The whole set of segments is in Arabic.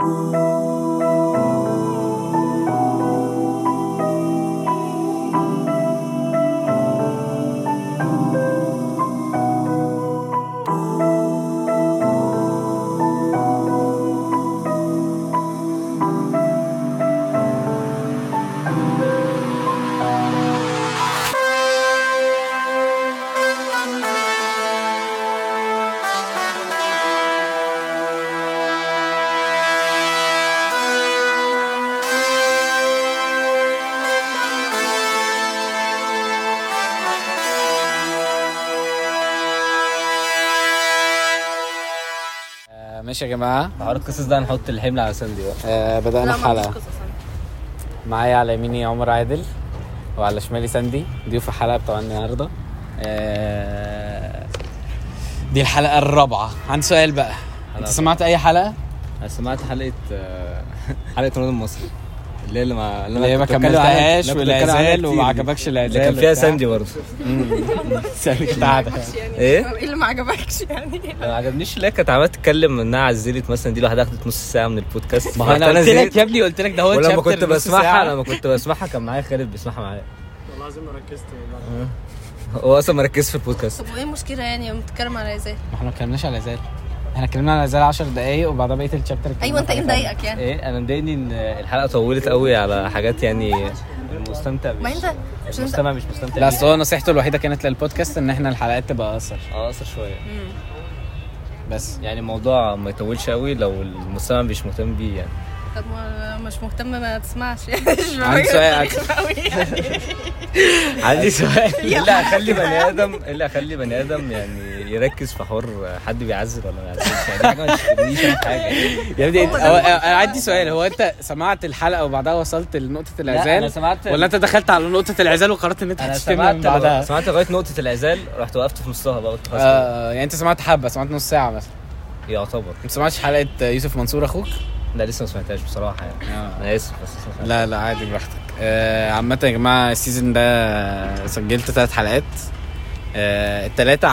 آه، ماشي يا جماعة. حوار القصص ده هنحط الحمل على ساندي بقى. آه بدأنا لا ما حلقه فيش قصص معايا على يميني عمر عادل وعلى شمالي ساندي ضيوف الحلقة بتوع النهارده. آه دي الحلقة الرابعة. عندي سؤال بقى. أنت سمعت أي حلقة؟ أنا سمعت حلقة آه، حلقة رمضان المصري اللي هي اللي ما اللي ما كملتهاش اللي والعزال وما. عجبكش اللي العزال كان فيها. ساندي برضه. ساندي كانت قاعدة. يعني. إيه؟ إيه اللي ما عجبكش يعني؟ ما عجبنيش اللي هي كانت عمالة تتكلم إنها عزلت مثلا دي لوحدها أخدت نص ساعة من البودكاست. ما هو أنا قلت لك يا ابني قلت لك ده هو ولما كنت بسمعها. لما كنت بسمعها كان معايا خالد بيسمعها معايا. والله العظيم ما ركزت هو أصلا ما ركزش في البودكاست. طب وإيه المشكلة يعني؟ لما بتتكلم على إزاي؟ ما إحنا ما اتكلمناش على العزال إحنا اتكلمنا على العزال 10 دقايق وبعدها بقية الشابتر أيوه أنت إيه مضايقك يعني؟ إيه أنا مضايقني إن الحلقة طولت قوي على حاجات يعني المستمتع مش ما أنت مش المستمع مش مستمتع لا أصل هو نصيحته الوحيدة كانت للبودكاست إن إحنا الحلقات تبقى أقصر. آه قصر شوية. مم. بس. يعني الموضوع ما يطولش قوي لو المستمع مش مهتم بيه يعني. طب ما مش مهتم ما تسمعش. يعني مش عندي سؤال. يعني. عندي سؤال. يا الا اخلي بني آدم الا اخلي بني آدم يعني يركز في حوار حد بيعزل ولا ما يعزلش يعني ما حاجة. يا ابني. أنا عندي سؤال. هو أنت سمعت الحلقة وبعدها وصلت لنقطة لا أنا العزال سمعت ولا أنت دخلت على نقطة العزال وقررت إن أنت هتشتمني سمعت من بعدها؟ سمعت لغاية نقطة العزال رحت وقفت في نصها بقى قلت خلاص. آه يعني أنت سمعت حبة سمعت نص ساعة مثلا. يعتبر. ما سمعتش حلقة يوسف منصور أخوك؟ لا لسه ما سمعتهاش بصراحة يعني. أنا آسف بس لسه ما سمعتهاش. لا لا عادي براحتك. آه عامة يا جماعة السيزون ده سجلت ثلاث حلقات. آه التلاتة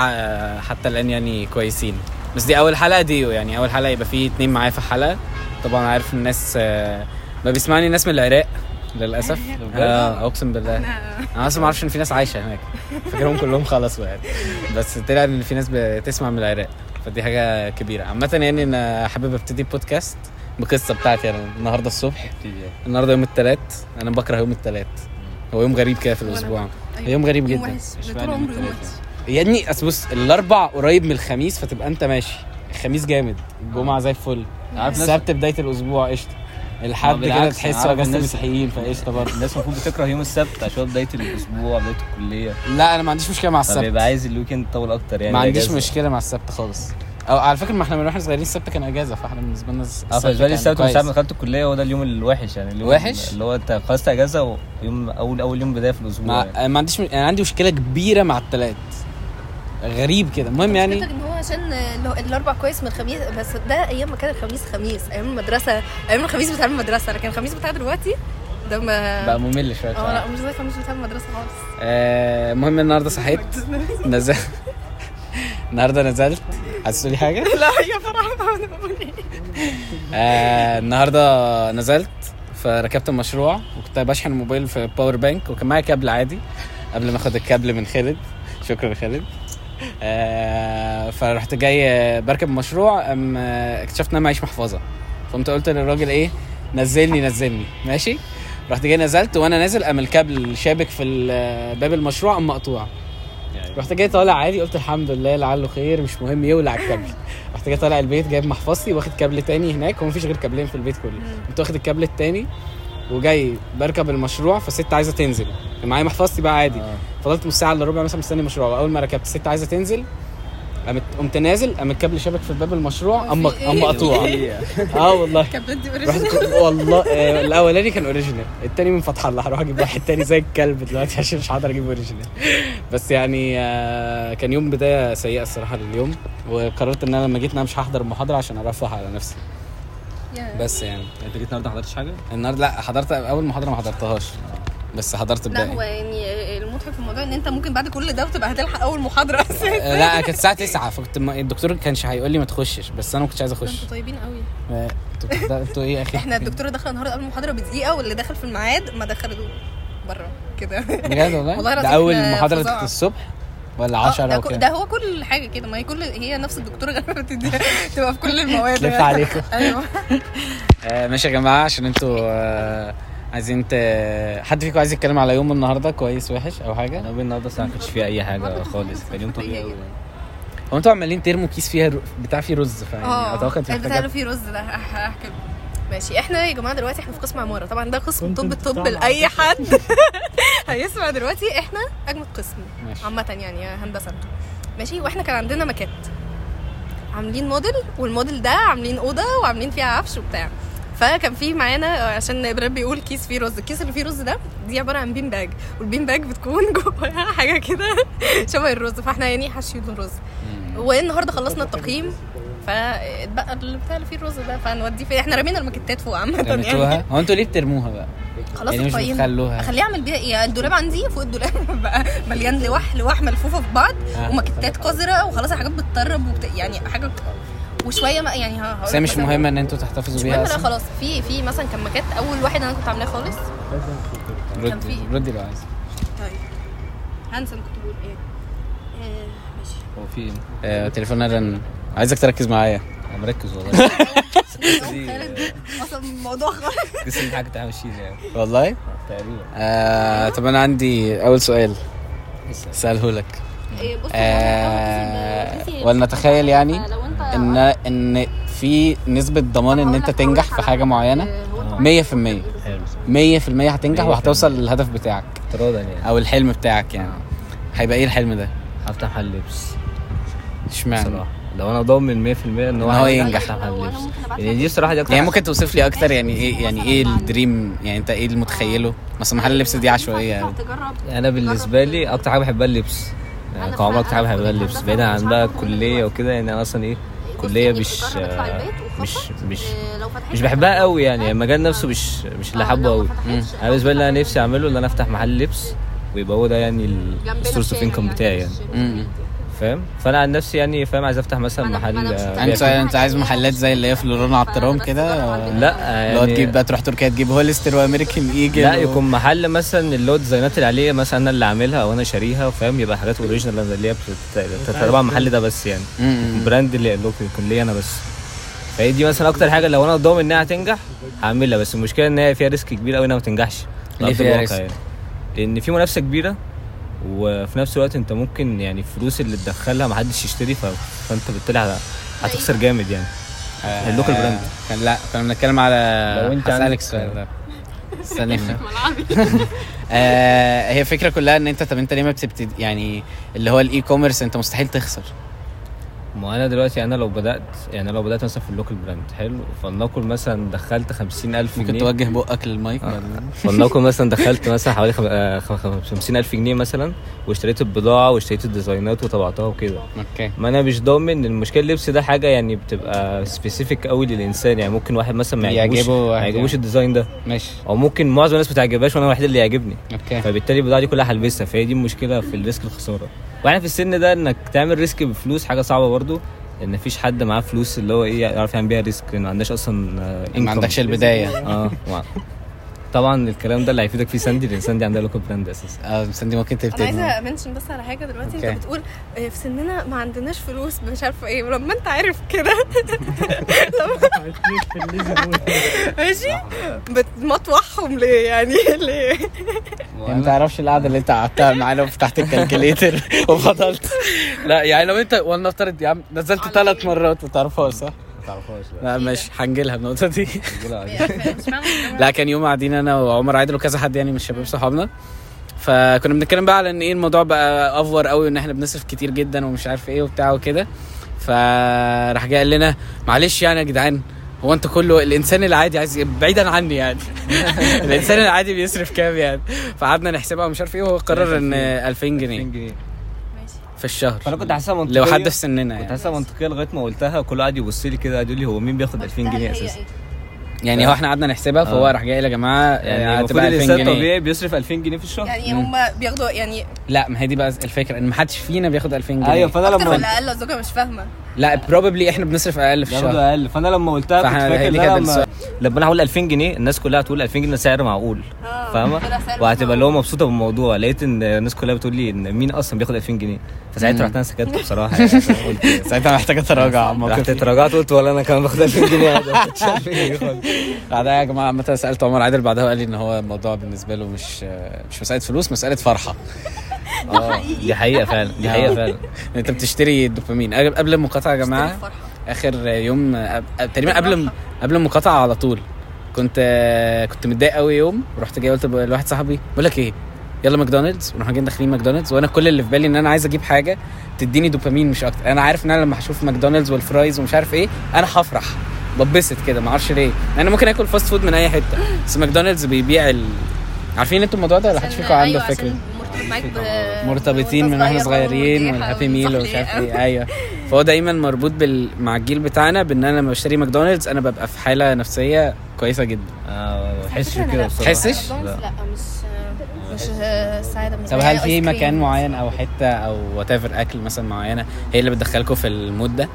حتى الآن يعني كويسين. بس دي أول حلقة ديو يعني أول حلقة يبقى فيه اتنين معايا في الحلقة. طبعا عارف الناس آه ما بيسمعني ناس من العراق للأسف. آه أقسم بالله. أنا أصلا ما أعرفش إن في ناس عايشة هناك. فاكرهم كلهم خلصوا يعني بس طلع إن في ناس بتسمع من العراق. فدي حاجة كبيرة. عامة يعني أنا حابب أبتدي بودكاست. بقصة بتاعتي أنا النهاردة الصبح. النهارده يوم التلات أنا بكره يوم التلات. هو يوم غريب كده في الأسبوع. أيوة. يوم غريب جدا. طول يوم وحش يا ابني أصل بص الأربع قريب من الخميس فتبقى أنت ماشي. الخميس جامد. الجمعة زي الفل. السبت بداية الأسبوع قشطة. الحد ما كده تحسه عارف اجازه الناس- المسيحيين فقشطة برضه. الناس المفروض بتكره يوم السبت عشان بداية الأسبوع بداية الكلية. لا أنا ما عنديش مشكلة مع السبت. فبيبقى عايز الويكند يطول أكتر يعني ما عنديش. مشكلة مع السبت خالص. أو على فكرة ما إحنا من وإحنا صغيرين السبت كان إجازة فإحنا بالنسبة لنا آه بالنسبة لي السبت من. ساعة ما دخلت الكلية هو ده اليوم الوحش يعني اليوم وحش؟ اللي هو أنت خلصت إجازة ويوم أول أول يوم بداية في الأسبوع يعني. ما, ما عنديش أنا عندي مشكلة كبيرة مع التلات غريب كده المهم يعني إن هو عشان الأربع كويس من الخميس بس ده أيام ما كان الخميس خميس أيام المدرسة أيام الخميس بتاع المدرسة لكن الخميس بتاع دلوقتي ده ما بقى ممل شوية آه لا مش زي الخميس بتاع المدرسة خالص آه، المهم النهارده صحيت نزل النهارده نزلت. عايز تقولي حاجة؟ لا يا فرحه آه النهارده نزلت فركبت المشروع وكنت بشحن الموبايل في power bank وكان معايا كابل عادي قبل ما آخد الكابل من خالد. شكرا خالد. آه فرحت جاي بركب المشروع أم اكتشفت إن أنا معيش محفظة. فقمت قلت للراجل إيه نزلني نزلني. ماشي؟ رحت جاي نزلت وأنا نازل قام الكابل شابك في باب المشروع قام مقطوع. رحت جاي طالع عادي قلت الحمد لله لعله خير مش مهم يولع الكابل. رحت جاي طالع البيت جايب محفظتي واخد كابل تاني هناك هو مفيش غير كابلين في البيت كله. قمت واخد الكابل التاني وجاي بركب المشروع فالست عايزة تنزل. معايا محفظتي بقى عادي. آه. فضلت نص ساعة إلا ربع مثلا مستني المشروع أول ما ركبت الست عايزة تنزل قامت قمت نازل قام الكابل شابك في باب المشروع؟ قام مقطوع. إيه؟ آه والله. كابلات دي original والله آه، الأولاني كان original التاني من فتح الله. هروح أجيب واحد تاني زي الكلب دلوقتي عشان مش هقدر أجيب original بس يعني آه، كان يوم بداية سيئة الصراحة لليوم. وقررت إن أنا لما جيت أنا مش هحضر المحاضرة عشان أرفه على نفسي. بس يعني. أنت جيت النهارده ما حضرتش حاجة؟ النهارده لأ حضرت أول محاضرة ما حضرتهاش. بس حضرت لا هو يعني في الموضوع إن أنت ممكن بعد كل ده وتبقى هتلحق أول محاضرة أساسا. آه، لا كانت الساعة 9 فكنت م- الدكتور كانش هيقول لي ما تخشش بس أنا ما كنتش عايز أخش. أنتوا طيبين قوي. آه، أنتوا إيه أخي؟ إحنا الدكتوره داخله النهارده قبل المحاضرة بدقيقة واللي داخل في الميعاد ما دخلته بره كده. بجد والله؟ والله ده أول محاضرة. الصبح ولا آه، 10 ده, أو ده هو كل حاجة كده ما هي كل هي نفس الدكتوره غالبا تبقى في كل المواد. تلف عليكم. أيوه. آه ماشي يا جماعة عشان أنتوا آه عايزين ت... حد فيكم عايز يتكلم على يوم النهارده كويس وحش أو حاجة أنا النهارده الصراحه ما كانش فيه أي حاجة خالص كان يوم طبيعي أوي. هو أنتوا عمالين ترموا كيس فيها بتاع فيه رز فاهم آه أتوقع أنت محتاجة اللي فيه رز ده هح- هحكي لكم. ماشي إحنا يا جماعة دلوقتي إحنا في قسم عمارة طبعا ده قسم طب الطب. لأي حد هيسمع دلوقتي إحنا أجمد قسم ماشي. عامة يعني يا هندسة. ماشي وإحنا كان عندنا ماكيت عاملين موديل والموديل ده عاملين أوضة وعاملين فيها عفش وبتاع فكان في معانا عشان إبراهيم بيقول كيس فيه رز. الكيس اللي فيه رز ده دي عبارة عن bean bag وال bean bag بتكون جواها حاجة كده شبه الرز. فاحنا يعني حاشيين الرز والنهاردة خلصنا التقييم. فاتبقى البتاع اللي فيه الرز ده فنوديه فين؟ إحنا رمينا الماكيتات فوق عامة يعني. رميتوها هو أنتوا ليه بترموها بقى؟ خلاص يعني مش بتخلوها. اخليها اعمل بيها إيه؟ الدولاب عندي فوق الدولاب بقى مليان لوح لوح ملفوفة في بعض آه. وماكيتات قذرة وخلاص الحاجات بتطرب وبت... يعني حاجة وشوية ما يعني ها بس هي مش مهمة إن أنتوا تحتفظوا مش بيها مهم لا أصلا؟ خلاص. في في مثلا كان ماكيت أول واحد أنا كنت عاملاه خالص. كان ردي في- ردي لو عايز. طيب. هنسى أنا كنت بقول إيه؟ آه، ماشي. هو في إيه؟ آه تليفوننا رن عايزك تركز معايا. أنا مركز والله. أصلا الموضوع خالص. بس دي حاجة تعمل شيء يعني. والله؟ تقريبا. آه طب أنا عندي أول سؤال. اساله لك إيه، آه ولنتخيل يعني ان إن في نسبة ضمان إن أنت تنجح في حاجة معينة 100% 100% حلو. هتنجح 100%. وهتوصل للهدف بتاعك. افتراضا يعني. أو الحلم بتاعك يعني. هيبقى إيه الحلم ده؟ هفتح محل لبس اشمعنى؟ لو أنا ضامن 100% إن هو هينجح، ينجح. هفتح محل لبس يعني دي الصراحه دي أكتر يعني ممكن توصف لي أكتر يعني إيه يعني إيه الدريم يعني أنت إيه اللي متخيله مثلا محل اللبس دي عشوائية. أوي. أنا بالنسبة لي أكتر حاجة بحبها اللبس. يعني أكتر حاجة بحبها اللبس. بعيدا عن بقى الكلية وكده يعني أنا أصلا إيه كلية مش مش مش مش بحبها قوي يعني. المجال نفسه مش مش اللي حابه قوي أنا بالنسبة لي أنا نفسي أعمله إن أنا أفتح محل لبس ويبقى هو ده يعني ال source of income بتاعي يعني. فاهم؟ فأنا عن نفسي يعني فاهم عايز أفتح مثلا محل آه، أنت أنت عايز محلات زي اللي هي في لورونا عطران كده؟ لا اللي هو تجيب يعني بقى تروح تركيا تجيب Hollister و American Eagle لا و- يكون محل مثلا اللي هو الديزاينات اللي عليه مثلا أنا اللي عاملها أو أنا شاريها فاهم؟ يبقى حاجات original اللي هي تبع المحل ده بس يعني. ال brand اللي يكون ليا أنا بس. فهي دي مثلا أكتر حاجة لو أنا ضامن إنها هتنجح هعملها بس المشكلة إن هي فيها risk كبير قوي إنها ما تنجحش. ليه فيها الواقع risk؟ يعني. لأن في منافسة كبيرة وفي نفس الوقت انت ممكن يعني الفلوس اللي تدخلها محدش يشتري ف... فانت بالتالي هتخسر جامد يعني. آه، ال local brand. كان لا كنا بنتكلم على لو انت هسألك السؤال ده استنى. آه هي الفكرة كلها ان انت طب انت ليه ما بتبتدي؟ يعني اللي هو ال e-commerce انت مستحيل تخسر. ما أنا دلوقتي أنا لو بدأت يعني لو بدأت مثلا في ال local brand حلو. فلنقل مثلا دخلت 50000 ممكن جنيه. توجه بقك للمايك آه. فلنقل مثلا دخلت مثلا حوالي خم- آه، خم- خم- 50000 جنيه مثلا واشتريت البضاعة واشتريت الديزاينات وطبعتها وكده. okay. ما أنا مش ضامن المشكلة اللبس ده حاجة يعني بتبقى specific قوي للإنسان. يعني ممكن واحد مثلا ما يعجبوش ما يعجبوش يعني. ال design ده. ماشي. أو ممكن معظم الناس ما تعجبهاش وأنا الوحيد اللي يعجبني. okay. فبالتالي البضاعة دي كلها هلبسها. فهي دي المشكلة في ال risk الخسارة. وإحنا في السن ده انك تعمل risk بفلوس حاجة صعبة برضو ان مفيش حد معاه فلوس اللي هو إيه يعرف يعمل بيها risk ما عندناش أصلا آه، ما. عندكش البداية آه طبعا الكلام ده اللي هيفيدك فيه ساندي لأن ساندي عندها local brand أساسا. بس انت ممكن أنا تبتدي عايزه أ mention بس على حاجة دلوقتي. okay. انت بتقول آه، في سننا ما عندناش فلوس مش عارفة إيه. ولما أنت عارف كده. ماشي؟ بتمطوحهم ليه يعني؟ ليه؟ ما تعرفش القعدة اللي أنت قعدتها معانا وفتحت الكالكليتر وفضلت. لا يعني لو انت ولنفترض يا عم نزلت ثلاث مرات ما تعرفهاش صح؟ ما تعرفهاش لا ماشي هنجيلها النقطة دي. لا مش كان يوم قاعدين أنا وعمر عادل وكذا حد يعني من الشباب صحابنا فكنا بنتكلم بقى على إن إيه الموضوع بقى أفور قوي وإن إحنا بنصرف كتير جدا ومش عارف إيه وبتاع وكده. فراح جاي قال لنا معلش يعني يا جدعان هو انت كله الإنسان العادي عايز بعيدا عني يعني. الإنسان العادي بيصرف كام يعني؟ فقعدنا نحسبها ومش عارف إيه وهو قرر إن 2000 جنيه. جنيه. ماشي في الشهر. فأنا كنت حاسسها منطقية. لو حد في سننا كنت يعني. حاسسها منطقية لغاية ما قلتها كل قاعد يبص لي كده قاعد يقول لي هو مين بياخد 2000 جنيه أساسا؟ إيه؟ يعني هو إحنا قعدنا نحسبها فهو آه. راح جاي يا جماعة يعني يعني هتبقى 2000 الإنسان جنيه. طبيعي بيصرف 2000 جنيه في الشهر. يعني. هم بياخدوا يعني لا ما هي دي بقى الفكرة إن ما حدش فينا بياخد 2000 جنيه. أيوه فأنا لما ولا أقل؟ الزوجه مش فاهمة. لا بروبلي إحنا بنصرف أقل في الشهر. بياخدوا أقل. فأنا لما قلتها كنت فاكر لما. لما أنا هقول 2000 جنيه الناس كلها هتقول 2000 جنيه ده سعر معقول. آه، فاهمة؟ وهتبقى اللي هو. مبسوطة بالموضوع. لقيت إن الناس كلها بتقول لي إن مين أصلا بياخد 2000 جنيه. فساعتها رحت أنا سكت بصراحة يعني قلت ساعتها محتاج أتراجع عن رحت اتراجعت قلت ولا أنا كمان باخد 2000 جنيه عادي ما كنتش 2000 جنيه خالص. بعدها يا جماعة عامة سألت عمر عادل بعدها وقال لي إن هو الموضوع بالنسبة له مش مش مسألة فلوس مسألة فرحة. آه دي حقيقة فعلا دي حقيقة فعلا. أنت بتشتري الدوبامين قبل المقاطعة يا جماعة. آخر يوم أب- تقريبا قبل قبل المقاطعة على طول كنت كنت متضايق قوي يوم رحت جاي قلت لواحد صاحبي بقول لك إيه يلا ماكدونالدز ونروح جايين داخلين ماكدونالدز. وأنا كل اللي في بالي إن أنا عايز أجيب حاجة تديني دوبامين مش أكتر. أنا عارف إن أنا لما هشوف ماكدونالدز وال fries ومش عارف إيه أنا هفرح. ببسط كده ما أعرفش ليه. أنا ممكن آكل fast food من أي حتة. بس ماكدونالدز بيبيع ال... عارفين أنتوا الموضوع ده؟ ولا حدش فيكم عنده أيوة، فكرة. مرتبطين من وإحنا صغيرين وال Happy Meal ومش. عارف إيه. أيوه. فهو دايما مربوط بال... مع الجيل بتاعنا بإن أنا لما بشتري ماكدونالدز أنا ببقى في حالة نفسية كويسة جدا. آه ما بحسش على فكرة كده. بصراحة. تحسش؟ لا مش مش سعاده طب. هل في آيس كريم. مكان معين أو حتة أو وات ايفر أكل مثلا معينة هي اللي بتدخلكم في المود ده؟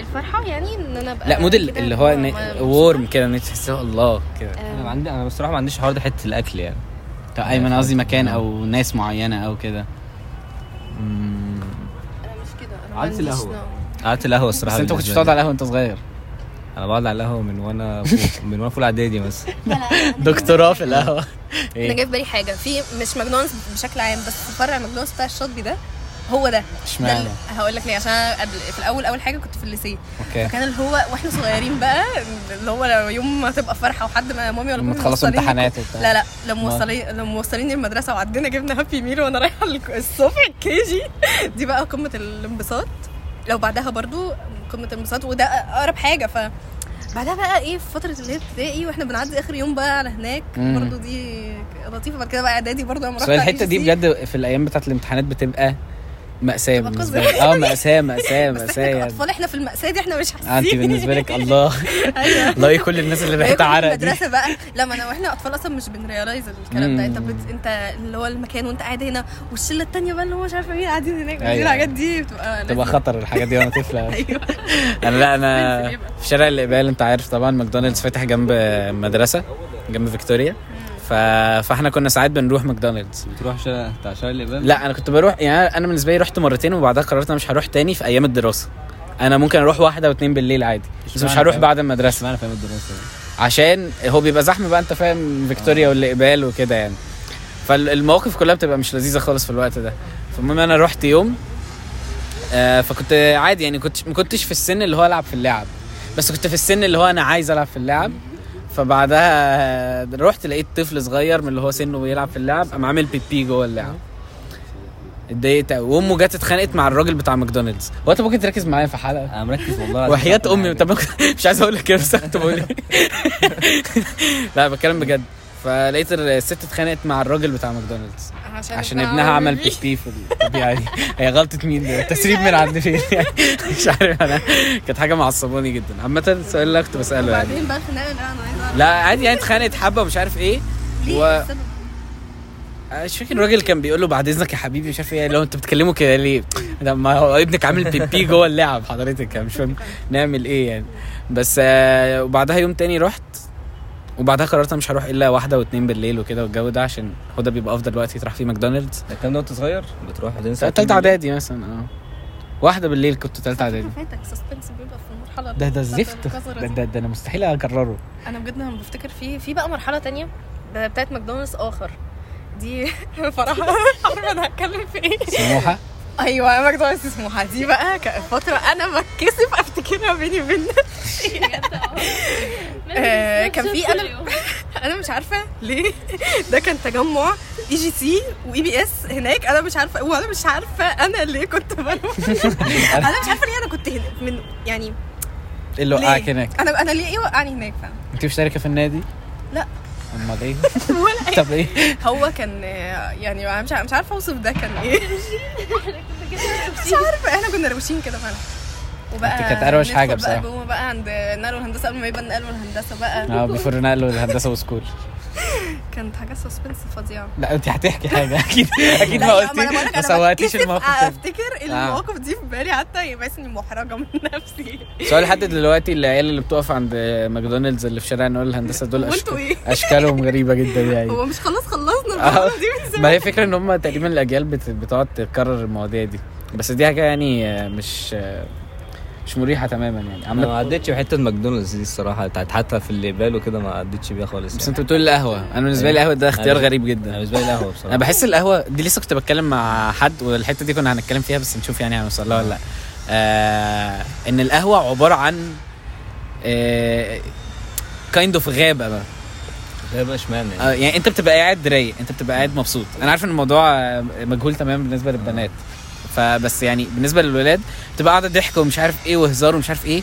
الفرحة يعني إن أنا أبقى لا مود اللي هو وورم كده إن تحسوا الله كده أنا آه، عندي أنا بصراحة ما عنديش حوار ده حتة الأكل يعني طب ايمن قصدي مكان أو ناس معينة أو كده أنا مش كده أنا القهوة. نوع. قعدت القهوة بس الصراحه أنت ما كنتش بالنسبة بتقعد. على القهوة وأنت صغير أنا بقعد على القهوة من وأنا فوق من وأنا في اولى اعدادي مثلا دكتوراه في القهوة. أنا إيه؟ جاي في بالي حاجة. في مش ماكدونالدز بشكل عام بس فرع ماكدونالدز بتاع الشاطبي ده هو ده. إشمعنى؟ هقول لك ليه عشان أنا قبل في الأول أول حاجة كنت في الليسيه. okay. فكان اللي هو وإحنا صغيرين بقى اللي هو لو يوم ما تبقى فرحة وحد ما مامي ولا بابي تخلصوا امتحانات وبتاع. لا لا. لما موصلين لما موصليني المدرسة وعدينا جبنا Happy Meal وأنا رايحة ال- الصبح ال KG. دي بقى قمة الانبساط. لو بعدها برضو قمه الانبساط وده أقرب حاجة ف بعدها بقى إيه في فترة اللي هي ابتدائي وإحنا بنعدي آخر يوم بقى على هناك. برضو دي لطيفة بعد كده بقى إعدادي برضو على الحتة دي. بجد في الأيام بتاعت الامتحانات بتبقى مأساة بالنسبة. لي آه مأساة مأساة مأساة يعني. كاطفال إحنا في المأساة دي إحنا مش حاسين آه، انت بالنسبة لك الله. أيوه. الله كل الناس اللي ريحتها عرق دي المدرسة بقى. لا ما أنا وإحنا أطفال أصلا مش بنريلايز الكلام ده. أنت. بت... أنت اللي هو المكان وأنت قاعد هنا والشلة التانية بقى اللي هو مش عارفة مين قاعدين هناك. أيوة. الحاجات دي بتبقى تبقى. خطر الحاجات دي وأنا طفلة. أيوه. أنا لا أنا. في شارع الإقبال أنت عارف طبعا ماكدونالدز فاتح جنب مدرسة جنب فيكتوريا. ف... فاحنا كنا ساعات بنروح ماكدونالدز. بتروح شارع بتاع شارع الامام لا أنا كنت بروح يعني أنا بالنسبة لي رحت مرتين وبعدها قررت أنا مش هروح تاني في أيام الدراسة. أنا ممكن أروح واحدة واثنين بالليل عادي بس مش هروح؟ بعد المدرسة. اشمعنى فاهم الدراسة عشان هو بيبقى زحمة بقى أنت فاهم فيكتوريا والإقبال وكده يعني. فالمواقف كلها بتبقى مش لذيذة خالص في الوقت ده. فالمهم أنا رحت يوم آه فكنت عادي يعني كنت ما كنتش في السن اللي هو ألعب في اللعب. بس كنت في السن اللي هو أنا عايز ألعب في اللعب. فبعدها رحت لقيت طفل صغير من اللي هو سنه بيلعب في اللعب قام عامل بيبي جوه اللعب. اتضايقت قوي وأمه جت اتخانقت مع الراجل بتاع ماكدونالدز. هو انت ممكن تركز معايا في حلقة. أنا مركز والله وحياة أمي. طب مش عايز أقول لك كده بس بقول إيه. لا بتكلم بجد. فلقيت الست اتخانقت مع الراجل بتاع ماكدونالدز. عشان ابنها عمل بيبي. في الطبيعي دي هي غلطة مين ده؟ تسريب من عند فين يعني مش عارف أنا. كانت حاجة معصباني جدا. عامة السؤال اللي كنت بسأله يعني. وبعدين بقى الخناقه لا أنا اعرف لا عادي يعني اتخانقت حبة ومش عارف إيه. ليه؟ و-؟ مش فاكر الراجل كان بيقول له بعد إذنك يا حبيبي مش عارف إيه. لو انت بتكلموا كده ليه؟ ده ما هو ابنك عامل بيبي جوه اللعب حضرتك. مش فاهم نعمل إيه يعني. بس آه، وبعدها يوم تاني رحت. وبعدها قررت أنا مش هروح إلا واحدة واتنين بالليل وكده والجو ده عشان هو ده بيبقى أفضل وقت يتراح فيه ماكدونالدز. ده الكلام ده وانت صغير؟ بتروح بعدين ساعة تالتة إعدادي مثلا آه. واحدة بالليل كنت تالتة إعدادي. فاتك suspense بيبقى في المرحله ده ده الزفت. ده. ده, ده أنا مستحيل أكرره. أنا بجد لما بفتكر في في بقى مرحلة تانية بتاعت ماكدونالدز آخر. دي صراحة عارفة أنا هتكلم في إيه. سموحة؟ أيوه ماكدونالدز سموحه دي بقى كانت فتره أنا بتكسف أفتكرها بيني وبين نفسي. آه، كان في أنا أنا مش عارفة ليه ده كان تجمع EGC و EBS هناك أنا مش عارفة وأنا مش عارفة أنا ليه كنت بروح. أنا مش عارفة ليه أنا كنت هنا من يعني إيه اللي؟ وقعك هناك. أنا أنا ليه إيه وقعني هناك فاهم أنت مشتركة في النادي؟ لا. أمال إيه؟ ولا أي- طب إيه؟ هو كان يعني مش مش عارفة أوصف ده كان إيه. مش عارفة إحنا كنا روشين كده فعلا. وبقى كانت أروش ندخل حاجة بقى. جوه بقى عند نقل والهندسه قبل ما يبقى نقل والهندسه بقى. آه before نقل والهندسة و school. كانت حاجة suspense فظيعة. لا انت هتحكي حاجة. أكيد أكيد ما قلتي ما بتكسف الموقف أفتكر المواقف دي في بالي حتى يبقى اني محرجة من نفسي. سؤال لحد دلوقتي العيال اللي بتقف عند ماكدونالدز اللي في شارع نقل والهندسة دول إيه؟ أشكالهم غريبة جدا يعني. هو مش خلاص خلصنا آه. دي من ما هي فكرة إن هم تقريبا الأجيال بت- بتقعد تكرر المواضيع دي. بس دي حاجة يعني آه، مش آه، مش مريحة تماما يعني. أنا عامله ما عدتش بحته ماكدونالدز دي الصراحة بتاعت حتى في اللي باله كده ما عدتش بيها خالص بس يعني. انت بتقول القهوة. أنا بالنسبة لي القهوة ده اختيار أنا- غريب أنا جدا بالنسبة لي قهوه بصراحة. أنا بحس القهوة دي لسه كنت بتكلم مع حد والحتة دي كنا هنتكلم فيها بس نشوف يعني هنوصل لها ولا لأ. آه إن القهوة عبارة عن kind of غابة بقى. بقى إشمعنى يعني؟ آه يعني أنت بتبقى قاعد رايق أنت بتبقى قاعد مبسوط. أنا عارف إن الموضوع آه، مجهول تماما بالنسبة للبنات. فبس يعني بالنسبة للولاد بتبقى قاعدة ضحك ومش عارف إيه وهزار ومش عارف إيه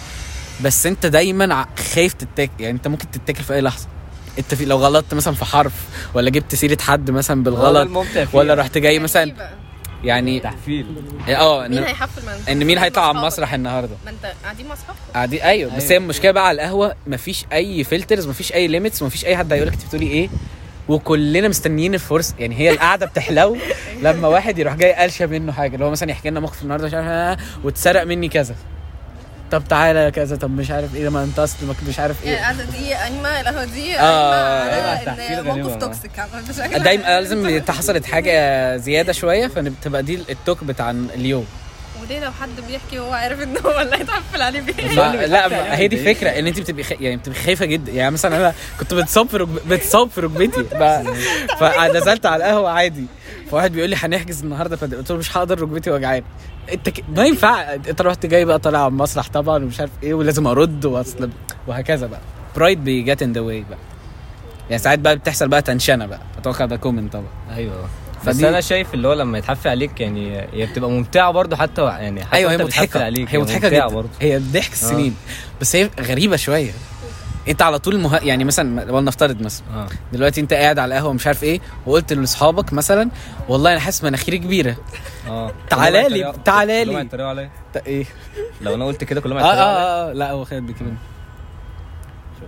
بس أنت دايما خايف تتاكل يعني أنت ممكن تتاكل في أي لحظة أنت في لو غلطت مثلا في حرف ولا جبت سيرة حد مثلا بالغلط. ولا رحت جاي مثلا غريبة. يعني تحفيل آه مين هيحفل إن مين هيطلع على. المسرح النهارده ما أنت قاعدين مع أصحابك قاعدين أيوه بس هي المشكلة بقى على القهوة مفيش أي filters مفيش أي limits مفيش أي حد هيقول لك أنت بتقولي إيه وكلنا مستنيين الفرصة. يعني هي القعدة بتحلو. لما واحد يروح جاي قالشه منه حاجة اللي هو مثلا يحكي لنا موقف النهارده مش عارف آه، واتسرق مني كذا. طب تعالى كذا طب مش عارف إيه ما انت اصل مش عارف إيه. القعده دي قايمه القهوه دي آه، غريبة. موقف toxic دايما. لازم حصلت حاجة زيادة شوية فبتبقى دي التوك بتاع اليوم. وليه لو حد بيحكي وهو عارف إن هو اللي هيتحفل عليه بيه؟ ما لا ما هي دي فكرة إن انت بتبقي خ... يعني بتبقي خايفة جدا. يعني مثلا أنا كنت بتصاب في ركب... بتصاب في ركبتي. ب... فنزلت على القهوة عادي. فواحد بيقول لي هنحجز النهارده فقلت له مش هقدر ركبتي وجعاني. أنت ك... ما ينفع. أنت رحت جاي بقى طالع على المسرح طبعا ومش عارف إيه ولازم أرد وأصل وهكذا بقى. pride بي get in the way بقى. يعني ساعات بقى بتحصل بقى tension بقى. أتوقع ده common طبعا. أيوه. بس أنا شايف اللي هو لما يتحفل عليك يعني هي بتبقى ممتعة برضه حتى يعني حتى أيوه هي مضحكة. عليك هي مضحكة ممتعة جدا. برضه. هي ضحك السنين. بس هي غريبة شوية. انت على طول مه... يعني مثلا ولنفترض مثلا. آه. دلوقتي انت قاعد على القهوة مش عارف إيه وقلت لاصحابك مثلا والله أنا حاسس مناخيري كبيرة. آه. تعالى لي، تعالى كلهم لي. هيتريقوا عليا. انت إيه؟ لو أنا قلت كده كلهم آه هيتريقوا عليا. آه, آه لا هو خد بكلمه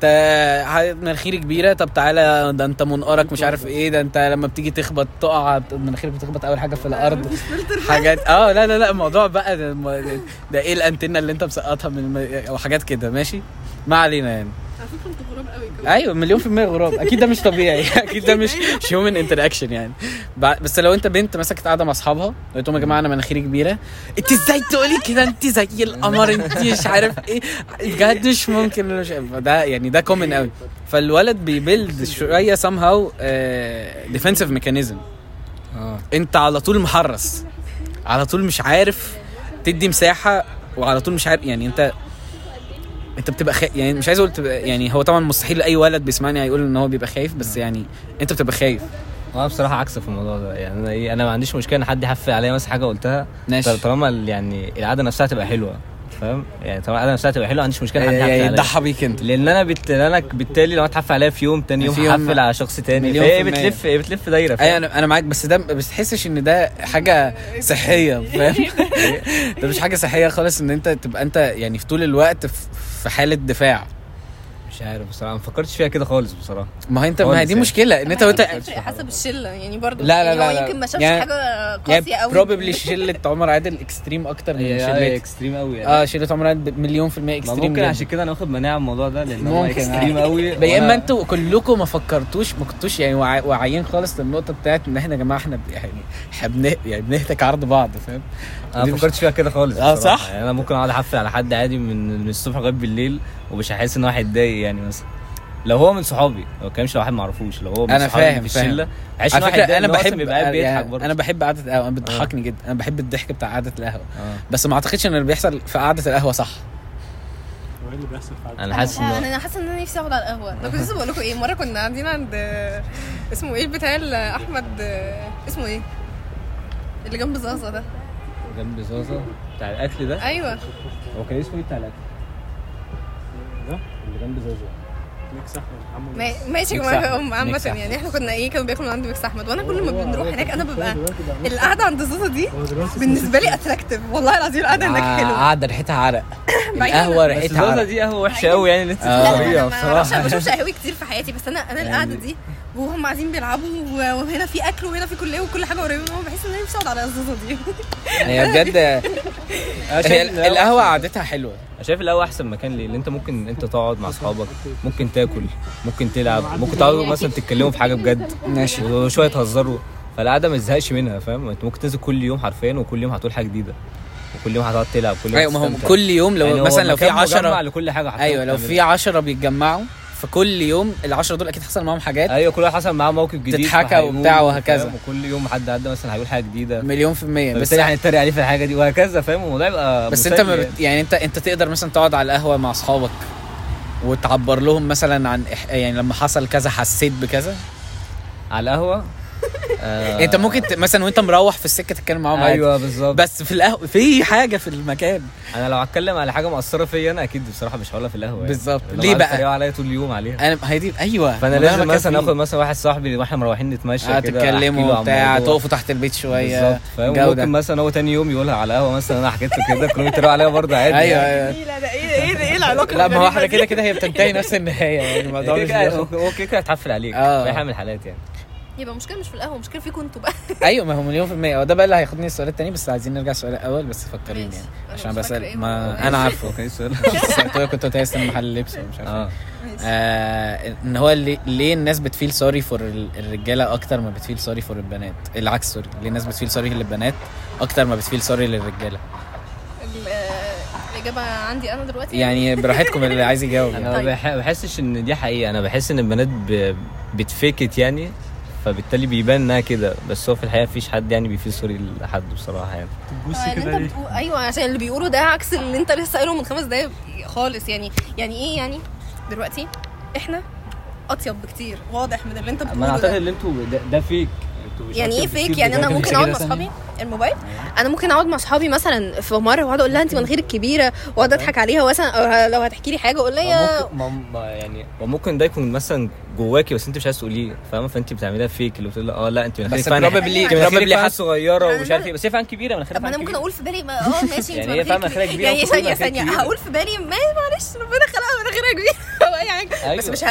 انت مناخيري كبيرة. طب تعالى ده انت منقرك مش عارف إيه ده انت لما بتيجي تخبط تقع مناخيرك بتخبط أول حاجة في الأرض. حاجات آه لا لا لا الموضوع بقى ده, ده إيه الأنتنة اللي أنت مسقطها من أو حاجات كده ماشي؟ ما علينا يعني. على فكرة أيوه مليون في المية غراب. أكيد ده مش طبيعي. أكيد ده مش مش هيومن انتراكشن يعني بس لو أنت بنت مسكت قاعدة مع أصحابها قلت لهم يا جماعة أنا مناخيري كبيرة. أنت إزاي تقولي كده؟ أنت زي القمر أنت مش عارف إيه. بجد مش ممكن. مش ده يعني ده common قوي فالولد بي build شوية somehow defensive mechanism أنت على طول محرص. على طول مش عارف تدي مساحة وعلى طول مش عارف يعني أنت انت بتبقى خايف يعني مش عايز أقول تبقى يعني هو طبعا مستحيل أي ولد بيسمعني هيقول إن هو بيبقى خايف بس يعني أنت بتبقى خايف. وأنا بصراحة عكسك في الموضوع ده يعني أنا إيه أنا ما عنديش مشكلة إن حد يحفل عليا مثلا حاجة قلتها ماشي. طالما ال- يعني القعدة نفسها تبقى حلوة فاهم؟ يعني طالما القعدة نفسها تبقى حلوة ما عنديش مشكلة حد يحفل عليا. يضحى بيك أنت. لأن أنا بت... أنا بالتالي لو اتحفل عليا في يوم تاني يوم في يوم هحفل على شخص تاني. مليون فهي في المية. بتلف هي بتلف دايرة أيوه فاهم أنا أنا معاك بس ده بس تحسش إن ده حاجة صحية فاهم؟ ده مش حاجة صحية خالص إن أنت تبقى أنت يعني في طول الوقت في- في حالة دفاع. مش عارف بصراحة ما فكرتش فيها كده خالص بصراحة ما هي انت ما هي دي يعني. مشكلة إن أنت وانت حسب الشلة يعني برضو لا، لا، يعني لا، هو لا. يمكن ما شافش يعني- حاجة قاسية يعني قوي probably شلة عمر عادل extreme أكتر من هي شلة extreme قوي يعني آه شلة عمر عادل مليون في المية extreme ممكن. عشان كده أنا واخد مناعة من الموضوع ده لأن هو ممكن extreme آه. قوي يا إما أنتوا كلكم ما فكرتوش ما كنتوش يعني واع- واعيين خالص للنقطة بتاعت إن إحنا يا جماعة إحنا يعني إحنا يعني بنهتك عرض بعض فاهم أنا دي ما فكرتش فيها كده خالص آه، بصراحة. صح؟ يعني أنا ممكن أقعد أحفل على حد عادي من من الصبح لغاية بالليل ومش هحس إن هو هيتضايق يعني مثلا. لو هو من صحابي لو كانش لو واحد ما اعرفوش لو هو من أنا صحابي فاهم، في فاهم. الشله هحس على فكرة أنا بحب بيبقى قاعد بيضحك يعني برضه. أنا بحب قعدة القهوة أنا بتضحكني جدا. أنا بحب الضحك بتاع قعدة القهوة. آه. بس ما أعتقدش إن اللي بيحصل في قعدة القهوة صح. هو إيه اللي بيحصل في عادة؟ أنا حاسس إن أنا حاسة إن أنا نفسي أقعد على القهوة. أنا كنت لسه بقول لكم إيه مرة كنا قاعدين عند اسمه إيه بتاع أحمد اسمه إيه؟ اللي جنب زازا ده. جنب زازا؟ بتاع الاكل ده؟ أيوه. هو كان اسمه إيه بتاع الاكل اللي جنب زازا. ميكس أحمد ماشي أحمد. يعني إحنا كنا إيه كانوا بياكلوا من عند ميكس أحمد. وأنا كل ما بنروح هناك أنا ببقى القعدة عند زوزو دي بالنسبة لي attractive والله العظيم القعدة هناك آه، حلوة. قاعدة ريحتها عرق. بعيداً القهوة ريحتها عرق. دي قهوة وحشة قوي يعني اللي انت آه. بعرفش- بصراحة. ما بشوفش قهاوي كتير في حياتي. بس أنا أنا القعدة دي وهم قاعدين بيلعبوا وهنا في أكل وهنا في كلية وكل حاجة قريبة منهم. بحس إن أنا نفسي أقعد على الزوزه دي. هي بجد هي القهوة قعدتها حلوة. أنا شايف القهوة أحسن مكان ليه؟ اللي أنت ممكن أنت تقعد مع أصحابك ممكن تاكل ممكن تلعب ممكن تقعدوا مثلا تتكلموا في حاجة بجد. ماشي. وشوية تهزروا. فالقعدة ما تزهقش منها فاهم؟ أنت ممكن تنزل كل يوم حرفيا وكل يوم هتقول حاجة جديدة. وكل يوم هتقعد تلعب كل يوم أيوه ما هو. كل يوم لو يعني مثلا لو في مكان مجمع 10 لكل حاجة أيوه لو. في 10 بيتجمعوا فكل يوم ال 10 دول أكيد حصل معاهم حاجات. أيوه كل واحد حصل معاه موقف جديد تتحكى فهيقول وبتاع وهكذا. وكل يوم حد عدى مثلا هيقول حاجة جديدة. مليون في المية. بس هنتريق عليه في الحاجة دي وهكذا فاهم؟ الموضوع يبقى بس أنت ما بت... يعني انت أنت تقدر مثلا تقعد على القهوة مع أصحابك وتعبر لهم مثلا عن. يعني لما حصل كذا حسيت بكذا؟ على القهوة؟ آه انت ممكن ت... مثلا وانت مروح في السكة تتكلم معاهم أيوه بالظبط بس في القهوه في حاجة في المكان أنا لو هتكلم على حاجة مؤثرة فيا أنا أكيد بصراحة مش هقولها في القهوة يعني. بالظبط. ليه بقى؟ عليا طول اليوم عليها أنا هي دي أيوه فأنا لازم مثلا. آخد مثلا واحد صاحبي وإحنا مروحين نتمشى آه كده له تتكلموا عن بتاع. تقفوا تحت البيت شوية بالظبط. ممكن مثلا هو تاني يوم يقولها على قهوه مثلا أنا حكيت له كده كلهم يتريقوا عليا برضه عادي أيوه يعني. أيوه إيه لا ده إيه إيه العلاقة لا ما هو إحنا؟ كده كده هي بتنتهي نفس النهاية يعني الموضوع مش هو كده كده هتحفل عليك. في حاجة من الحالات يعني يبقى المشكلة مش في القهوة المشكلة فيكم أنتوا بقى. أيوه ما هو مليون في المية. هو ده بقى اللي هياخدني السؤال التاني بس عايزين نرجع السؤال الأول بس فكريني. يعني. عشان بسأل إيه ما. أنا عارفه. okay السؤال كنت تايس محل لبس ومش عارف آه. إيه. آه إن هو ليه, ليه الناس ب feel sorry for الرجالة أكتر ما ب feel sorry for البنات؟ العكس sorry ليه الناس ب feel sorry للبنات أكتر ما ب feel sorry للرجالة؟ ال- آه، الإجابة عندي أنا دلوقتي؟ يعني براحتكم اللي عايز يجاوب أنا يعني. ما. بح- بحسش إن دي حقيقة. أنا بحس إن البنات ب... ب fake it يعني. فبالتالي بيبان انها كده. بس هو في الحقيقة مفيش حد يعني بي feel sorry لحد بصراحة يعني. بصي آه، اللي كده انت ليه؟ بتقول أيوه عشان اللي بيقولوا ده عكس اللي انت لسه قايله من خمس دقايق خالص. يعني يعني إيه يعني؟ دلوقتي إحنا أطيب بكتير. واضح من اللي انت ما أنا بتقوله أعتقد ده. ان أنتوا ده, ده فيك أنتوا مش يعني إيه فيك يعني أنا. ممكن أقعد مع؟ اصحابي الموبايل. أنا ممكن أقعد مع أصحابي مثلا في مرة وأقعد أقول لها أنت مناخيرك كبيره وأقعد أضحك عليها مثلا لو هتحكي لي حاجة أقول لها ممكن ما ما يعني وممكن ده يكون مثلا جواكي بس انت مش عايز تقوليه فاهمة فانت بتعمليها فيك اللي بتقول آه لا انت بس probably فعلا فعلا- صغيرة ومش عارف إيه بس هي فعلا كبيرة مناخيرك طب ما أنا ممكن. أقول في بالي ما- آه ماشي يعني هي فعلا مناخيرها كبيرة يعني ثانية ثانية. هقول في بالي ما معلش ربنا خلقها مناخيرها كبيرة أو أي حاجة بس أيوة. مش ه...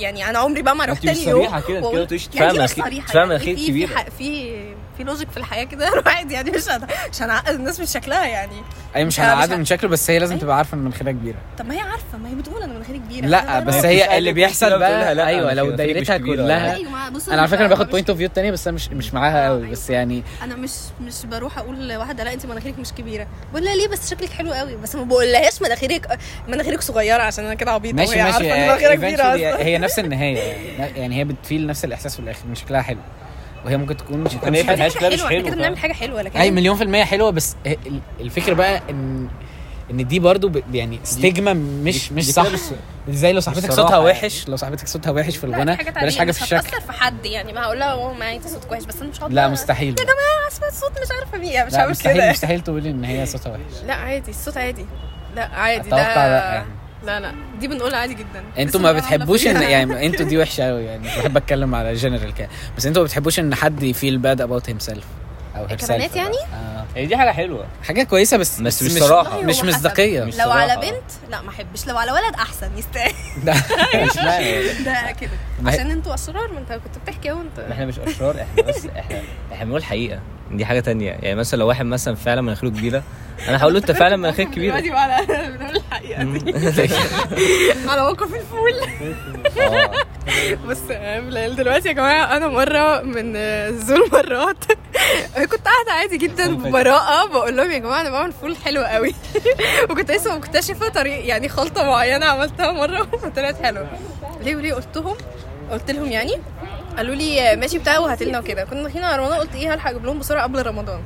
يعني أنا عمري بقى ما مش تاني يوم صريحة كده، أنت وأقول- كده تقوليش يعني إيه مش مناخير- يعني مناخير في-. في لوجيك في الحياة كده؟ الواحد يعني مش مش هنعقد الناس من شكلها يعني. أي مش لا، مش هنعدل ه- من شكله بس هي لازم أيوة. تبقى عارفه ان مناخيرها كبيرة. طب ما هي عارفة ما هي بتقول أنا مناخيري كبيرة. لا أنا- بس هي اللي بيحصل بقى. لا، أيوه أنا لو دايرتها. كلها. بص أنا على فكرة باخد بوينت of view التانية بس أنا مش مش معاها آه، قوي أيوة. بس يعني أنا مش مش بروح أقول لواحدة لا أنت مناخيرك مش كبيرة. بقول لها ليه؟ بس شكلك حلو قوي بس ما بقولهاش مناخيرك مناخيرك صغيرة عشان أنا كده عبيطة ماشي وهي ماشي. عارفة ان مناخيرها كبيرة eventually أصلا. هي نفس النهاية. يعني يعني هي بت feel نفس الإحساس في الآخر ان شكلها حلو. وهي ممكن تكون مش ممكن هي مش حلوة. ملهاش شكلها مش حلوة إحنا كده؟ بنعمل حاجة حلوة لكن أي مليون في المية حلوة بس ال- الفكرة بقى إن إن دي برضو ب- يعني stigma مش دي مش كده صح. زي لو صاحبتك صوتها يعني. وحش لو صاحبتك صوتها وحش في لا، الغنا بلاش مش في الشكل. هتأثر في حد يعني ما هقول لها ماما معايا صوتك وحش بس أنا مش هقعد لا مستحيل. يا جماعة اسمع الصوت مش عارفة مين مش لا عارف مستحيل كده مستحيل تقولي إن هي صوتها وحش. لا عادي الصوت عادي. لا عادي أتوقع ده لا يعني. لا لا. دي بنقولها عادي جدا. أنتوا ما بتحبوش إن. يعني أنتوا دي وحشة قوي يعني. بحب أتكلم على جنرال كده بس أنتوا ما بتحبوش إن حد ي feel bad about himself أو كبنات. يعني؟ آه. هي دي حاجة حلوة. حاجة كويسة بس بس مش مش صراحة. مش. مصداقية. لو على. بنت لا ما أحبش. لو على ولد أحسن يستاهل. ده. مش معنى ده كده ما عشان أنتوا اشرار ما انت كنت بتحكي أهو انت. إحنا مش اشرار إحنا بس إحنا إحنا بنقول حقيقة. دي حاجة تانية. يعني مثلا لو واحد مثلا فعلا مناخيره كبيرة أنا هقول له أنت فعلا مناخيرك كبيرة. الحقيقة دي على موقف الفول. بص آه، بلال دلوقتي يا جماعة أنا مرة من آه، ذو المرات. كنت قاعدة عادي جدا ببراءه بقول لهم يا جماعة أنا بعمل فول حلو قوي. وكنت لسه مكتشفة طريق يعني خلطة معينة عملتها مرة وطلعت حلوة. ليه وليه قلت لهم قلت لهم يعني قالوا لي آه، ماشي بتاع وهات لنا وكده. كنا داخلين على رمضان قلت إيه هلحق أجيب لهم بسرعة قبل رمضان.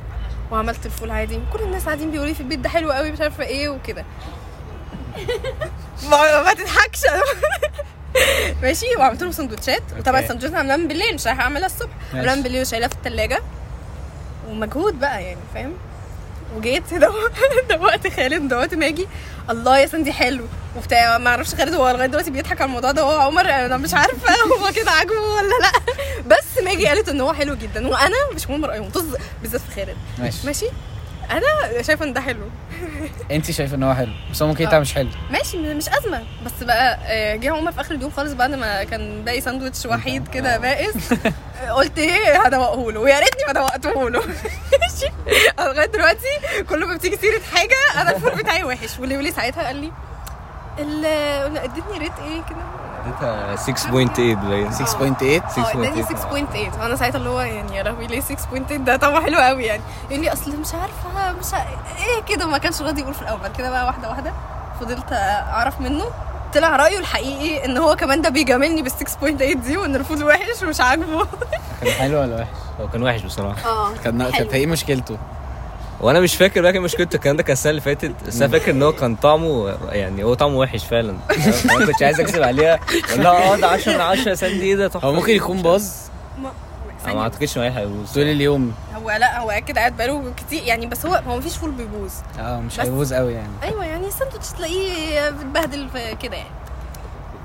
وعملت الفول عادي. كل الناس قاعدين بيقولوا لي في البيت ده حلو قوي مش عارفة إيه وكده. ما, ما تضحكش. ماشي وعملت لهم سندوتشات. وطبعا السندوتشات عاملاها من بالليل مش رايحة أعملها الصبح. عاملاها من بالليل وشايلها في الثلاجه ومجهود بقى يعني فاهم؟ وجيت دو- دوقت خالد دوقت ماجي. الله يا سندي حلو. وبتاع ما أعرفش خالد هو لغاية دلوقتي بيضحك على الموضوع ده. هو عمر أنا مش عارفة هو كده عاجبه ولا لأ. بس ماجي قالت إن هو حلو جدا. وأنا مش مهم رأيهم طز بالذات في خالد. ماشي. ماشي؟ أنا شايفة إن ده حلو. انت شايفة إن هو حلو بس هو ممكن آه. يطلع مش حلو. ماشي مش أزمة. بس بقى آه، جه عمر في آخر اليوم خالص بعد ما كان باقي ساندوتش وحيد كده بائس آه، قلت إيه هدوقه له. ويا ريتني ما دوقته له. ماشي. لغاية دلوقتي كل ما بتيجي سيرة حاجة أنا الفول بتاعي وحش. واللي ساعتها قال لي ال- قلنا ادتني ريت إيه كده؟ اديتها 6.8 باين. 6.8 آه اداني 6.8 6.8 وأنا ساعتها اللي هو يعني يا لهوي ليه 6.8 ده طعمه حلو قوي يعني. يقول لي أصل مش عارفة مش ع... إيه كده؟ ما كانش راضي يقول في الأول. كده بقى واحدة واحدة فضلت أعرف منه. طلع رأيه الحقيقي إن هو كمان ده بيجاملني بال 6.8 دي وإن ال food وحش ومش عاجبه. كان حلو ولا وحش؟ هو كان وحش بصراحة. آه كان كانت إيه مشكلته؟ وأنا مش فاكر بقى كان مشكلته الكلام ده كان السنة اللي فاتت. بس أنا فاكر إن هو كان طعمه يعني هو طعمه وحش فعلا. أنا كنتش عايز أكذب عليها. أقول لها آه ده 10 من 10 ساندي إيه ده؟ تحفة. هو ممكن يكون باظ؟ ما... أنا ما أعتقدش ان هو هيبوظ طول اليوم. هو لأ هو أكيد قاعد بقاله كتير يعني بس هو هو مفيش فول بيبوظ. آه مش هيبوظ قوي يعني. أيوه يعني الساندوتش تلاقيه بتبهدل في كده يعني.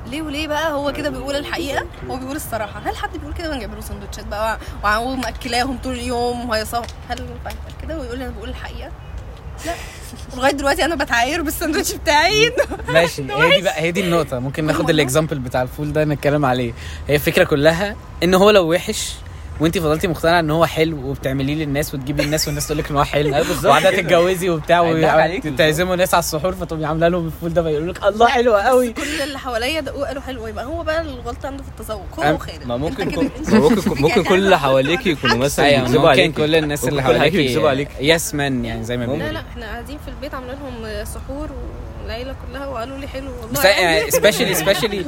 ليه وليه بقى هو كده بيقول الحقيقة؟ هو بيقول الصراحة. هل حد بيقول كده؟ وأنا جايب له سندوتشات بقى ومأكلاهم طول اليوم وهيصة هل يتقال كده؟ ويقول أنا بقول الحقيقة. لا. ولغايه دلوقتي أنا بتعاير بالساندوتش بتاعي. ماشي. هي دي بقى هي دي النقطة. ممكن ناخد ال example بتاع الفول ده نتكلم عليه. هي الفكرة كلها إن هو لو وحش وانت فضلتي مقتنعة إن هو حلو وبتعمليه للناس وتجيبي الناس والناس تقول لك إن هو حلو؟ أيوة بالظبط. وقاعدة كده. تتجوزي وبتاع وتعزموا ناس على السحور فتقومي عاملة لهم الفول ده فيقولوا لك الله حلو قوي. كل اللي حواليا دقوه قالوا حلو يبقى هو بقى الغلطة عنده في التذوق. هو وخالد ما ممكن ممكن ممكن كل اللي عشان حواليك يكونوا مثلا أيوه بيكذبوا ممكن عليك كل الناس اللي ممكن حواليك بيكذبوا عليك yes man يعني زي ما لا بيقولوا. لا إحنا قاعدين في البيت عامله لهم سحور والعيله كلها وقالوا لي حلو والله بس يعني. specially specially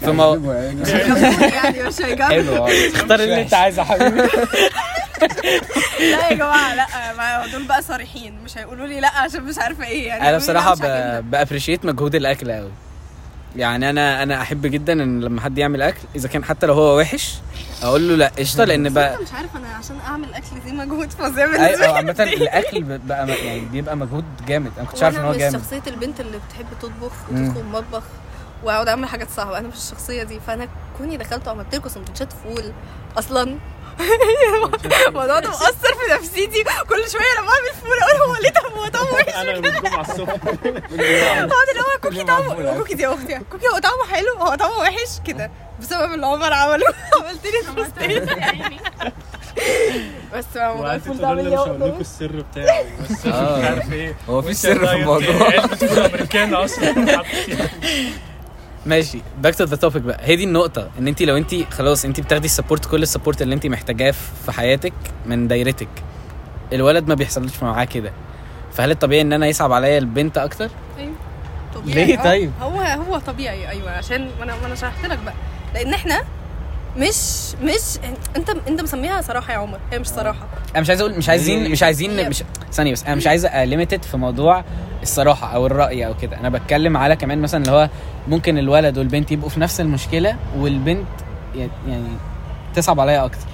في مو... يعني مش آه. اختار اللي انت عايزه يا حبيبي. لا يا جماعة لا ما دول بقى صريحين. مش هيقولوا لي لا عشان مش عارفة إيه. يعني أنا بصراحة. ب appreciate مجهود الأكل قوي يعني أنا أنا أحب جدا إن لما حد يعمل أكل إذا كان حتى لو هو وحش أقول له لا قشطة لأن بقى أنا مش عارف أنا عشان أعمل أكل دي مجهود فظيع أيوه بالنسبة لي. عامة الأكل بقى يعني بيبقى مجهود جامد. أنا كنتش عارف إن هو مش جامد. شخصية البنت اللي بتحب تطبخ. وتدخل المطبخ وأقعد أعمل حاجات صعبة. أنا مش الشخصية دي. فأنا كوني دخلت وعملت لكم سندوتشات فول أصلا. الموضوع ده مؤثر في نفسيتي. كل شوية لما أعمل فول أقول هو ليه طعمه هو طعمه وحش. أنا الجمعه الصبح. اقعد اللي هو كوكي طعمه كوكي دي يا أختي. كوكي هو طعمه حلو هو طعمه وحش كده. بسبب اللي عمر عمله. عملت لي بس وقعدت تقول ده لي مش هقول لكم السر بتاعه بس مش عارف إيه. هو في سر في الموضوع. فول امريكانه أصلا. ماشي. back to the topic بقى. هي دي النقطة إن انت لو انت خلاص انت بتاخدي ال support كل ال support اللي انت محتاجاه في حياتك من دايرتك. الولد ما بيحصلش معاه كده. فهل الطبيعي إن أنا يصعب عليا البنت أكتر؟ طبيعي ليه آه. طيب؟ هو هو طبيعي. أيوه. عشان ما أنا ما أنا شرحت لك بقى. لأن إحنا مش مش انت انت مسميها صراحة يا عمر. هي مش صراحة. أنا مش عايز أقول مش عايزين مش عايزين مش ثانية بس. أنا مش عايز limited في موضوع الصراحة أو الرأي أو كده. أنا بتكلم على كمان مثلا اللي هو ممكن الولد والبنت يبقوا في نفس المشكلة والبنت يعني تصعب عليا أكتر.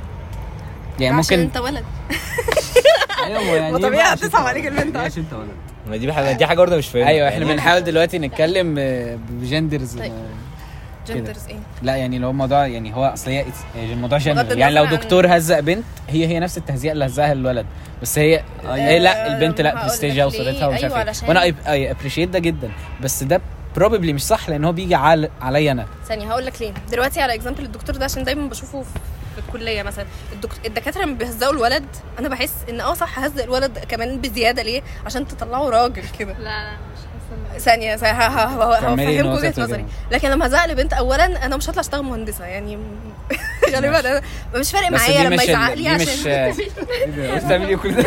يعني عشان ممكن أنت ولد. أيوه يعني طبيعي هتصعب عليك البنت عشان انت ولد. ما دي حاجة دي حاجة برضه مش فاهمها أيوه إحنا يعني بنحاول دلوقتي نتكلم آه، بجندرز طيب. آه، جندرز إيه؟ لا يعني اللي هو الموضوع يعني هو أصل هي يعني الموضوع يعني لو دكتور هزق بنت هي هي نفس التهزيق اللي هزقها الولد. بس هي هي لا البنت لا برستيجها. وصورتها ومش أيوة عارف علشان- إيه وأنا I appreciate ده جدا. بس ده probably مش صح لأن هو بيجي على عليا أنا. ثانية هقول لك ليه. دلوقتي على example الدكتور ده عشان دايما بشوفه في الكلية مثلا. الدكتور الدكاترة لما بيهزقوا الولد أنا بحس إن آه صح هزق الولد كمان بزيادة ليه؟ عشان تطلعه راجل كده. لا لا. ثانية هفهمكم وجهة نظري. لكن لما هزق لبنت اولا أنا مش هطلع أشتغل مهندسة يعني غالبا أنا مش فارق معايا لما يزعق لي عشان مش بتعمل إيه كل ده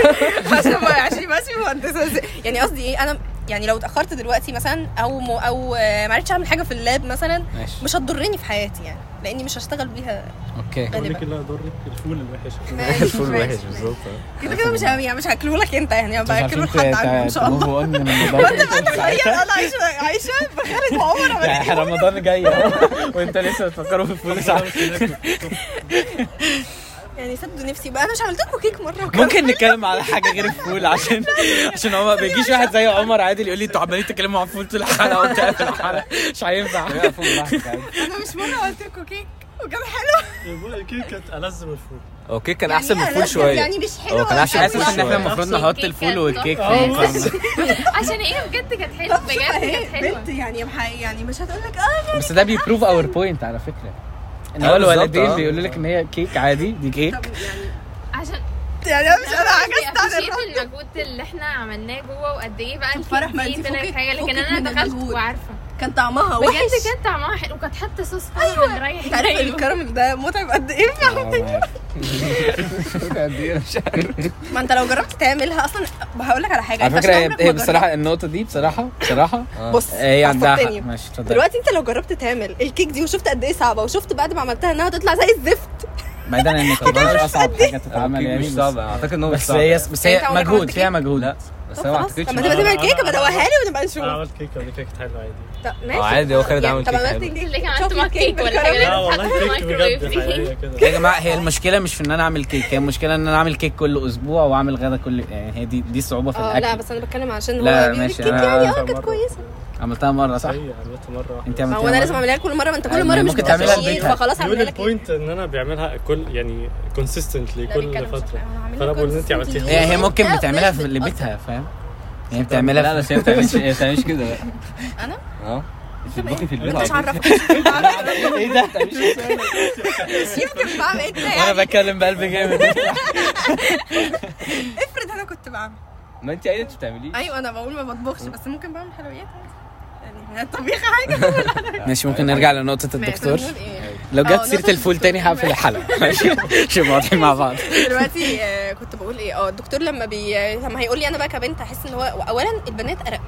عشان ما عشان مهندسه؟ يعني قصدي إيه أنا يعني لو اتأخرت دلوقتي مثلا أو م... أو آه، ما عرفتش أعمل حاجة في ال lab مثلا ماشي. مش هتضرني في حياتي يعني لأني مش هشتغل بيها okay. بقول لك اللي هيضرك الفول الوحش. الفول ماشي. وحش بالظبط. كده كده مش يعني مش هاكله لك أنت يعني باكله عارفين لحد عنده إن شاء الله. الموضوع انت أنا عايشه عايشة بخالد وعمر يعني رمضان جاي. أهو، وأنت لسه بتفكروا في الفلوس يعني سدوا نفسي بقى. أنا مش عملت لكم كيك مرة. وكان ممكن نتكلم على حاجة غير الفول عشان عشان هو ما بيجيش واحد زي عمر عادل يقول لي أنتوا عمالين تتكلموا عن الفول طول الحلقة وبتاع في الحلقة. مش هينفع. أنا مش مرة عملت لكم كيك وكان حلو. الكيك كانت ألذ من الفول. هو كيك كان يعني أحسن من الفول؟ شوية. يعني مش حلو هو كان أحسن حاسس إن إحنا المفروض نحط الفول والكيك في آه. المقارنة. عشان هي بجد كانت حلوة. بجد كانت حلوة. بنت يعني محي يعني مش هتقول لك آه بس ده بي prove our point على فكرة. إن آه، هو الوالدين آه. بيقولوا لك إن هي كيك عادي دي كيك طب يعني عشان يعني أنا مش أنا عجزت عن المجهود اللي إحنا عملناه جوه وقد إيه بقى طب فرح، ما دي طلعت حاجة لكن أنا دخلت. وعارفة كان طعمها بجد وحش. كان طعمها حلو. وكانت حاطه صوص من رايح أنت عارف الكراميل ده متعب قد إيه؟ ما أنت لو جربت تعملها أصلا هقول لك على حاجة. على فكرة هي بصراحة النقطة دي بصراحة بصراحة آه. بص هي عندها. ماشي اتفضل. دلوقتي أنت لو جربت تعمل الكيك دي وشفت قد إيه صعبة وشفت بعد ما عملتها إنها تطلع زي الزفت. بعيدا ان مش أصعب حاجة تتعمل يعني مش بس- صعب أعتقد ان هو مش بس هي. بس هي مجهود فيها؟ مجهود. لا. بس طب أنا ما أعتقدش لما إن تبقى هو- تعمل كيكة بدوقها لي ونبقى نشوف أنا عملت كيك قبل كده كانت حلوة عادي. طب ماشي. عادي، هو خالد عمل طب كيك عملت كان عملت كيك ولا. حاجة؟ لا والله كيك بجد يا جماعة هي المشكلة مش في إن أنا أعمل كيك هي المشكلة إن أنا أعمل كيك كل أسبوع وأعمل غدا كل يعني هي دي دي الصعوبه في لا الأكل. بس أنا بتكلم عشان هو لا، ماشي، الكيك يعني آه كانت. كويسة. عملتها مرة صح؟ هي عملتها مرة واحدة. أنت عملتها هو أنا مرة؟ لازم أعملها كل مرة ما أنت كل أيوة، مرة مش ممكن تعملها بتمشي، البيت. فخلاص هعملها لك. ال point إن أنا بعملها كل يعني consistently لا، كل. أنا فأنا بقول إن أنت. عملتيها. هي هي ممكن لا، بتعملها في لبيتها فاهم؟ يعني لا بتعملها بس هي ما بتعملش هي ما بتعملش كده. أنا؟ أه؟ بتطبخي في البيت. مش. عرفك إيه ده؟ يمكن بعمل إيه وأنا يعني؟ بتكلم بقلب جامد. افرض أنا كنت بعمل. ما أنت قايله انت بتعمليه أيوه أنا بقول ما بطبخش بس ممكن بعمل حلويات. الطبيخ حاجة ماشي ممكن نرجع لنقطة الدكتور؟ لو جت سيرة نقطة الفول تاني. هقفل الحلقة. ماشي؟ عشان واضحين مع بعض. دلوقتي آه، كنت بقول إيه آه الدكتور لما بي لما هيقول لي أنا بقى كبنت احس إن هو اولا البنات أرق.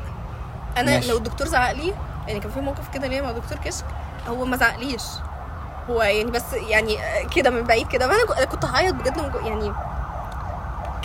أنا ماشي. لو الدكتور زعق لي يعني كان في موقف كده ليا مع دكتور كشك هو ما زعقليش. هو يعني بس يعني آه، كده من بعيد كده. وأنا ك- كنت هعيط بجد يعني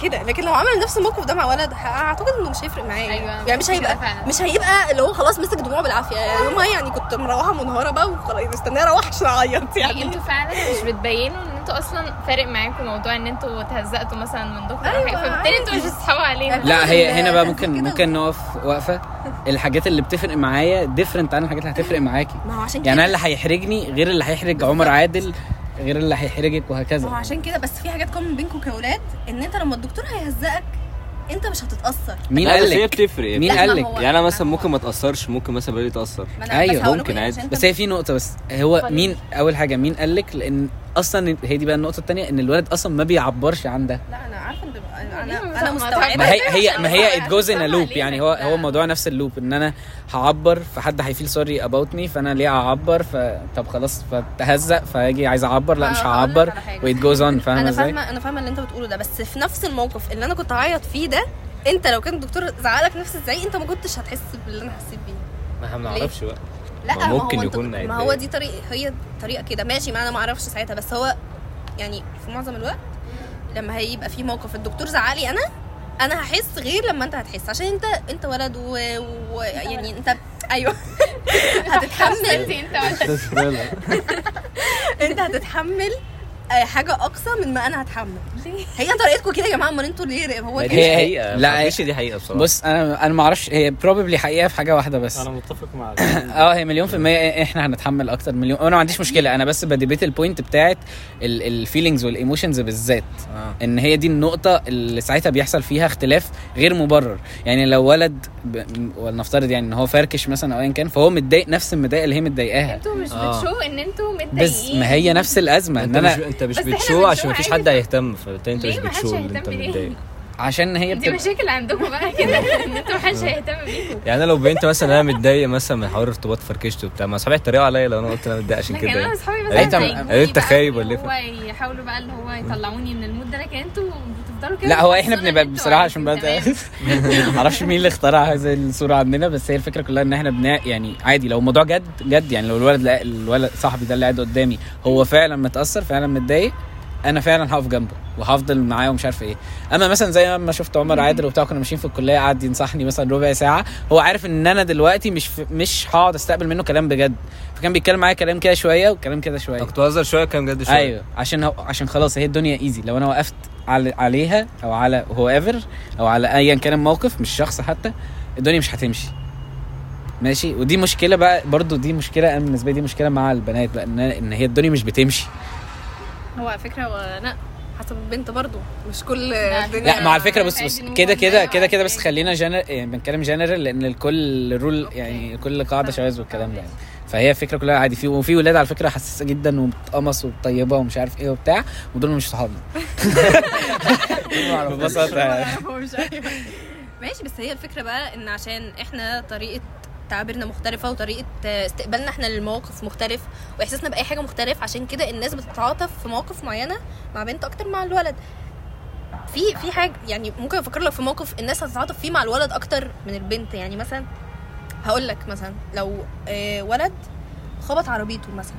كده. لكن لو عمل نفس الموقف ده مع ولد أعتقد إنه مش هيفرق معايا. أيوة، يعني مش هيبقى فعلا. مش هيبقى اللي هو خلاص مسك دموعه بالعافية. يومها يعني كنت مروحة منهارة بقى وخلاص مستنية أروح عشان أعيط يعني. أنتوا فعلا مش بتبينوا إن أنتوا أصلا فارق معاكم موضوع إن أنتوا اتهزقتوا مثلا من دكتور أيوة، فبالتالي أنتوا مش. بتصحوا علينا. لا هي هنا بقى ممكن. ممكن نقف وقفه الحاجات اللي بتفرق معايا different عن الحاجات اللي هتفرق معاكي. ما هو عشان يعني أنا اللي هيحرجني غير اللي هيحرج عمر عادل غير اللي هيحرجك وهكذا. عشان كده بس في حاجات common بينكم كأولاد إن أنت لما الدكتور هيهزقك أنت مش هتتأثر. مين قال بس هي لك بتفرق. مين قال لك يعني أنا مثلا ممكن ما اتاثرش ممكن مثلا بقى تاثر ما أنا- أيوة، بس هقول ممكن إيه، عادي. بس هي في نقطة بس هو. مين أول حاجة مين قال لك لأن أصلا هي دي بقى النقطة الثانية إن الولد أصلا ما بيعبرش عن ده لا أنا عارفة إن أنا أنا, ما أنا ما مستوعبة ما هي هي ما هي it goes in loop. يعني هو. هو الموضوع نفس ال loop إن أنا هعبر فحد هي feel sorry about me فأنا ليه أعبر فطب خلاص فتهزق فأجي عايز أعبر لا مش هعبر على حاجة. و it goes on فاهمة أنا إزاي؟ فاهمة أنا فاهمة اللي أنت بتقوله ده بس في نفس الموقف اللي أنا كنت هعيط فيه ده أنت لو كان الدكتور زعلك نفس إزاي أنت ما كنتش هتحس باللي أنا حسيت بيه ما إحنا ما نعرفش بقى لا ما ما ممكن هو يكون ما هو. دي طريقه هي طريقة كده. ماشي ما أنا ما أعرفش ساعتها بس هو يعني في معظم الوقت لما هيبقى في موقف الدكتور زعلي أنا أنا هحس غير لما أنت هتحس. عشان أنت أنت ولد ويعني و... يعني أنت أيوه. هتتحمل. أنت أنت أنت هتتحمل آه، حاجة أقصى من ما أنا هتحمل. هي طريقتكم كده يا جماعة أمال أنتوا ليه؟ هو ما كده دي هي- حقيقة. لا، معلش دي حقيقة بصراحة. بص أنا أنا ما أعرفش هي بروبلي حقيقة في حاجة واحدة بس. أنا متفق مع آه هي مليون في المية إحنا هنتحمل أكتر مليون. أنا ما عنديش مشكلة أنا بس ب debate ال point بتاعت ال feelings وال emotions بالذات. آه. إن هي دي النقطة اللي ساعتها بيحصل فيها اختلاف غير مبرر. يعني لو ولد ب... ولنفترض يعني إن هو فركش مثلا أو ايا كان فهو متضايق نفس المضايقة اللي هي متضايقاها. أنتوا مش آه. بت show إن أنتوا متضايقين بس ما هي نفس الأزمة إن أنت مش أنا أنت مش بت show عشان مفيش. حد هيهتم انت ليه مش ما حدش بت show اللي انت؟ متضايق عشان هي دي بتبقى مشاكل عندكم بقى كده ان أنتوا محدش هيهتم بيكم يعني أنا لو بنت مثلا أنا متضايق مثلا من حوار ارتباط فركشت وبتاع ما اصحابي هيتريقوا عليا لو أنا قلت أنا متضايق عشان لكن كده أنا يعني. اصحابي مثلا تخيب اللي ولا هو يحاولوا بقى اللي هو يطلعوني من المود ده لكن أنتوا بتفضلوا كده لا هو إحنا بنبقى بصراحة عشان بقى. معرفش مين اللي اخترع هذه الصورة عندنا بس هي الفكرة كلها إن إحنا بنا يعني عادي لو الموضوع جد جد يعني لو الولد لا الولد صاحبي ده اللي قاعد قدامي هو فعلا متأثر فعلا متضايق أنا فعلا هقف جنبه وهفضل معاه ومش عارف إيه. اما مثلا زي ما شفت عمر عادل وبتاع كنا ماشيين في الكلية قعد ينصحني مثلا ربع ساعة. هو عارف إن أنا دلوقتي مش في مش هقعد أستقبل منه كلام بجد. فكان بيتكلم معايا كلام كده شوية وكلام كده شوية. كنت بهزر شوية كان بجد شوية. أيوه عشان هو عشان خلاص هي الدنيا easy لو أنا وقفت على عليها أو على whoever أو على ايا كان الموقف مش شخص حتى الدنيا مش هتمشي. ماشي؟ ودي مشكلة بقى برضو دي مشكلة أنا بالنسبة لي دي مشكلة مع البنات بقى إن إن هي الدنيا مش بتمشي. هو على فكرة هو لا حسب البنت برضو مش كل لا، الدنيا لا مع الفكرة بص عادي بص إن كده كده. كده كده بس خلينا جنرال يعني بنتكلم جنرال لأن لكل rule يعني كل قاعدة شواذ والكلام ده يعني. فهي الفكرة كلها عادي. في وفي ولاد على فكرة حساسة جدا وبتقمص وطيبة ومش عارف إيه وبتاع ودول مش صحابنا. ببساطة يعني. ماشي بس هي الفكرة بقى إن عشان إحنا طريقة تعابيرنا مختلفة وطريقة استقبالنا إحنا للمواقف مختلف وإحساسنا بأي حاجة مختلف عشان كده الناس بتتعاطف في مواقف معينة مع بنت أكتر مع الولد. في في حاجة يعني ممكن أفكر لك في موقف الناس هتتعاطف فيه مع الولد أكتر من البنت. يعني مثلا هقول لك مثلا لو آه، ولد خبط عربيته مثلا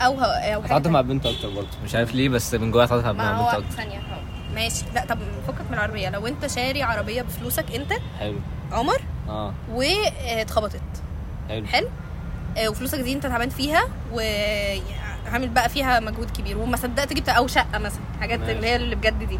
أو ه- أو حاجة مع البنت أكتر برضه. مش عارف ليه بس من جوايا اتعاطف ما مع البنت أكتر. ثانية هو ماشي. لا طب فكك من العربية. لو أنت شاري عربية بفلوسك أنت حلو. عمر آه. واتخبطت. حلو. حلو. آه، وفلوسك دي انت تعبان فيها وعامل بقى فيها مجهود كبير وما صدقت جبت أو شقه مثلا حاجات ماشي. اللي هي اللي بجد دي.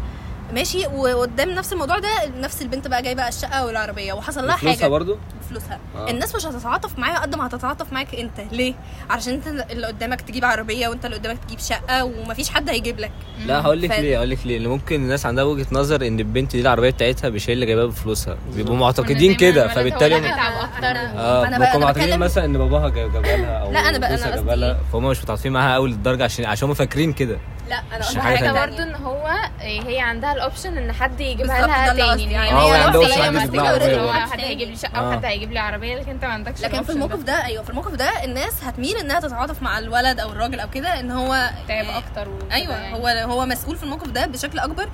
ماشي وقدام نفس الموضوع ده نفس البنت بقى جايبة الشقة والعربية وحصل لها فلوسها حاجة. برضه بفلوسها. آه. الناس مش هتتعاطف معاها قد ما هتتعاطف معاك انت. ليه؟ علشان انت اللي قدامك تجيب عربية وانت اللي قدامك تجيب شقة ومفيش حد هيجيب لك. لا هقول لك ف- ليه هقول لك ليه. اللي ممكن الناس عندها وجهة نظر إن البنت دي العربية بتاعتها مش هي اللي جايباها بفلوسها. بيبقوا معتقدين كده فبالتالي تعب أكتر. آه. بقى- ممكن أنا معتقدين مثلا إن باباها جابها لها أو لا، أنا بقى- إيه؟ فهم مش متعاطفين معاها قوي للدرجة عشان عشان هم فاكرين كده. لا أنا مش قصدي حاجة حاجة. برضه إن هو هي عندها الاوبشن إن حد يجيبها لها تاني يعني هي هي خلاص هي option حد هيجيب لي شقة آه. وحد هيجيب لي عربية لكن أنت ما عندكش لكن في الموقف ده. أيوه في الموقف ده الناس هتميل إنها تتعاطف مع الولد أو الراجل أو كده إن هو تعب آه، أكتر أيوه يعني. هو هو مسؤول في الموقف ده بشكل أكبر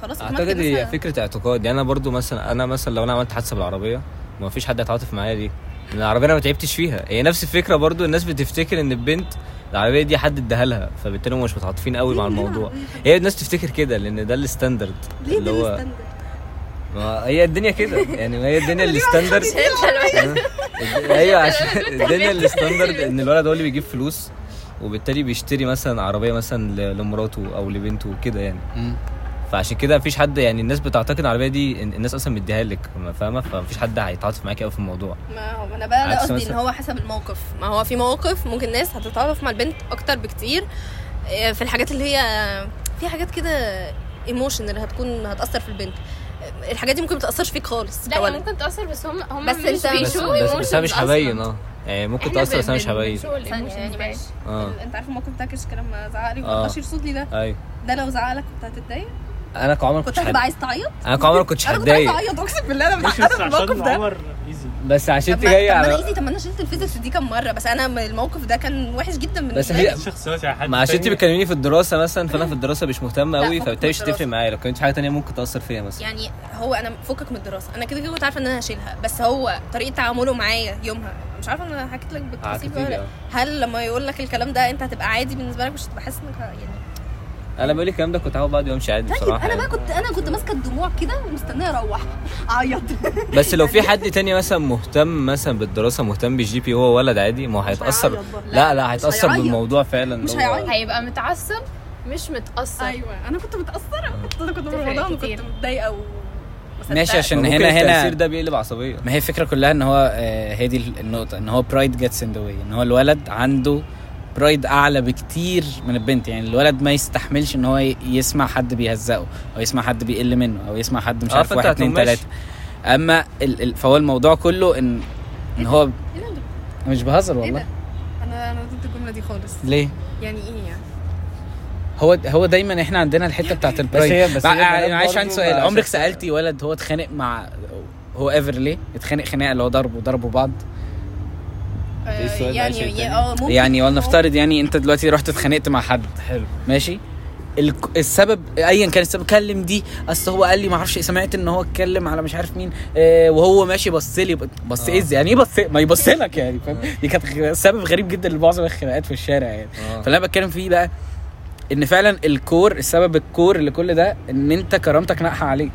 فخلاص أعتقد هي فكرة اعتقاد يعني أنا برضو مثلا أنا مثلا لو أنا عملت حادثة بالعربية ما فيش حد هيتعاطف معايا دي العربية أنا ما تعبتش فيها هي نفس الفكرة برضو الناس بتفتكر إن البنت العربية دي حد اداها لها فبالتالي هم مش متعاطفين قوي مع الموضوع. هي الناس تفتكر كده لأن ده ال standard. ليه اللي ده هو ال standard؟ ما هي الدنيا كده يعني ما هي الدنيا ال standard. أيوه عشان الدنيا ال standard إن الولد هو اللي بيجيب فلوس وبالتالي بيشتري مثلا عربية مثلا لمراته أو لبنته وكده يعني. فعشان كده مفيش حد يعني الناس بتعتقد العربية دي الناس أصلا مديها لك فاهمة؟ فمفيش حد هيتعاطف معاكي قوي في الموضوع. ما هو أنا بقى قصدي إن هو حسب الموقف. ما هو في مواقف ممكن ناس هتتعاطف مع البنت أكتر بكتير آه، في الحاجات اللي هي في حاجات كده emotional هتكون هتأثر في البنت. آه، الحاجات دي ممكن ما تأثرش فيك خالص لا كولد. ممكن تأثر بس هم هم بس مش بيشوفوا بس, بس مش هبين. آه. يعني ممكن تأثر بس أنا مش هبين يعني. ماشي آه. أنت عارف الموقف بتاعك لما زعق لي آه. وما رضاش يرصد لي ده؟ أيوه. ده لو زعق لك كنت هتتضايق؟ أنا كعمر كنت هتبقى حد... عايز تعيط؟ أنا كعمر ما كنتش أنا كنت عايز هتضايق أعيط أقسم بالله أنا مش متعقده بس من الموقف ده. بس عشان انت جاية طب ما أنا على easy طب ما أنا شلت ال physics دي كام مرة؟ بس أنا الموقف ده كان وحش جدا بس بالنسبة هي- لي. شخصيات يا حد ما عشان انت. بتكلميني في الدراسة مثلا فأنا في الدراسة مش مهتم قوي فبالتالي مش هتفرق. معايا. لو كانت في حاجة تانية ممكن تأثر فيا مثلا. يعني هو أنا فكك من الدراسة. أنا كده كده كنت عارفة إن أنا هشيلها بس هو طريقة تعامله معايا يومها مش عارفة أنا حكيت لك ولا آه. هل لما يقول لك الكلام ده أنت هتبقى عادي بالنسبة لك؟ مش هتبقى حاسس إنك يعني أنا بقول لك الكلام ده كنت هاخد بعد وامشي عادي طيب بصراحة أنا بقى يعني. كنت أنا كنت ماسكة الدموع كده ومستنية أروح أعيط بس لو في حد تاني مثلا مهتم مثلا بالدراسة مهتم بالجي بي هو ولد عادي ما هو هيتأثر. لا لا هيتأثر. بالموضوع فعلا مش هيعيط. هيبقى متعصب مش متأثر أيوه أنا كنت متأثرة كنت أنا كنت في تفرق رمضان كتير. وكنت متضايقة و ماشي عشان هنا هنا التأثير ده بيقلب عصبية ما هي الفكرة كلها إن هو آه، هي دي النقطة إن هو pride gets in the way إن هو الولد عنده pride أعلى بكتير من البنت. يعني الولد ما يستحملش إن هو يسمع حد بيهزقه أو يسمع حد بيقل منه أو يسمع حد مش آه، عارف واحد اتنين تلاتة. أما ال ال فهو الموضوع كله ان إن هو مش بهزر إيه والله. أنا أنا ضد الجملة دي خالص. ليه؟ يعني إيه يعني؟ هو هو دايما إحنا عندنا الحتة بتاعت ال pride بس هي معلش عندي سؤال. عمرك سألتي ولد هو اتخانق مع هو ever ليه؟ اتخانق خناقة اللي هو ضرب وضربوا بعض؟ آه، يعني شيء يا- تاني. آه ممكن يعني ولنفترض يعني أنت دلوقتي رحت اتخانقت مع حد. حلو. ماشي؟ السبب ايا كان السبب كلم دي أصل هو قال لي ما أعرفش إيه، سمعت إن هو اتكلم على مش عارف مين آه وهو ماشي بص لي بص آه. إيه يعني إيه بص ما يبص لك يعني فاهم؟ دي كانت سبب غريب جدا لمعظم الخناقات في الشارع يعني. آه. فاللي أنا بتكلم فيه بقى إن فعلا ال core السبب ال core لكل ده إن أنت كرامتك ناقحة عليك.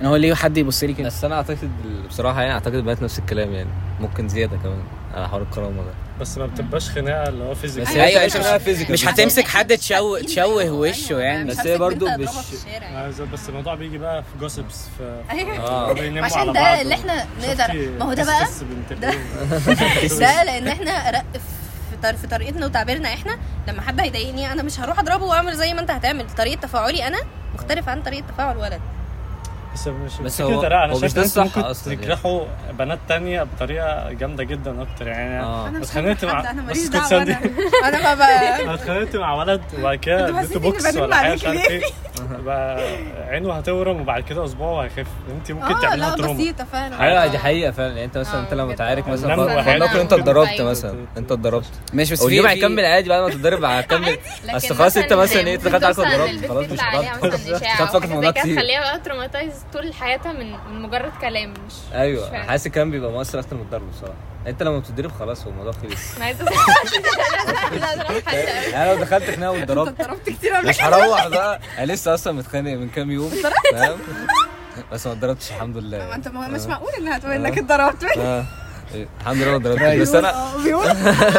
إن هو ليه حد يبص لي كده؟ بس أنا أعتقد بصراحة يعني أعتقد البنات نفس الكلام يعني ممكن زيادة كمان. على حوار الكرامة ده. بس ما بتبقاش خناقة اللي هو فيزيكال بس هي أيوة، مش مش- خناقة physical. مش هتمسك حد تشوه تشوه وشه يعني بس هي برضو مش- بس الموضوع بيجي بقى في جوسبس في أيوه. آه بيناموا عشان ده. اللي إحنا نقدر ما هو ده بقى؟ ده- لأن إحنا رق في طر- في طريقتنا وتعبيرنا إحنا لما حد هيضايقني أنا مش هروح أضربه وأعمل زي ما أنت هتعمل. طريقة تفاعلي أنا مختلف عن طريقة تفاعل ولد. بس مش بس هو- لا، أنا هو مش ده الصح ممكن أصلاً يعني. تجرحوا بنات تانية بطريقة جامدة جدا أكتر. يعني آه. أنا مش اتخانقت مع أنا بس ماليش كنت دعوة أنا أنا ما بقى أنا اتخانقت مع ولد وبعد كده اديته بوكس ولا حاجة مش عارف؟ إيه. بقى عينه هتورم وبعد كده أسبوع وهيخف أنت ممكن آه تعملها لها trauma. بسيطة فعلا. أيوه دي حقيقة فعلا. يعني أنت مثلا آه، أنت لما. تعارك مثلا فلنقل أنت اتضربت أيوة. مثلا. أنت اتضربت. ماشي بس في اليوم في- هيكمل عادي بعد ما تتضرب هكمل اصل خلاص أنت مثلا إيه دخلت عليك البنت خلاص مش هتضرب في حاجة الموضوع كتير. تخليها بقى تروماتايز طول حياتها من من مجرد كلام مش أيوه مش. حاسس الكلام بيبقى مؤثر أكتر من الضرب بصراحة. أنت لما بتتضرب خلاص هو الموضوع خلص. أنا عايزة يعني لو دخلت خناقة واتضربت. ضربت كتير مش هروح بقى. أنا لسه أصلا متخانق من كام يوم فاهم بس ما اتضربتش الحمد ما لله أنت ما- مش معقول إنها تقول إنك اتضربت. آه. إيه، الحمد لله ما اتضربتش. بس أنا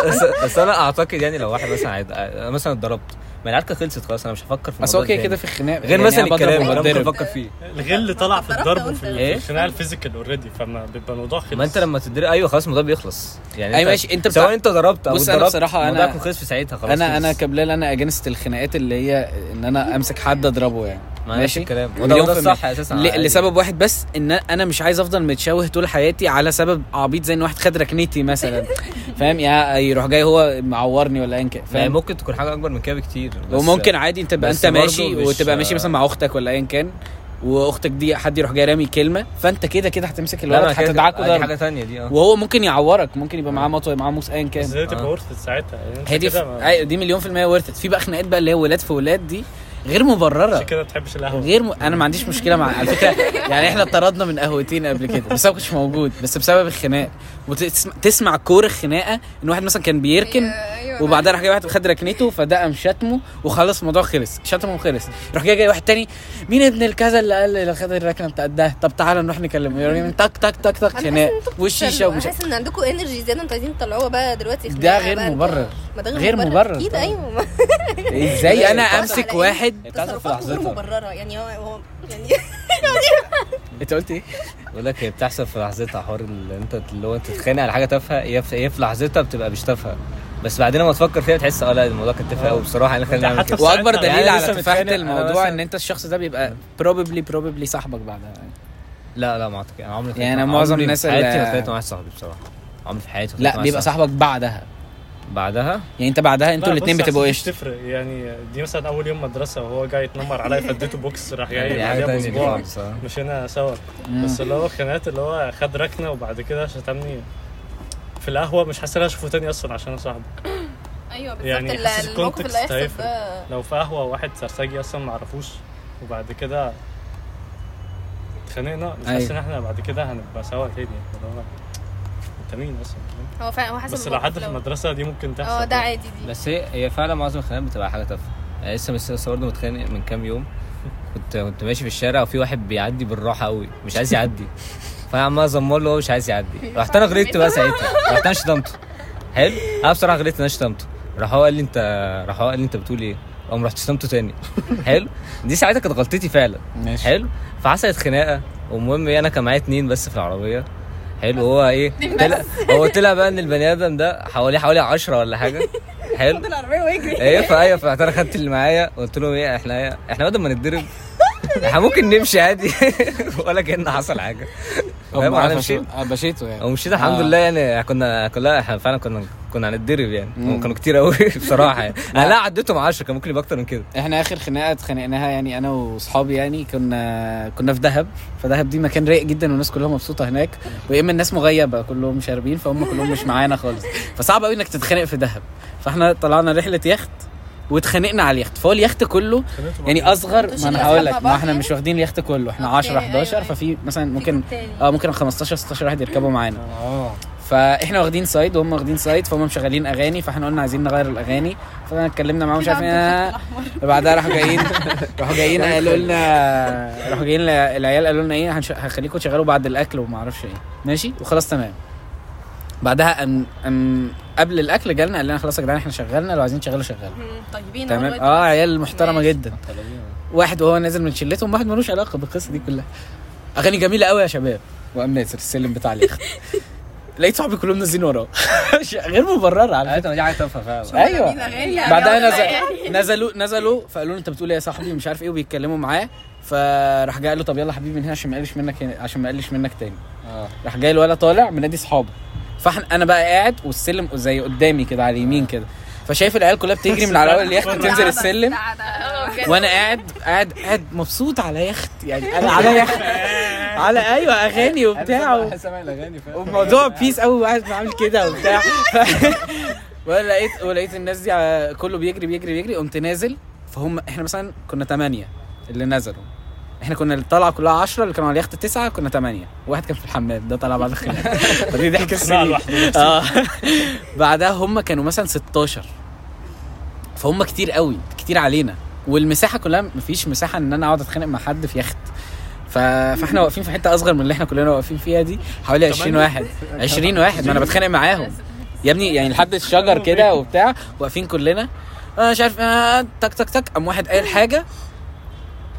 بس, أنا أعتقد يعني لو واحد مثلا مثلا اتضربت. ما العركه خلصت خلاص أنا مش هفكر في بس هو الموضوع كده كده. في الخناق غير يعني مثلا الكلام أنا ممكن. أفكر فيه الغل طلع في الضرب وانت- في إيه؟ الخناقه ال physical already فما بيبقى الموضوع خلص ما أنت لما تتضرب أيوه خلاص الموضوع بيخلص يعني أيوة انت- ماشي، أنت سواء أنت ضربت أو بص الموضوع أنا- يكون خلص في ساعتها خلاص أنا أنا. كبلال أنا against الخناقات اللي هي إن أنا أمسك حد أضربه يعني ما نفس الكلام. وده المية. الصح أساسا ل-. لسبب واحد بس إن أنا مش عايز أفضل متشوه طول حياتي على سبب عبيط زي إن واحد خد ركنتي مثلا. فاهم؟ يا يروح جاي هو معورني ولا ايا كان يعني فاهم؟ ممكن تكون حاجة أكبر من كده بكتير بس- وممكن عادي أنت تبقى بس أنت ماشي وتبقى ماشي مثلا مع أختك ولا ايا كان وأختك دي حد يروح جاي رامي كلمة فأنت كده كده هتمسك الولد هتدعكوا دي ضرب. حاجة ثانية دي آه. وهو ممكن يعورك ممكن يبقى معاه مطوة معاه موس ايا بس كان دي تبقى آه. ورثت ساعتها؟ يعني هي دي ف... ما- أيوة دي مليون في المية ورثت في بقى خناقات بقى اللي هي ولاد في ولاد دي غير مبررة. عشان كده ما تحبش القهوة. غير م... أنا ما عنديش مشكلة مع على فكرة يعني إحنا طردنا من قهوتين قبل كده بس أنا ما كنتش موجود بس بسبب الخناق. وتسمع تسمع core الخناقه إن واحد مثلا كان بيركن أيوة، وبعدها راح جاي واحد خد ركنته فده قام شتمه وخلص الموضوع خلص شتمه وخلص. راح جاي جاي واحد تاني مين ابن الكذا اللي قال اللي خد الركنة بتاعت ده؟ طب تعالى نروح نكلمه. يروح تك تك تك تك خناق والشيشه ومش حاسس إن عندكم energy زيادة أنتوا عايزين تطلعوها بقى دلوقتي ده خناقة غير مبرر. ده غير مبرر. أكيد. أيوه. إزاي؟ أنا أمسك واحد بتحصل في لحظتها مبررة. يعني هو يعني. انت قلت إيه؟ بقول لك هي بتحصل في لحظتها حوار اللي انت اللي هو انت تتخانق على حاجة تافهة هي في هي في لحظتها بتبقى مش تافهة. بس بعدين لما تفكر فيها تحس آه لا الموضوع كان تافه قوي بصراحة. يعني خلينا نعمل كده وأكبر دليل على تفاهة أنا الموضوع إن أنت الشخص ده بيبقى probably probably صاحبك بعدها. يعني. لا لا ما أعتقد. أنا عمري يعني عمري معظم في الناس حياتي اللي- ما اتخانقت مع واحد صاحبي بصراحة. عمري في حياتي لا بيبقى صاحبك بعدها. بعدها؟ يعني انت بعدها أنتوا لا، الاثنين بتبقوا إيش؟ مش تفرق يعني دي مثلا أول يوم مدرسة وهو جاي يتنمر عليا فاديته بوكس راح جاي دي بأسبوع. خالص آه. مشينا سوا. بس اللي هو خناقات اللي هو خد ركنة وبعد كده شتمني. في القهوة مش حاسس إن أنا اشوفه تاني أصلا عشان أنا صاحبه. أيوه بالظبط. يعني الموقف اللي الكونتكست هيحصل. ده. لو في قهوة واحد سرسجي أصلا ما أعرفوش وبعد كده اتخانقنا مش حاسس أيوة. إن إحنا بعد كده هنبقى سوا تاني. اللي هو انت مين أصلا؟ هو فعلا هو حاسس بس لو حد في المدرسة دي ممكن تحصل آه ده عادي دي. بس هي هي فعلا معظم الخناقات بتبقى حاجة تافهة. يعني لسه لسه لسه برضه متخانق من كام يوم. كنت كنت ماشي في الشارع وفي واحد بيعدي بالراحة قوي. مش عايز يعدي. فأنا عمال أزمر له وهو مش عايز يعدي. رحت أنا غلطت بقى ساعتها. رحت أنا شتمته. حلو؟ أنا بصراحة غلطت أنا شتمته. راح هو قال لي انت راح هو قال لي أنت بتقول إيه؟ قام رحت شتمته تاني. حلو؟ دي ساعتها كانت غلطتي فعلا. ماشي. حلو؟ فحصلت خناقة. والمهم إيه أنا كان معايا اتنين بس في العربية. حلو. هو إيه؟ طلع هو طلع بقى إن البني آدم ده حوالي حوالي 10 ولا حاجة. حلو. خد العربيه ويجري إيه فأيوة فرحت أنا خدت اللي معايا قلت لهم إيه إحنا إيه إحنا بدل ما نتضرب إحنا ممكن نمشي عادي. ولا كان حصل حاجة. فاهم؟ أنا مشيت مشيته يعني. ومشيت الحمد آه. لله يعني كنا كلها إحنا فعلا كنا كنا هنتضرب يعني. هم كانوا كتير قوي بصراحة يعني. أنا لا. عديتهم 10 كان ممكن يبقى أكتر من كده. إحنا آخر خناقة اتخانقناها يعني أنا وأصحابي يعني كنا كنا في دهب. فدهب دي مكان رايق جدا والناس كلها مبسوطة هناك. ويا إما الناس مغيبة كلهم شاربين فهم كلهم مش معانا خالص. فصعب قوي إنك تتخانق في دهب. فإحنا طلعنا رحلة يخت. واتخانقنا على اليخت. فهو اليخت كله يعني أصغر ما أنا هقول لك. ما إحنا يعني؟ مش واخدين اليخت كله. إحنا okay، 10 11 أيوة، أيوة. ففي مثلا ممكن. آه ممكن 15 16 واحد يركبوا معانا. آه. فإحنا واخدين side وهم واخدين side فهم مشغلين أغاني فإحنا قلنا عايزين نغير الأغاني. فاحنا اتكلمنا معاهم مش عارف إيه. بعدها راحوا جايين راحوا جايين قالوا لنا راحوا جايين العيال قالوا لنا إيه هنش- هنخليكم تشغلوا بعد الأكل وما أعرفش إيه. ماشي؟ وخلاص تمام. بعدها أم أم قبل الأكل جالنا قال لنا خلاص يا جدعان إحنا شغلنا لو عايزين تشغلوا شغلوا طيبين تمام؟ آه عيال محترمة ماشي. جدا. واحد وهو نازل من شلتهم واحد ملوش علاقة بالقصة دي كلها. أغاني جميلة قوي يا شباب. وقام نازل السلم بتاع اليخت لقيت صحابي كلهم نازلين وراه. غير مبررة على فكرة. دي حاجة تافهة فعلا. أيوه. أغاني. بعدها يعني نزل نزلوا نزلوا فقالوا له أنت بتقول إيه يا صاحبي؟ مش عارف إيه وبيتكلموا معاه. فراح جاي قال له طب يلا حبيبي من هنا عشان ما اقلش منك هنا عشان ما اقلش منك تاني. آه. راح جاي الولد طالع من نادي اصحابه فاحنا أنا بقى قاعد والسلم زي قدامي كده على اليمين كده. فشايف العيال كلها بتجري من على اول اليخت تنزل السلم. آه وأنا قاعد قاعد قاعد مبسوط على يخت. يعني أنا على يخت. على أيوه أغاني وبتاع و- وموضوع بيس قوي وقاعد بعمل كده وبتاع. وأنا لقيت ولقيت الناس دي كله بيجري بيجري بيجري. قمت نازل. فهم إحنا مثلا كنا ثمانية اللي نزلوا. إحنا كنا الطلعة كلها 10 اللي كانوا على اليخت تسعة كنا ثمانية واحد كان في الحمام ده طلع بعد الخناقة. فدي ضحك السنين. آه. بعدها هم كانوا مثلا 16 فهم كتير قوي كتير علينا. والمساحة كلها مفيش مساحة إن أنا أقعد أتخانق مع حد في يخت. ف... فإحنا واقفين في حتة أصغر من اللي إحنا كلنا واقفين فيها دي حوالي 20 واحد. 20 واحد. ما أنا بتخانق معاهم. يا ابني يعني لحد الشجر كده وبتاع واقفين كلنا. أنا مش عارف آه تك تك تك. قام واحد قال حاجة.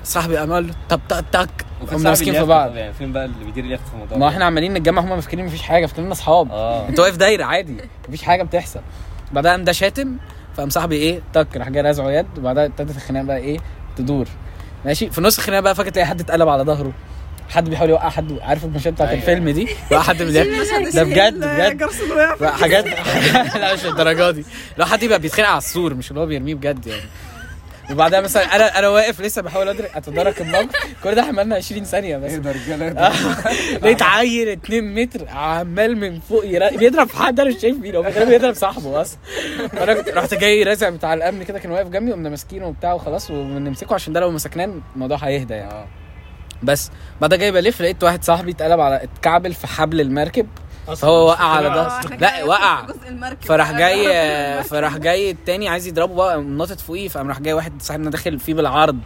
صاحبي قام قال له طب تك تك قمنا ماسكين في بعض. يعني فين بقى اللي بيدير اليخت في الموضوع ما إحنا عمالين نتجمع هم فاكرين مفيش حاجة فاكرين أصحاب. آه. انت واقف دايرة عادي مفيش حاجة بتحصل. بعدها قام ده شاتم فقام صاحبي إيه تك راح جاي رازعه يد وبعدها ابتدت الخناقة بقى إيه تدور. ماشي؟ في نص الخناقة بقى فاكر تلاقي حد اتقلب على ظهره. حد بيحاول يوقع حد عارف المشهد بتاعت أيوة. الفيلم دي؟ وقع حد من ده بجد بجد. حاجات لا مش الدرجة دي. لو حد يبقى بيتخانق على السور مش اللي هو بيرميه بجد يعني. وبعدها مثلا أنا أنا واقف لسه بحاول أدرك أتدارك الموقف. كل ده عملنا 20 ثانية بس. ده رجاله آه. لقيت عيل 2 متر عمال من فوق يرا... بيضرب في حد أنا مش شايف مين هو بيضرب- صاحبه أصلا فأنا كنت- رحت جاي رازع بتاع الأمن كده كان واقف جنبي قمنا ماسكينه وبتاع وخلاص ونمسكه عشان ده لو مسكناه الموضوع هيهدى يعني. آه. بس بعدها جاي بلف لقيت واحد صاحبي اتقلب على اتكعبل في حبل المركب. فهو وقع على ده. أصلاً. لا وقع. فراح جاي فراح جاي التاني عايز يضربه بقى ناطط فوقيه فقام راح جاي واحد صاحبنا داخل فيه بالعرض.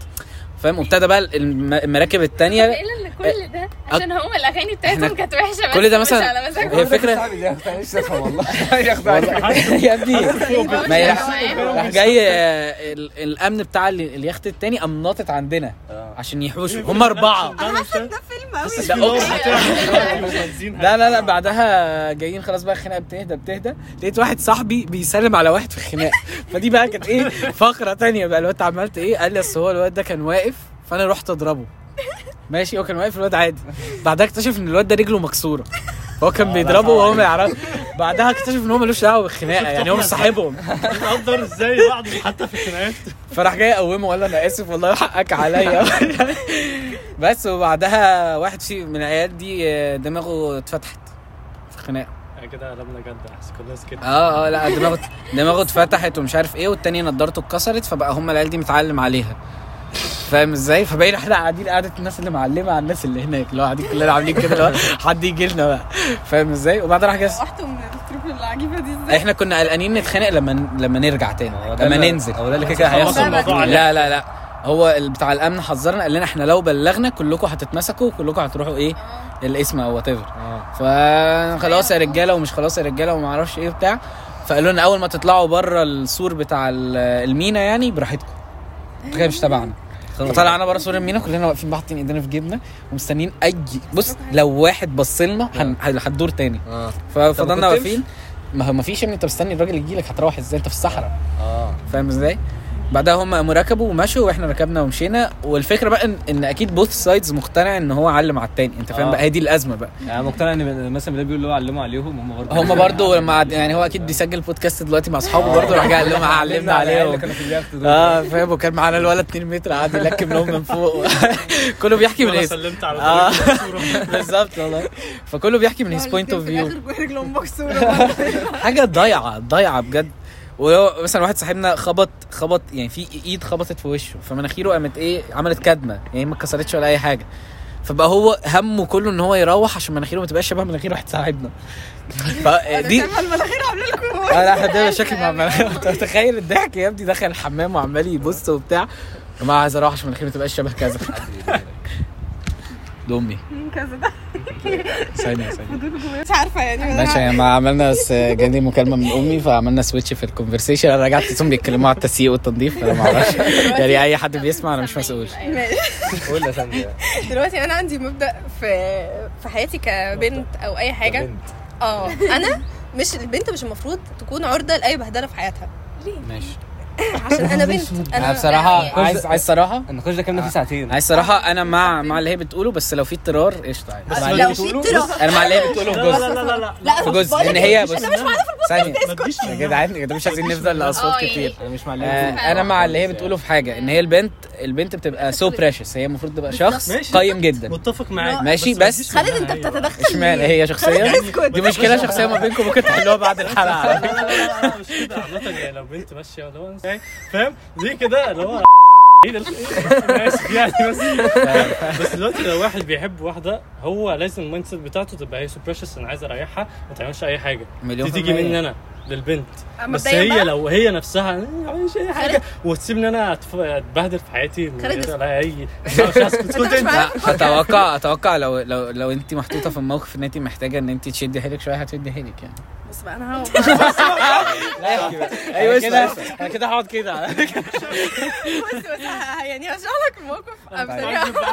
فاهم؟ وابتدى بقى الم- المراكب التانية. إيه اللي كل ده؟ عشان هم الأغاني بتاعتهم كانت وحشة كل ده مثلا- هي والله؟ يا ابني. ما هي راح جاي آه، ال- الأمن بتاع ال- اليخت التاني قام ناطط عندنا آه. عشان يحوشوا. هم أربعة. ده فيلم قوي ده لا لا لا لا بعدها جايين خلاص بقى الخناقه بتهدى بتهدى. لقيت واحد صاحبي بيسلم على واحد في الخناقه فدي بقى كانت إيه؟ فقرة تانية بقى. الواد عملت إيه؟ قال لي أصل هو الواد ده كان واقف فانا رحت اضربه. ماشي هو كان واقف الواد عادي. بعدها اكتشف إن الواد ده رجله مكسورة. هو كان بيضربه وهو ما يعرف بعدها اكتشف إن هو ملوش دعوة بالخناقة يعني هو مش صاحبهم نقدر إزاي بعض حتى في الخناقات؟ فراح جاي يقومه وقال له أنا آسف والله حقك عليا. بس وبعدها واحد في من العيال دي آه، دماغه اتفتحت في الخناقه يعني كده قلبنا جد أحسن. كل الناس كده آه آه لا دماغه دماغه اتفتحت ومش عارف إيه والتاني نضارته اتكسرت فبقى هم العيال دي متعلم عليها. فاهم إزاي؟ فبقينا إحنا قاعدين قعدة الناس اللي معلمة على الناس اللي هناك اللي هو قاعدين كلنا عاملين كده اللي هو حد يجي لنا بقى. فاهم إزاي؟ وبعدين راح جاي العجيبة دي إزاي؟ إحنا كنا قلقانين نتخانق لما لما نرجع تاني. لما ننزل. هو ده اللي كده هيحصل. لا لا لا. هو بتاع الأمن حذرنا قال لنا إحنا لو بلغنا كلكم هتتمسكوا وكلكم هتروحوا إيه؟ القسم or whatever آه فخلاص يا رجالة ومش خلاص يا رجالة وما أعرفش إيه وبتاع. فقالوا لنا أول ما تطلعوا بره السور بتاع ال- المينا يعني براحتكم. كده مش تبعنا. فطلعنا بره سور المينا كلنا واقفين حاطين ايدينا في جيبنا ومستنيين أي بص لو واحد بص لنا هن- هتدور تاني. آه. ففضلنا؟ واقفين. ما هو ما فيش يا ابني انت مستني الراجل يجي لك هتروح إزاي؟ انت في الصحراء. آه. فاهم إزاي؟ بعدها هم قاموا ركبوا ومشوا وإحنا ركبنا ومشينا. والفكرة بقى ان, إن أكيد both sides مقتنع إن هو علم على التاني. أنت فاهم آه. بقى؟ هي دي الأزمة بقى. يعني مقتنع إن مثلا ده بيقول له علموا عليهم هم برضه هم برضو لما عد- يعني هو أكيد بيسجل بودكاست دلوقتي مع أصحابه برضو راح جاي قال لهم علمنا عليهم. آه فاهم؟ وكان معانا الولد 2 متر قاعد يلكم لهم من فوق. كله بيحكي من أنا his سلمت على الصورة. بالظبط والله. فكله بيحكي من his point of view حاجة ضايعة ضايعة بجد. ولو مثلا واحد صاحبنا خبط خبط يعني في إيد خبطت في وشه فمناخيره قامت إيه عملت كدمة يعني ما اتكسرتش ولا أي حاجة. فبقى هو همه كله إن هو يروح عشان مناخيره ما تبقاش شبه مناخير واحد صاحبنا. فدي شايفه المناخير عاملة لكم آه لا إحنا دايما شكل مع مناخير أنت متخيل الضحك يا ابني؟ دخل الحمام وعمال يبص وبتاع. يا جماعة عايز أروح عشان مناخيري ما تبقاش شبه كذا. لامي كذا ده. ثانية ثانية. مش عارفة يعني. ماشي جماعة عملنا جالي مكالمة من أمي فعملنا switch في ال conversation أنا رجعت لقيتهم بيتكلموا على التسييق والتنظيف فأنا ما أعرفش. يعني أي حد بيسمع أنا مش مسؤول. قول يا ساندي دلوقتي أنا عندي مبدأ في في حياتي كبنت أو أي حاجة. آه. أنا مش البنت مش المفروض تكون عرضة لأي بهدلة في حياتها. ماشي. عشان أنا بنت. أنا بصراحة يعني عايز عايز صراحة؟ النقاش ده كنا فيه ساعتين. عايز صراحة أنا مع مع اللي هي بتقوله بس لو في اضطرار قشطة عادي. بس مع لو في بتقوله- اضطرار. أنا مع اللي هي بتقوله في لا جزء لا لا. لا لا في جزء إن هي بص. أنا مش معانا في تجيش يا جدعان يا جدعان مش عايزين نفضل لاصوات كتير. أنا مش مع اللي آه أنا مع اللي هي بتقوله في حاجة إن هي البنت البنت بتبقى so precious هي المفروض تبقى شخص ماشي. قيم جدا. متفق معاك. ماشي، ما بس- تجيش خالد انت. بتتدخل اشمعنى؟ هي شخصية؟ دي مشكلة شخصية ما بينكم ممكن تحلوها بعد الحلقة. على لا. لا لا لا مش كده. عامة يعني لو بنت ماشية اللي هو فاهم؟ دي كده؟ اللي هو أنا آسف يعني بس بس دلوقتي لو واحد بيحب واحدة هو لازم ال mindset بتاعته تبقى هي so precious أنا عايز أريحها ما تعملش أي حاجة. مليون دي تيجي. مني أنا. للبنت. بس هي بقى، لو هي نفسها ما عملش اي حاجة. وتسيبني أنا أتبهدل في حياتي. لا اي مش كنت أنت أتوقع أتوقع لو لو لو انت محطوطة في الموقف إن انت محتاجة إن انت تشدي حيلك شوية هتشدي حيلك يعني. بص بقى أنا هو أيوه كده أنا كده هقعد كده. بس يعني هشرح لك الموقف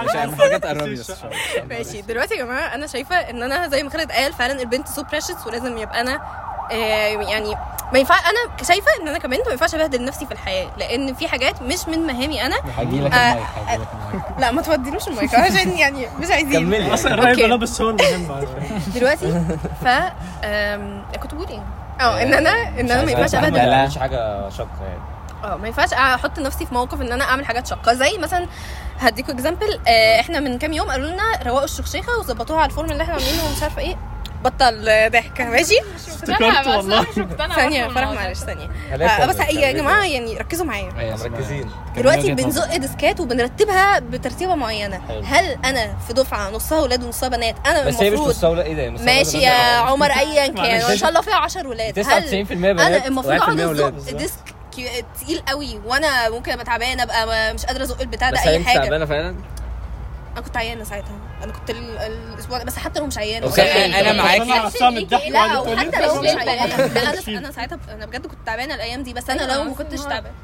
مش عارف حاجة تقربي بس شوية. ماشي. دلوقتي يا جماعة أنا شايفة إن أنا زي ما خالد قال فعلا البنت so precious ولازم يبقى أنا يعني ما ينفع أنا شايفة إن أنا كبنت ما ينفعش أبهدل نفسي في الحياة لأن في حاجات مش من مهامي أنا. هجي لك آه، ال mic ال mic. لا ما توديلوش المايك عشان يعني مش عايزين. كملي. أصلا. الرايب لابس هو المهم دلوقتي ف كنت بقول إيه؟ آه إن أنا إن أنا ما ينفعش أبهدل. لا مش حاجة شاقة يعني. آه ما ينفعش أحط نفسي في موقف إن أنا أعمل حاجات شاقة. زي مثلا هديكوا example إحنا من كام يوم قالوا لنا روقوا الشخشيخه وظبطوها على ال form اللي إحنا عاملينه ومش عارفة إيه. بطل ضحك ماشي؟ افتكرت والله. ثانية فرح معلش ثانية. آه، بس يا جماعة يعني ركزوا معايا. مركزين. دلوقتي بنزق ديسكات وبنرتبها بترتيبة معينة. حلو. هل أنا في دفعة نصها ولاد ونصها بنات؟ أنا بس هي مش المفروض مستولى إيه ده؟ ماشي يا عمر ايا كان. وإن شاء الله فيها 10 ولاد. هل 99% بنات. أنا المفروض 1% أقعد ولاد. أزق desk تقيل قوي وأنا ممكن أبقى تعبانة أبقى مش قادرة أزق البتاع ده بس أي أنت حاجة. تعبانة فعلا؟ أنا كنت عيانة ساعتها. أنا كنت ال- الأسبوع ده بس حتى لو مش عيانه أنا معاكي. عصام الضحك لا وحتى لو مش عيانه أنا أنا ساعتها أنا بجد كنت تعبانة الأيام دي بس أنا أيوة، لو ما كنتش تعبانة.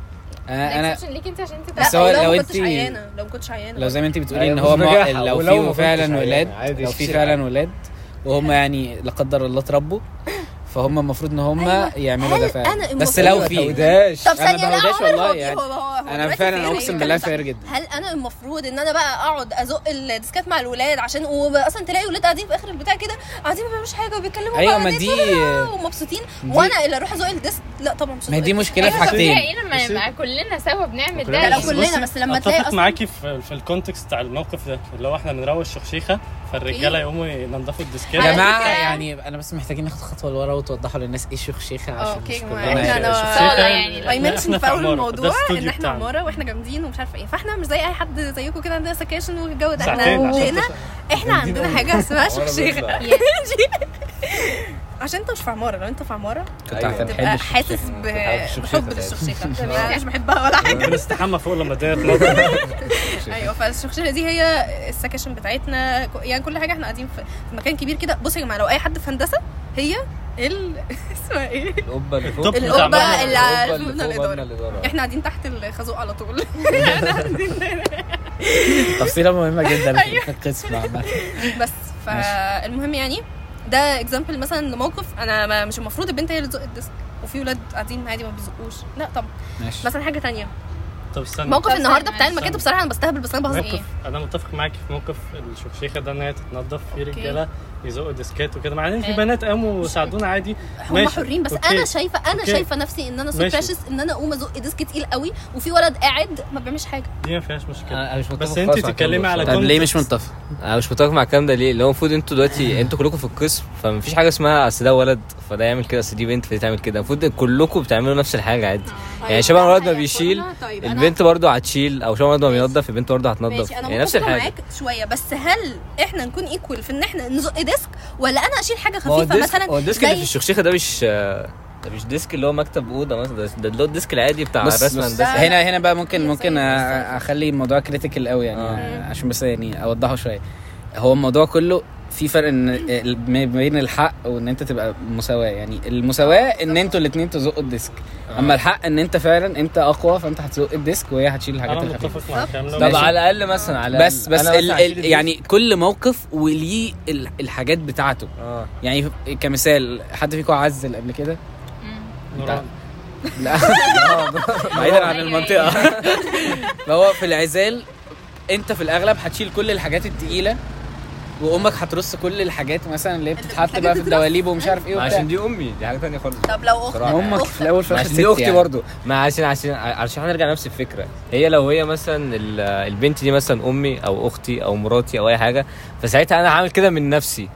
أنا أنا عشان ليك انت عشان انت بس لا هو لو عيانة لو ما كنتش عيانة. لو زي ما انت بتقولي أيوة، إن هو. لو في فعلا ولاد لو في فعلا. ولاد وهم يعني لا قدر الله اتربوا فهم المفروض إن هم أيوة. يعملوا ده هل فعلا بس لو في طب لا بهوداش عمر والله هو يعني. هو هو هو أنا فعلا أقسم بالله فاير. جدا هل أنا المفروض إن أنا بقى أقعد أزق الديسكات مع الولاد عشان واصلا تلاقي ولاد قاعدين في آخر البتاع كده قاعدين ما بيعملوش حاجة وبيتكلموا أيوة، مع ما دي- ومبسوطين دي- وأنا اللي أروح أزق الديسك لا طبعا مش ما دي. مشكلة في أيوة، حاجتين لما يبقى كلنا سوا بنعمل ده لو كلنا بس لما تلاقي اتفق أصلا معاكي في, في الكونتكست بتاع الموقف ده اللي هو إحنا بنروش الشخشيخه فالرجالة يقوموا ينضفوا الديسكات. يا جماعة يعني أنا بس محتاجين ناخد خطوة لورا وتوضحوا للناس إيه شيخة آه عشان أوكي مش كلنا إحنا شخصية يعني. اي منشن في أول الموضوع إن إحنا. عمارة وإحنا جامدين ومش عارفة إيه. فإحنا مش زي أي حد زيكم كده عندنا سكاشن والجو ده. إحنا إحنا عندنا حاجة اسمها بيطلع. عشان انت مش في عماره لو انت في عماره كنت أيوة. هتحب تبقى الشيخ. حاسس بحب. للشخشيخه أنا مش بحبها ولا حاجة. بنستحمى فوق لما تنضف أيوه فالشخشيخه دي هي السكاشن بتاعتنا. يعني كل حاجة إحنا قاعدين في مكان كبير كده. بصوا يا جماعة لو أي حد في هندسة هي ال اسمها إيه؟ القبة اللي فوق. القبة اللي مبنى الإدارة. إحنا قاعدين تحت الخازوق على طول. تفصيله مهمه جدا في القسم عامه بس فالمهم يعني ده example مثلا لموقف أنا مش المفروض البنت هي اللي تزق ال desk وفي ولاد قاعدين عادي ما بيزقوش. لا طبعا. ماشي. مثلا حاجة تانية. طب استنى موقف النهارده بتاع. المكاتب بصراحة أنا بستهبل بس أنا بهزر إيه أنا متفق معاكي في موقف الشخشيخه ده إن هي تتنضف في رجالة يزقوا ديسكات وكده مع إن في. بنات قاموا وساعدونا عادي هم ماشي. حرين بس okay. أنا شايفة أنا okay. شايفة نفسي إن أنا so ماشي. precious إن أنا أقوم أزق desk تقيل قوي وفي ولد قاعد ما بيعملش حاجة دي ما فيهاش مشكلة أنا مش متفق بس انت مع الكلام تتكلمي ده على. طب ليه مش. متفق؟ أنا مش متفق مع الكلام ده ليه؟ اللي هو المفروض أنتوا دلوقتي أنتوا كلكم في القسم فمفيش حاجة اسمها أصل ده ولد فده يعمل كده أصل دي بنت فدي تعمل كده المفروض كلكم بتعملوا نفس الحاجة عادي يعني شبه الولد ما بيشيل طيب البنت برضو هتشيل أو شو برضو بينظف البنت برضو هتنظف. ماشي أنا يعني نفس الحاجة. معاك شوية بس هل إحنا نكون equal في إن إحنا نزق desk ولا أنا أشيل حاجة خفيفة مثلا؟ هو ال desk اللي في الشخشيخة ده مش ده مش desk اللي هو مكتب أوضة مثلا ده ده اللي هو ال desk العادي بتاع بص الهندسي هنا هنا بقى ممكن ممكن أخلي الموضوع critical قوي يعني آه. عشان بس يعني أوضحه شوية. هو الموضوع كله في فرق إن ما بين الحق وإن أنت تبقى مساواة. يعني المساواة إن أنتوا الاثنين تزقوا ال desk. أما الحق إن أنت فعلا أنت أقوى فأنت هتزق ال desk وهي هتشيل الحاجات أنا الخفيفة. طب. على الأقل مثلا على بس بس أنا ال مثلا هشيل ال ال desk. يعني كل موقف وليه ال- الحاجات بتاعته. آه. يعني كمثال حد فيكم عزل قبل كده؟ نوران. لا. بعيدا عن المنطقة. فهو في العزال أنت في الأغلب هتشيل كل الحاجات التقيلة. وامك هترص كل الحاجات مثلا اللي هي بتتحط بقى في. الدواليب ومش عارف إيه وبتاع. عشان دي أمي دي حاجة ثانية خالص. طب لو اخت صراحة. أمك في الأول في الآخر عشان دي أختي يعني. برضو. ما عشان عشان عشان هنرجع نفس الفكرة. هي لو هي مثلا ال- البنت دي مثلا أمي أو أختي أو مراتي أو أي حاجة فساعتها أنا هعمل كده من نفسي.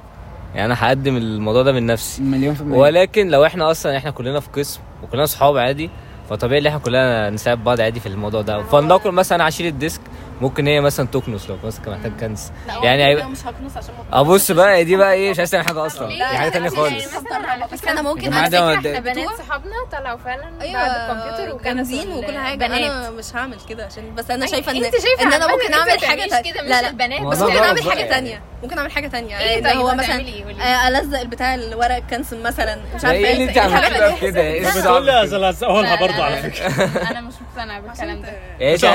يعني أنا هقدم الموضوع ده من نفسي. مليون في المية. ولكن لو إحنا أصلا إحنا كلنا في قسم وكلنا اصحاب عادي فطبيعي إن إحنا كلنا نساعد بعض عادي في الموضوع ده. فلنقل مثلا أنا هشيل الديسك ممكن هي مثلا تكنس لو مثلا محتاج كنس. يعني هيبقى- مش هكنس عشان أبص بقى دي بقى إيه مش عايز تعمل حاجة أصلا. دي؟ حاجة يعني خالص على بس أنا ممكن مد- إحنا بنات. صحابنا طلعوا فعلا بعد الكمبيوتر وكانوا جامدين وكل حاجة. بنات. أنا مش هعمل كده عشان بس أنا أي- شايفة ان أنت شايفة إن أنا ممكن انت اعمل حاجة كده. مش لا لا. البنات بس ممكن أعمل حاجة يعني. تانية. ممكن أعمل حاجة تانية. إيه اللي طيب؟ هو مثلا قولي. آه، ألزق بتاع الورق الكنسل مثلا. مش عارفة إيه اللي أنت الحاجات عملتيه. كده؟ إيه لا، بس الصعب تقول لي كده؟ ازلزقها لها برضه على. فكرة. أنا مقتنعه بالكلام ده.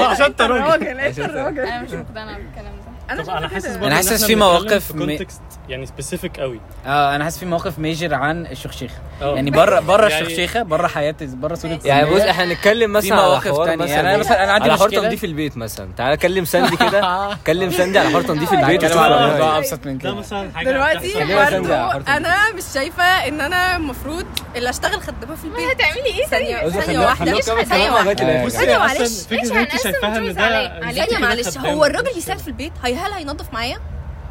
عشان انت راجل انت الراجل أنا مش مقتنعه بالكلام ده. أنا طب أنا حاسس. برضه إن حاسس في مواقف في م- يعني سبيسيفيك قوي. آه أنا حاسس في موقف ميجر عن الشخشيخه آه. يعني بره بره يعني- الشخشيخه بره حياه بره صورة يعني بص. إحنا نتكلم مثلا على مواقف. مثلا يعني أنا مثلا أنا عندي مشكلة. تنظيف البيت مثلا. تعالى كلم ساندي كده. كلم ساندي على حوار تنظيف البيت. هنتكلم وشوف على رأيها موضوع إيه. أبسط من ده كده مثلا حاجة دلوقتي برضه أنا مش شايفة إن أنا المفروض اللي أشتغل خدامة في البيت. هتعملي إيه ثانية ثانية واحدة. ثانية واحدة. أصلا معلش. شايفاها إن ده ثانية معلش. هو الراجل يساعد في البيت. هي هل هينظف معايا؟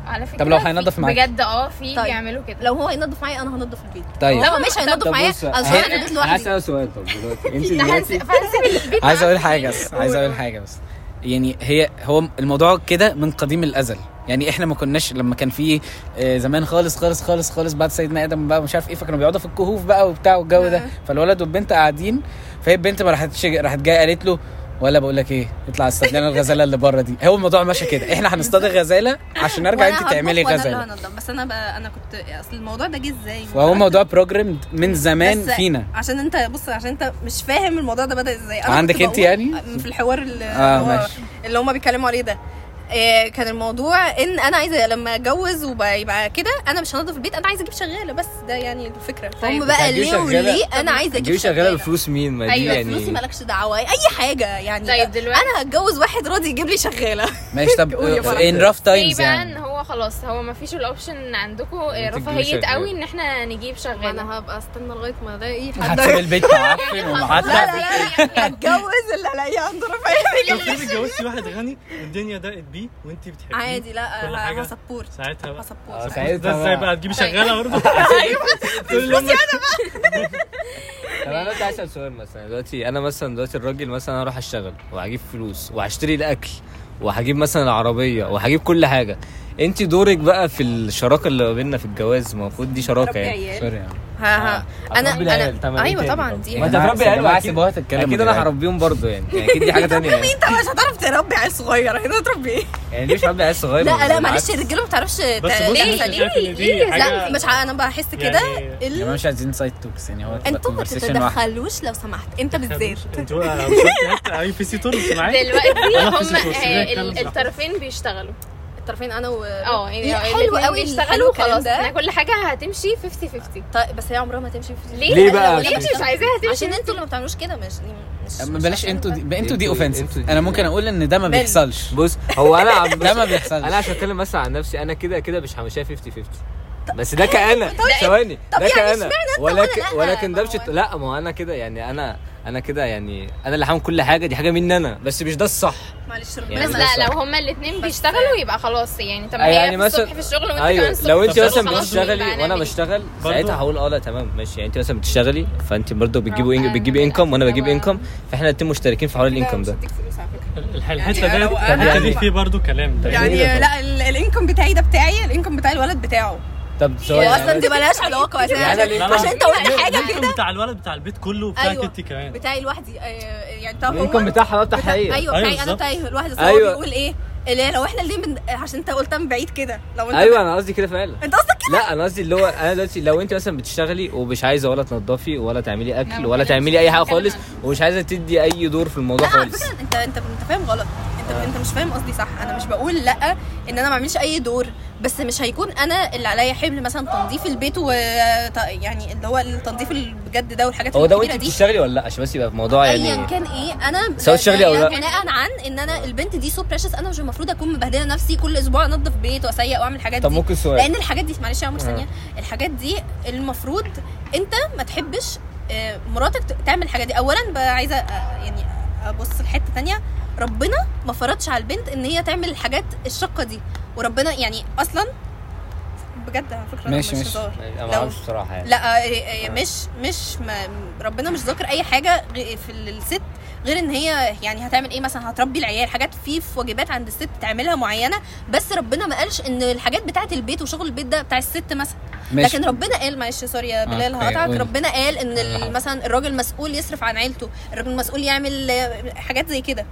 على فكره طب لو هينضف معاك؟ بجد آه في طيب. بيعملوا كده. لو هو هينظف معايا أنا هنظف البيت. طيب. لو مش هينظف معايا بص، أنا في البيت أنا عايز لوحدي. اسال سؤال طب دلوقتي. انت عايز أقول حاجة بس عايز أقول حاجة بس. يعني هي هو الموضوع كده من قديم الأزل. يعني إحنا ما كناش لما كان في آه، زمان خالص خالص خالص خالص بعد سيدنا آدم بقى مش عارف إيه فكانوا بيقعدوا في الكهوف بقى وبتاع والجو ده. فالولد والبنت قاعدين فهي البنت ما راحتش راحت جاية قالت له ولا بقول لك إيه اطلع اصطاد لنا الغزاله اللي بره دي. هو الموضوع ماشي كده. إحنا هنصطاد الغزالة عشان نرجع انت تعملي اللي غزالة. بس أنا بقى أنا كنت أصل الموضوع ده جه إزاي؟ فهو موضوع بروجرام من زمان فينا. عشان أنت بص عشان أنت مش فاهم الموضوع ده بدأ إزاي. عندك انت يعني؟ في الحوار اللي آه، هو ماشي. اللي هم بيتكلموا عليه ده. كان الموضوع إن أنا عايزة لما أتجوز ويبقى كده أنا مش هنضف البيت أنا عايزة أجيب شغالة بس ده يعني الفكرة. طيب. بقى هتجيب ليه شغالة- وليه أنا عايزة أجيب تجيبي شغالة بفلوس مين؟ ما دي أيوة، يعني فلوسي مالكش دعوة أي حاجة يعني. طيب دلوقتي أنا هتجوز واحد راضي يجيب لي شغالة. ماشي طب. in rough إيه times بقى يعني. هو خلاص هو ما فيش ال option عندكم تجيبي رفاهيه. قوي إن إحنا نجيب شغالة. أنا هبقى استنى لغاية ما ألاقي حد. هتسيب البيت معفن لا ومعتق لا لا هتجوز اللي الاقيه عنده رفاهية. لو في اتجوزتي واحد غني؟ والدنيا ضاقت بيه. وانت بتحبيه. عادي كل لا حاجة. ه support. ساعتها بقى. آه ه support ساعتها إزاي بقى؟ تجيبي شغالة برضه؟ تقول لهم طب أنا دلوقتي عايز أسأل سؤال مثلا. دلوقتي أنا مثلا دلوقتي الراجل مثلا أنا أروح أشتغل وهجيب فلوس وهشتري الأكل وهجيب مثلا العربية وهجيب كل حاجة. انت دورك بقى في الشراكة اللي ما بيننا في الجواز المفروض دي شراكة يعني. sorry عم. ها ها. أنا أنا أيوه طبعا. طب؟ دي ما انت هتربي عيال واكيد سيبوها تتكلم أكيد أنا جدعان. هربيهم برضه يعني. يعني أكيد دي حاجة تانية يعني. أنت مش هتعرف تربي عيل صغير. هنا تربي إيه؟ يعني ليه مش هربي عيال صغير؟ لا لا. معلش الرجالة ما بتعرفش إن دي لا مش أنا بحس كده. يعني جماعة مش عايزين side talks يعني. هو أنتوا ما. تتدخلوش لو سمحت. أنت بالذات. أنتوا ABC tour معايا؟ دلوقتي في هم آه،. الطرفين بيشتغلوا. الطرفين أنا و آه يعني حلو قوي الكلام خلاص. إحنا كل حاجة هتمشي 50 50 طيب بس هي عمرها ما تمشي في ليه؟ ليه بقى؟ ليه مش عايزاها تمشي عشان أنتوا اللي ما بتعملوش كده مش بلاش أنتوا دي. أنتوا دي اوفنسيف أنا ممكن أقول إن ده ما. بيحصلش. بص هو أنا عم ده ما بيحصلش. أنا عشان أتكلم مثلا عن نفسي أنا كده كده مش همشيها 50 50 بس ده كأنا. ثواني. طب ده يعني كأنا. ولكن؟ ولكن ده مش لا ما هو أنا كده يعني أنا أنا كده يعني أنا اللي هعمل كل حاجة دي حاجة مني أنا بس مش ده الصح. معلش يعني بس ده لا. لو هما الاثنين بيشتغلوا يبقى خلاص يعني. طب هي يعني في مثلا- الصبح في الشغل وانت كمان الصبح لو في انت مثلا بتشتغلي وأنا؟ بشتغل ساعتها هقول آه لا تمام ماشي. يعني انت مثلا بتشتغلي فانت برضه بتجيبي آه، بتجيبي فعلا. انكم وأنا بجيب انكم فإحنا الاتنين مشتركين في حوار الانكم ده. الحتة يعني دي لو الحتة دي فيه برضه كلام. ده يعني لا ال- الانكم بتاعي ده بتاعي الانكم بتاع الولد بتاعه. طب هو أصلا دي ملهاش علاقة أساسا يعني عشان, أنت قلت حاجة كده. بتاع الولد بتاع البيت كله وبتاعك أيوة. انت كمان. بتاعي لوحدي آه، يعني طب هو. بتاع بتاع- حقيقه أيوه أيوة بتاعي أنا. بتاعي لوحدي بس أيوة. هو بيقول إيه؟ اللي لو إحنا الاثنين بن... عشان أنت قلتها من بعيد كده. لو أنت أيوه أنا قصدي كده فعلا. أنت قصدك كده؟ لا أنا قصدي اللي هو أنا دلوقتي لو أنت مثلا بتشتغلي ومش عايزة ولا تنضفي ولا تعملي أكل لا، ولا تعملي أي حاجة خالص ومش عايزة تدي أي دور في الموضوع لا على خالص. فكرة أنت أنت أنت فاهم غلط. أنت أنت مش فاهم قصدي صح. أنا مش بقول لأ ان أنا ما اعملش اي دور بس مش هيكون أنا اللي عليا حمل مثلا تنظيف البيت و يعني اللي هو التنظيف بجد ده والحاجات هو ده وانت دي. بتشتغلي ولا لأ؟ عشان بس يبقى الموضوع أيا يعني كان إيه أنا سواء تشتغلي أو لأ. بناء عن إن أنا البنت دي so precious أنا مش المفروض أكون مبهدلة نفسي كل أسبوع انضف بيت وأسيق وأعمل الحاجات طب دي. ممكن سؤال. لأن الحاجات دي معلش يا عمر ثانية الحاجات دي المفروض أنت ما تحبش آه، مراتك تعمل الحاجة دي. اولا عايزة آه، يعني أبص لحتة تانية. ربنا ما فرضش على البنت إن هي تعمل الحاجات الشاقه دي. وربنا يعني أصلا بجد على فكرة ماشي، مش ماشي. أنا ما أعرفش بصراحة يعني. لا آه، آه، مش مش ما ربنا مش ذاكر أي حاجة في الست غير إن هي يعني هتعمل إيه مثلا هتربي العيال حاجات في في واجبات عند الست تعملها معينة. بس ربنا ما قالش إن الحاجات بتاعه البيت وشغل البيت ده بتاع الست مثلا. ماشي. لكن ربنا قال معلش sorry يا بلال okay، هقطعك. ربنا قال إن مثلا الراجل مسؤول يصرف عن عيلته الراجل مسؤول يعمل آه، حاجات زي كده.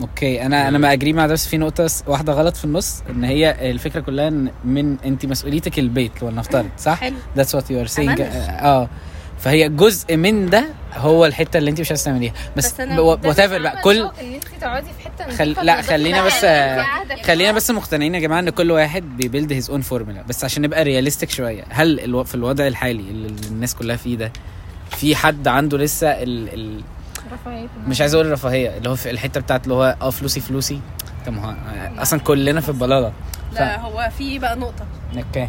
okay أنا أنا ما agree مع ده بس في نقطة واحدة غلط في النص إن هي الفكرة كلها إن من انت مسؤوليتك البيت ولنفترض صح؟ حلو. What you are saying. أمانة. آه فهي جزء من ده هو الحتة اللي أنت مش عايزة تعمليها. بس بس whatever بقى كل إن أنت تقعدي في حتة خل... لا خلينا بس يعني في خلينا. بس مقتنعين يا جماعة إن كل واحد بي build his own formula بس عشان نبقى realistic شوية هل ألو... في الوضع الحالي اللي الناس كلها فيه ده في حد عنده لسه ال... ال... رفاهية. في مش عايز أقول الرفاهيه اللي هو في الحتة بتاعت اللي هو آه فلوسي فلوسي. طب ما هو أصلا كلنا في البلاله لا هو في بقى نقطة. okay.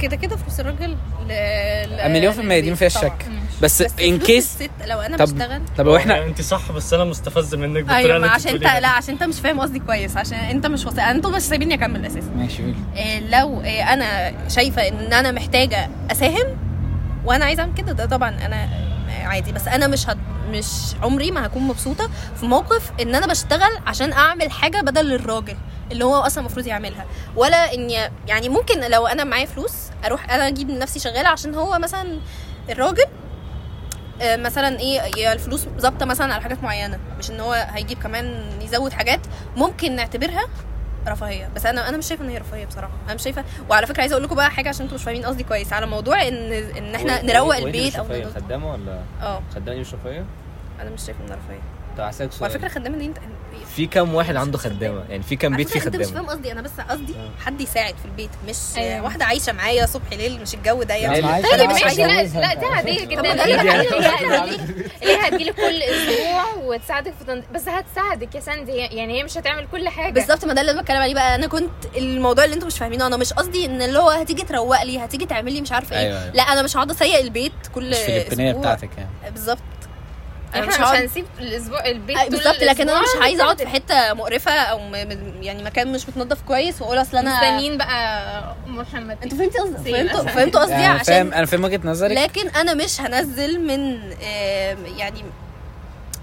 كده كده فلوس الراجل ل... ل... مليون في المية دي ما فيهاش. شك. بس بس ان كيس لو أنا طب- بشتغل. طب هو إحنا يعني أنت صح بس أنا مستفز منك بالطريقة اللي ما أنت عشان انت. لا عشان أنت مش فاهم قصدي كويس عشان أنت مش وصي... أنتوا مش سايبيني أكمل أساسا. ماشي إيه لو إيه أنا شايفة إن أنا محتاجة أساهم وأنا عايزة أعمل كده ده طبعا أنا عادي. بس أنا مش هت... مش عمري ما هكون مبسوطة في موقف إن أنا بشتغل عشان أعمل حاجة بدل الراجل اللي هو أصلا المفروض يعملها. ولا اني يعني ممكن لو أنا معايا فلوس أروح أنا أجيب لنفسي شغالة عشان هو مثلا الراجل آه، مثلا إيه الفلوس ظابطة مثلا على حاجات معينة مش إن هو هيجيب كمان يزود حاجات. ممكن نعتبرها رفاهية. بس أنا أنا مش شايفة إن هي رفاهية بصراحة. أنا مش شايفه وعلى فكرة عايزة أقول لكم بقى حاجة عشان أنتوا مش فاهمين قصدي كويس. على موضوع ان إن إحنا نروق البيت أو خدامة ولا آه. خدامة مش رفاهية؟ أنا مش شايفة إنها رفاهية. طب هسألك سؤال. فكرة خدامة دي انت في كام واحد عنده خدامة؟ يعني في كام بيت فيه فكرة أنت مش خدامة؟ فاهم قصدي. أنا بس قصدي حد يساعد في البيت. مش أيوة. واحدة عايشة معايا صبح ليل مش الجو ده يعني. مش عايز لا دي عادية جدا. اللي فيه. هتجيلك- كل أسبوع وتساعدك في بس هتساعدك يا ساندي. يعني هي مش هتعمل كل حاجة. بالظبط ما ده اللي بتكلم عليه بقى. أنا كنت الموضوع اللي أنتوا مش فاهمينه أنا مش قصدي إن اللي هو هتيجي تروق لي هتيجي تعمل لي مش عارفة إيه. أيوة، أيوة. لا أنا مش هقعد أسيق البيت كل أسبوع. بتاعتك يعني. بالظبط. إحنا مش هقعد هنسيب الأسبوع البيت بالظبط لكن أنا مش عايزة أقعد في. حتة مقرفة أو م... يعني مكان مش متنضف كويس وأقول أصل أنا مستنيين بقى محمد أنتوا فهمتي قصدي فهمتوا. فهمتوا قصدي يعني أنا فاهم عشان أنا فاهم وجهة نظرك لكن أنا مش هنزل من آه، يعني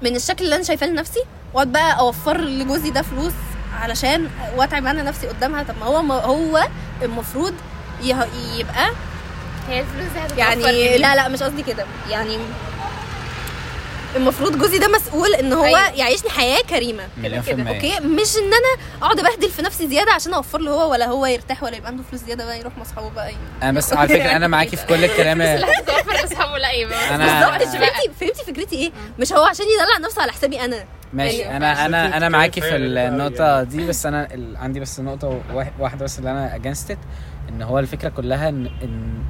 من الشكل اللي أنا شايفاه لنفسي وأقعد بقى أوفر لجوزي ده فلوس علشان وأتعب أنا نفسي قدامها طب ما هو ما هو المفروض يبقى هي الفلوس دي يعني؟ لا لا مش قصدي كده يعني المفروض جوزي ده مسؤول إن هو أيوة. يعيشني حياة كريمة. مليون في كده، المية. okay؟ مش إن أنا أقعد أبهدل في نفسي زيادة عشان أوفر له هو ولا هو يرتاح ولا يبقى عنده فلوس زيادة بقى يروح مع أصحابه بقى ي- أنا بس على فكرة أنا معاكي في كل الكلام. لأصحابه لا بقى. فهمتي فهمتي فكرتي إيه؟ مش هو عشان يدلع نفسه على حسابي أنا. ماشي. أيوة. أنا أنا أنا معاكي في النقطة يعني. دي بس أنا عندي بس نقطة واحد- واحدة بس اللي أنا against إن هو الفكرة كلها ان إن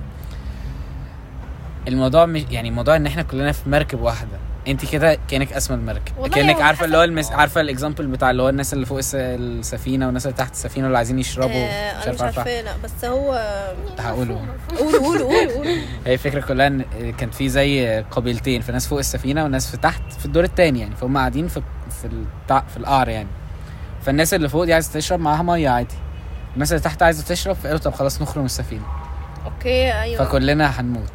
الموضوع مش يعني موضوع إن إحنا كلنا في مركب واحدة. انت كده كأنك أسمى المركب. كأنك عارفة اللي هو. المس... عارفة الاكزامبل بتاع اللي هو الناس اللي فوق الس... السفينة والناس اللي تحت السفينة اللي عايزين يشربوا. آه، مش عارفة. عارفة لا بس هو هقوله. قولوا قولوا قولوا هي الفكرة كلها إن كان في زي قبيلتين في ناس فوق السفينة وناس في تحت في الدور الثاني يعني فهم قاعدين في في التع... في القعر يعني. فالناس اللي فوق دي عايزة تشرب معاها مية عادي. الناس اللي تحت عايزة تشرب فقالوا طب خلاص نخرج من السفينة. okay أيوه. فكلنا هنموت.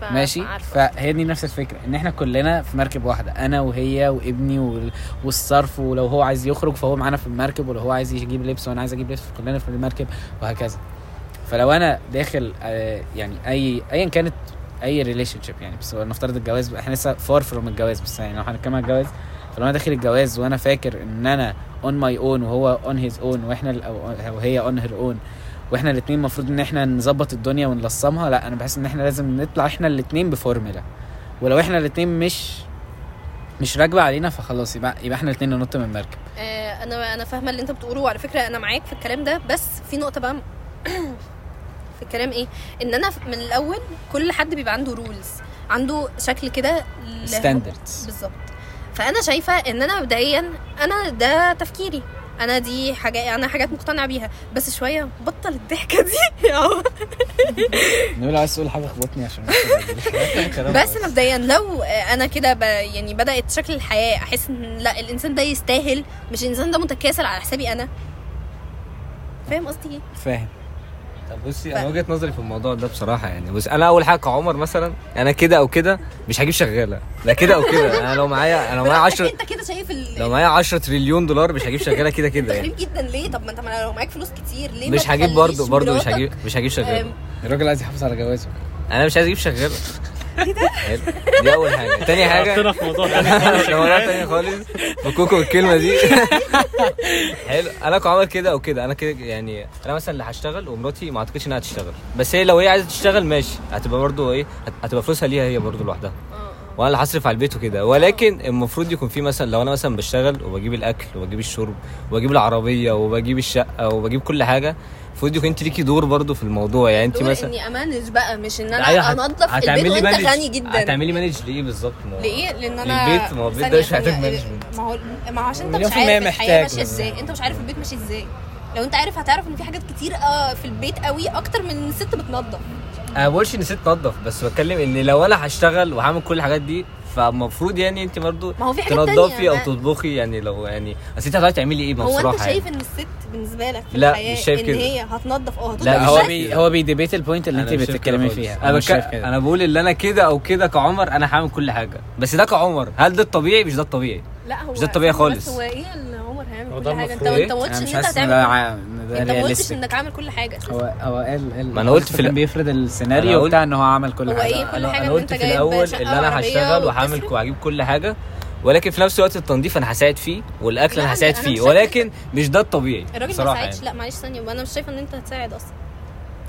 ف- ماشي؟ عارفة. فهي دي نفس الفكرة إن إحنا كلنا في مركب واحدة أنا وهي وابني وال- والصرف ولو هو عايز يخرج فهو معانا في المركب ولو هو عايز يجيب لبس وأنا عايز أجيب لبس كلنا في المركب وهكذا. فلو أنا داخل آه، يعني أي ايا كانت أي relationship يعني بس نفترض الجواز إحنا لسه far from الجواز بس يعني لو هنتكلم عن الجواز فلو أنا داخل الجواز وأنا فاكر إن أنا on my own وهو on his own وإحنا أو أو هي on her own وإحنا الاثنين المفروض إن إحنا نظبط الدنيا ونلصمها. لا أنا بحس إن إحنا لازم نطلع إحنا الاثنين بفورمولا. ولو إحنا الاثنين مش مش راكبة علينا فخلاص يبقى يبقى إحنا الاثنين ننط من المركب. آه، أنا أنا فاهمة اللي أنت بتقوله وعلى فكرة أنا معاك في الكلام ده. بس في نقطة بقى في الكلام إيه؟ إن أنا من الأول كل حد بيبقى عنده rules عنده شكل كده standards بالظبط. فأنا شايفة إن أنا مبدئيا أنا ده تفكيري. أنا دي حاجة أنا حاجات مقتنعة بيها. بس شوية بطل الضحكة دي. نقول عايز تقول حاجة خبطني عشان بس مبدئيا لو أنا كده ب... يعني بدأت شكل الحياة أحس إن لا الإنسان ده يستاهل. مش الإنسان ده متكاسل على حسابي أنا. فاهم قصدي إيه؟ فاهم. طب بصي ف- أنا وجهة نظري في الموضوع ده بصراحة يعني بص أنا أول حاجة كعمر مثلا أنا كده أو كده مش هجيب شغالة لا كده أو كده أنا لو معايا أنا لو معايا 10 أنت كده شايف ال... لو معايا 10 تريليون دولار مش هجيب شغالة كده كده يعني. غريب جدا ليه؟ طب ما أنت ما لو معاك فلوس كتير ليه مش هجيب برضه برضه مش هجيب مش هجيب شغالة. الراجل عايز يحافظ على جوازه. أنا مش عايز أجيب شغالة. حلو. دي أول حاجة. تاني حاجة؟ حطينا في موضوع تاني خالص. ده موضوع تاني خالص. فكوكو بالكلمة دي. حلو. أنا كعمر كده أو كده. أنا كده يعني أنا مثلا اللي هشتغل ومراتي ما أعتقدش إنها هتشتغل. بس هي لو هي عايزة تشتغل ماشي. هتبقى برضه إيه هت- هتبقى فلوسها ليها هي برضه لوحدها. وأنا اللي هصرف على البيت وكده. ولكن المفروض يكون في مثلا لو أنا مثلا بشتغل وبجيب الأكل وبجيب الشرب وبجيب العربية وبجيب الشقة وبجيب كل حاجة المفروض يكون انت ليكي دور برضه في الموضوع يعني انت مثلا إني أ manage بقى مش إن أيوة، أنا هت- انضف البيت وأنت manage- غني جدا هتعملي manage ليه بالظبط ما ليه؟ لإن أنا البيت ما هو البيت ده مش محتاج. management ما هو ما هو عشان أنت مش عارف الحياة ماشية. إزاي أنت مش عارف البيت ماشي إزاي لو أنت عارف هتعرف إن في حاجات كتير آه في البيت قوي أكتر من ان الست بتنظف أنا بقولش إن ست تنظف بس بتكلم إن لو أنا هشتغل وهعمل كل الحاجات دي فالمفروض يعني انت برضه ما هو في حاجات تانية أو تطبخي يعني لو يعني اصل انت هتعرفي تعملي إيه ما هو بصراحه انت شايف يعني. ان الست بالنسبة لك في لا، الحياة مش شايف ان كده. هي هتنظف آه لا، هتنظف مش هو بي. هو بي debate ال point اللي انت بتتكلمي. فيها أنا مش. شايف كده. أنا بقول ان أنا كده أو كده كعمر أنا هعمل كل حاجة بس ده كعمر هل ده الطبيعي مش ده الطبيعي لا هو مش ده الطبيعي بس خالص. هو إيه اللي عمر هيعمل كل حاجة أنت أنت ما أنا قلتش مش إن أنت هتعمل ده ده انت ما قلتش. انك عامل كل حاجة هو هو قال قال ما أنا قلت في ال- بيفرض أنا السيناريو قلت- بتاع إن هو عمل كل هو حاجة إيه كل أنا حاجة أنا ان قلت انت في الأول ان أنا وعربية هشتغل وهعمل. وهجيب كل حاجة ولكن في نفس الوقت التنظيف أنا هساعد فيه والأكل لا، أنا هساعد فيه ولكن مش ده الطبيعي الراجل ما ساعدش يعني لا معلش ثانية وأنا مش شايفة إن أنت هتساعد أصلا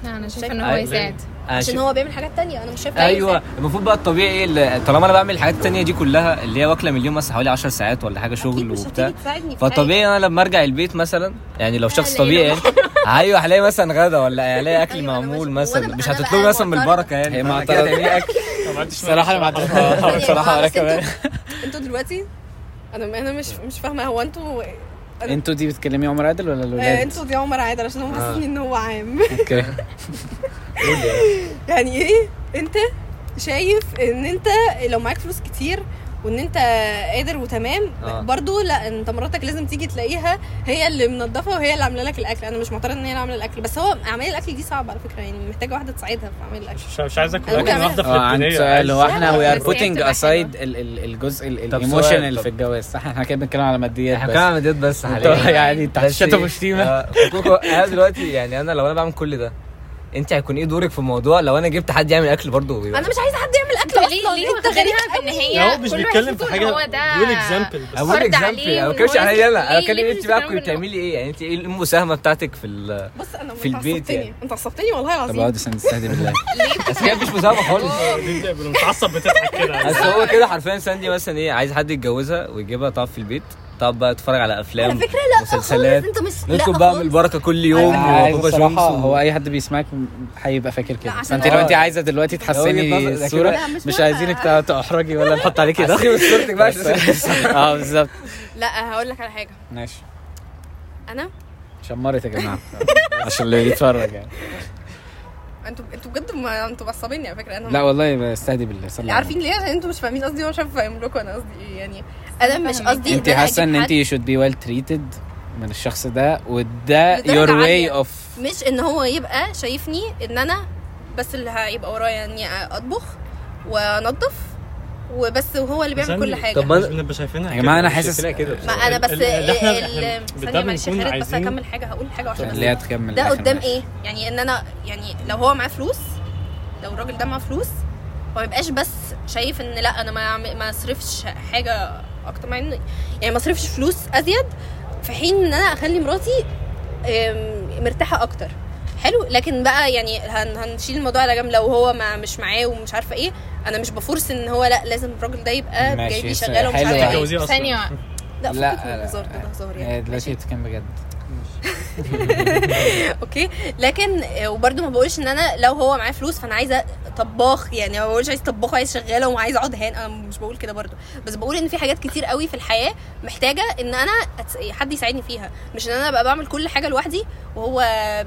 لا أنا شايفة شايفة إن هو. يساعد. عشان شا- هو بيعمل حاجات تانية. أنا مش شايفة أيوه. المفروض بقى الطبيعي إيه اللي- طالما أنا بعمل الحاجات التانية دي كلها اللي هي واكلة من اليوم مثلا حوالي 10 ساعات ولا حاجة شغل مش وبتاع. هتيجي تساعدني في فطبيعي أنا لما أرجع البيت مثلا يعني لو شخص طبيعي يعني أيوه هلاقي مثلا غدا ولا هلاقي أكل أيوة، معمول مثلا. مش هتطلبي مثلا. بالبركه يعني. هي فأنا كده معترضة. تعملي أكل. ما الصراحه أنا ثانية، بصراحه آه، أنا كمان. أنتوا دلوقتي أنا أنا مش مش فاهمة. هو أنتوا أنتوا دي بتكلمي عمر عادل ولا آه، الولاد؟ أنتوا دي عمر عادل عشان هو محسسني إن هو عام. أوكي. يعني إيه؟ أنت شايف إن أنت لو معاك فلوس كتير وإن أنت قادر وتمام آه. برضو لا أنت مراتك لازم تيجي تلاقيها هي اللي منظفة وهي اللي عاملة لك الأكل. أنا مش معترض إن هي اللي عاملة الأكل بس هو اعمال الأكل دي صعبه على فكرة يعني محتاجة واحدة تساعدها في اعمال الأكل. مش مش عايز آكل أكل واحدة عندي فلبينيه سؤال هو إحنا we are putting aside الجزء ال emotional في الجواز. صح إحنا كده بنتكلم على ماديات إحنا بس. كده عمليات بس حاليا. يعني شتم إيه، وشتيمه آه، كوكو أنا دلوقتي يعني أنا لو أنا بعمل كل ده انت هيكون إيه دورك في الموضوع؟ لو أنا جبت حد يعمل أكل برضه بيبقى- أنا مش عايزة حد يعمل أكل. انت ليه أصلا ليه انت غريب واخدينها في ان هي لا، هو مش كل واحد بيتكلم في حاجة هو ده بيقول example بس أقول example عليه أنا ما بتكلمش عليا أنا أنا ليه بتكلم مش أنت بقى كنت بتعملي إيه؟ يعني أنت إيه المساهمة بتاعتك في ال بص أنا في البيت انت عصبتني يعني. انت عصبتني والله طب العظيم. اقعد عشان نستهدي بالله. بس هي مفيش مساهمة خالص. متعصب بتضحك كده. بس هو كده حرفيا ساندي مثلا إيه عايز حد يتجوزها ويجيبها تقعد في البيت. تقعد بقى تتفرج على أفلام على فكرة لا مسلسلات. أنت مش لا ندخل بقى من. البركه كل يوم وبابا جونز هو أي حد بيسمعك هيبقى فاكر كده. فانت هو- لو انت عايزة دلوقتي تحسني الصورة مش مش. عايزينك تحرجي ولا نحط عليكي ضغط. صورتك بقى آه بالظبط. لا هقول لك على حاجة. ماشي. أنا؟ شمرت يا جماعة. عشان اللي بيتفرج يعني. أنتوا أنتوا بجد أنتوا معصبيني على فكرة. أنا لا والله بستهدي بالله عارفين ليه؟ عشان أنتوا مش فاهمين قصدي وأنا مش فاهم لكم أنا قصدي إيه يعني أنا مش قصدي انت أنا حاسة إن انت should be well treated من الشخص ده وده your way of مش إن هو يبقى شايفني إن أنا بس اللي هيبقى ورايا يعني أطبخ وأنضف وبس وهو اللي بيعمل كل حاجة. طب ما بنبقى شايفينها يا جماعة أنا حاسس كده. ما أنا بس ثانية معلش خالد بس هكمل حاجة هقول حاجة بس اللي هي تكمل ده قدام. إيه؟ يعني إن أنا يعني لو هو معاه فلوس لو الراجل ده معاه فلوس هو ما يبقاش بس شايف إن لأ أنا ما أعمل- ما اصرفش حاجة أكتر مع إن يعني ما اصرفش فلوس أزيد في حين إن أنا أخلي مراتي مرتاحة أكتر. حلو لكن بقى يعني هن هنشيل الموضوع على جنب لو هو ما مش معاه ومش عارفة إيه أنا مش بفورس إن هو لأ لازم الراجل ده يبقى بس شغاله ومش عارفة. إيه. ثانية. لا لا الهزار ده هزار يعني. دلوقتي بتتكلم بجد. أوكي. لكن آه، وبرده ما بقولش إن أنا لو هو معاه فلوس فأنا عايزة طباخ يعني ما بقولش عايز طباخ عايز شغالة وعايز أقعد هان أنا مش بقول كده برده بس بقول إن في حاجات كتير قوي في الحياة محتاجة إن أنا أتس... حد يساعدني فيها. مش إن أنا ابقى بعمل كل حاجة لوحدي وهو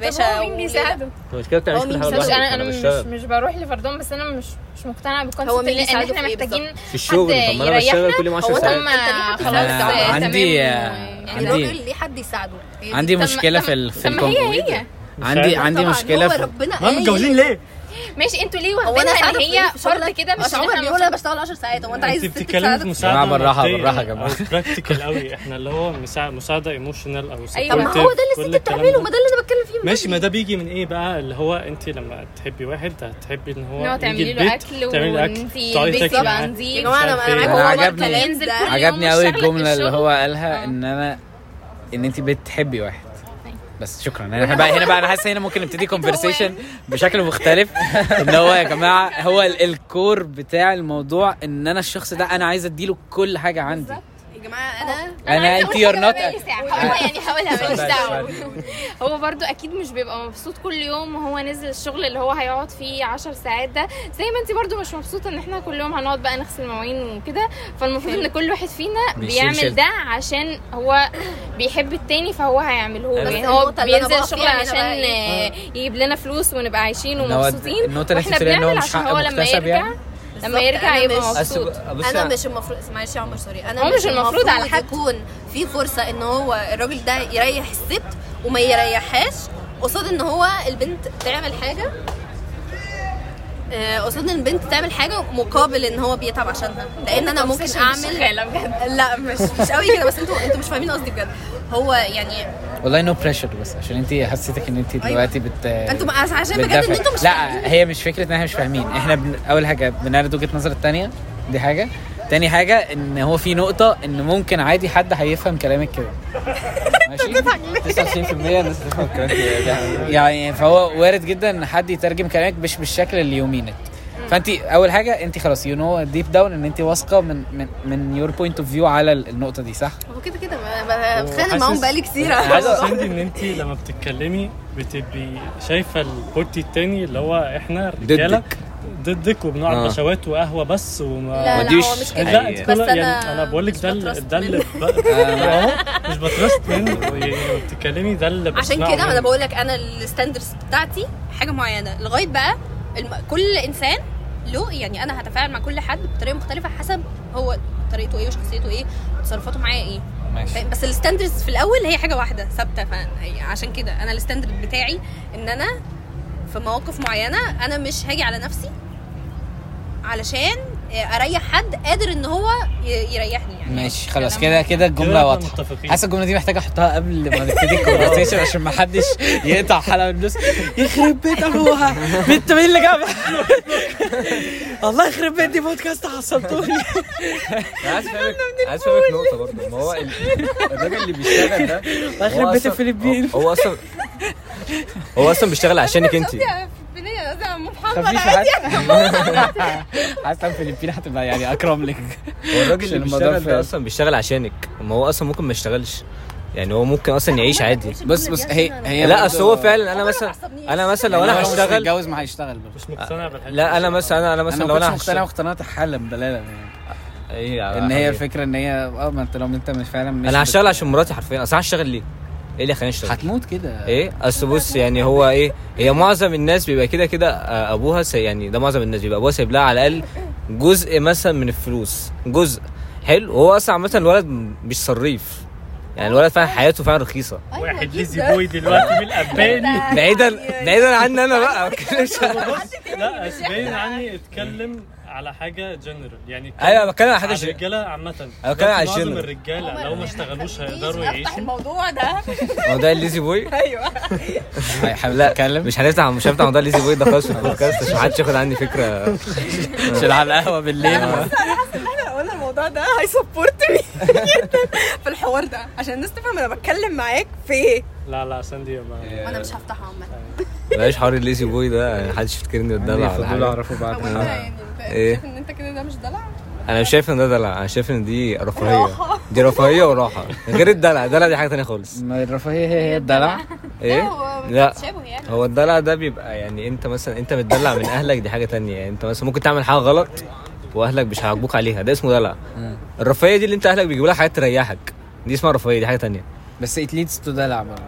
باشا طب هو مين بيساعده؟ مش كده بتعملش كل حاجة لوحدك؟ أنا مش. مش بروح لفردهم بس أنا مش مش مقتنعة بالكونسيبت هو مين اللي- إن بيساعده إحنا في إيه محتاجين في الشغل طب ما أنا بشتغل كل يوم 10 هو ساعات. خلاص آه، عندي- يعني عندي- الراجل ليه حد يساعده. عندي مشكلة في ال- في طب ما هي الكون هي. عندي عندي مشكلة في ربنا متجوزين ليه؟ ماشي أنتوا ليه واخدينها ان ساعدك هي فرض؟ كده مش عمر بيقول أنا بشتغل 10 ساعات هو انت عايز انت الست بتتكلمي في مساعدة مادية بالراحة يا جماعة. أو practical قوي إحنا اللي هو مساعدة emotional أو. طب ما هو ده اللي الست بتعمله ده. ما ده اللي أنا بتكلم فيه ماشي. ما ده بيجي من إيه بقى اللي هو انت لما تحبي واحد هتحبي إن هو تعملي له أكل تعملي له وان اكل تقعدي تاكلي معاه. يا جماعة أنا عجبني- عجبني قوي الجملة اللي. هو قالها. إن أنا إن انت بتحبي واحد بس شكرا. أنا بقى هنا بقى أنا حاسس هنا ممكن نبتدي conversation بشكل مختلف. ان هو يا جماعة هو ال- ال core بتاع الموضوع إن أنا الشخص ده أنا عايز أديله كل حاجة عندي. يا جماعة أنا أنا أنت you're not. هو يعني هقولها ماليش دعوة هو برضو أكيد مش بيبقى مبسوط كل يوم وهو نزل الشغل اللي هو هيقعد فيه 10 ساعات ده زي ما أنت برضو مش مبسوطة إن إحنا كل يوم هنقعد بقى نغسل مواعين وكده فالمفروض إن كل واحد فينا بيعمل. ده عشان هو بيحب التاني فهو هيعمله يعني هو بينزل الشغل عشان إيه؟ يجيب لنا فلوس ونبقى عايشين ومبسوطين النقطة اللي هو بنعمل مش عشان هو لما مكتسب يرجع يعني؟ لما يرجع أنا يبقى مش- مبسوط. بس أنا مش المفروض معلش يا عمر سوري. أنا مش المفروض على حد. يكون في فرصة إن هو الراجل ده يريح الست وما يريحهاش. قصاد إن هو البنت تعمل حاجة آه، قصاد إن البنت تعمل حاجة مقابل إن هو بيتعب عشانها. لأن أنا ممكن اعمل لا مش مش قوي كده بس أنتوا أنتوا مش فاهمين قصدي بجد. هو يعني والله no pressure بس عشان انت حسيتك ان انت دلوقتي بت أنتوا عشان بجد إن. أنتوا مش لا فاهمين. هي مش فكرة إن إحنا مش فاهمين. إحنا بن... أول حاجة بنعرض وجهة نظر التانية. دي حاجة. تاني حاجة إن هو في نقطة إن ممكن عادي حد هيفهم كلامك كده. ماشي؟ 99% الناس تفهم كلامك كده. يعني فهو وارد جدا إن حد يترجم كلامك مش بالشكل اللي you meant فأنت أول حاجة أنت خلاص you know deep down إن أنت واثقة من من من your point of view على النقطة دي صح؟ هو كده كده بتخانق معاهم بقالي كتير. حاسس عندي إن أنت لما بتتكلمي بتبقي شايفة ال party التاني اللي هو إحنا الرجاله ضدك. ضدك وبنقعد آه. بشوات وهقهوه بس وما لا لا وديش هو مش كده. لا بس يعني أنا أنا بقول لك ده ده اللي اهو مش ب trust منه. يعني لما بتتكلمي ده اللي عشان كده أنا. بقول لك أنا ال standards بتاعتي حاجة معينة. لغاية بقى الم... كل إنسان له يعني أنا هتفاعل مع كل حد بطريقة مختلفة حسب هو طريقته إيه وشخصيته إيه وتصرفاته معايا إيه. ماشي؟ بس ال standards في الأول هي حاجة واحدة ثابتة فعشان كده أنا ال standard بتاعي إن أنا في مواقف معينة أنا مش هاجي على نفسي علشان أريح حد قادر إن هو يريحني يعني. ماشي خلاص كلام كده كده الجملة واضحة. حاسس الجملة دي محتاجة أحطها قبل ما نبتدي الكونفرسيشن عشان ما حدش يقطع حلقة من النص. يخرب بيت أبوها. بنت مين اللي جابها. الله يخرب بيت دي بودكاست عصبتوني. أنا عايز افهمك عايز أفهمك نقطة برضه. ما هو ال- الراجل اللي بيشتغل ده الله هو يخرب بيت الفلبين. هو هو أصلا هو أصلا بيشتغل عشانك أنت. فلبينيه على ام محمد عادي حاسس حاسس الفلبين هتبقى يعني أكرم لك. هو الراجل اللي بيشتغل. ده أصلا بيشتغل عشانك. ما هو أصلا ممكن ما يشتغلش. يعني هو ممكن أصلا يعيش عادي. بص بص هي هي لا أصل هو فعلا أنا مثلا أنا مثلا لو أنا هشتغل متجوز ما هيشتغل مش مقتنع لا أنا مثلا أنا أنا مثلا لو أنا كنتش مقتنع هشتغل اقتناعات حالا بلالا يعني إيه إن هي الفكرة إن هي آه ما انت لو أنت مش فعلا مش أنا هشتغل عشان مراتي حرفيا. أصل هشتغل ليه؟ إيه اللي خلاني اشتغل؟ هتموت كده. إيه؟ أصل بص يعني هو إيه؟ هي معظم الناس بيبقى كده كده آه، أبوها سي يعني ده معظم الناس بيبقى أبوها سايب لها على الأقل جزء مثلا من الفلوس. جزء. حلو. وهو أصلا عامة الولد مش صريف. يعني الولد فعلا حياته فعلا رخيصة. واحد ليزي بوي دلوقتي من الأباني. بعيدا بعيدا عني أنا بقى. لا أسباني عني اتكلم على حاجة جنرال يعني أيوه بتكلم على حاجة على شيء الرجالة عامة. أنا بتكلم على معظم الجنرال. الرجاله لو ما اشتغلوش هيقدروا يعيشوا. الموضوع ده. موضوع ال lazy boy؟ أيوه. لا يتكلم مش هنفتح مش هنفتح موضوع ال lazy boy ده خالص في البودكاست عشان محدش ياخد عني فكرة. عشان على القهوة بالليل. إحنا قلنا الموضوع ده ه support me جدا في الحوار ده. عشان الناس تفهم أنا بتكلم معاك في إيه. لا لا ساندي ما. وأنا مش هفتحها عامة. بلاش حوار ال lazy boy ده محدش يفتكرني قدامه على فضول حاجة. اعرفه بعد إيه؟ شايف إن أنت كده ده مش دلع؟ أنا مش شايف إن ده دلع. أنا شايف إن دي رفاهية. راحة. دي رفاهية وراحة. غير الدلع. الدلع دي حاجة تانية خالص. ما الرفاهية هي هي الدلع. إيه؟ لا يعني. هو الدلع ده بيبقى يعني أنت مثلا أنت متدلع من أهلك دي حاجة تانية. يعني أنت مثلا ممكن تعمل حاجة غلط وأهلك مش هيعاقبوك عليها. ده اسمه دلع. الرفاهية دي اللي أنت أهلك بيجيبوا لك حاجات تريحك. دي اسمها رفاهية دي حاجة تانية. بس it leads to دلع برضه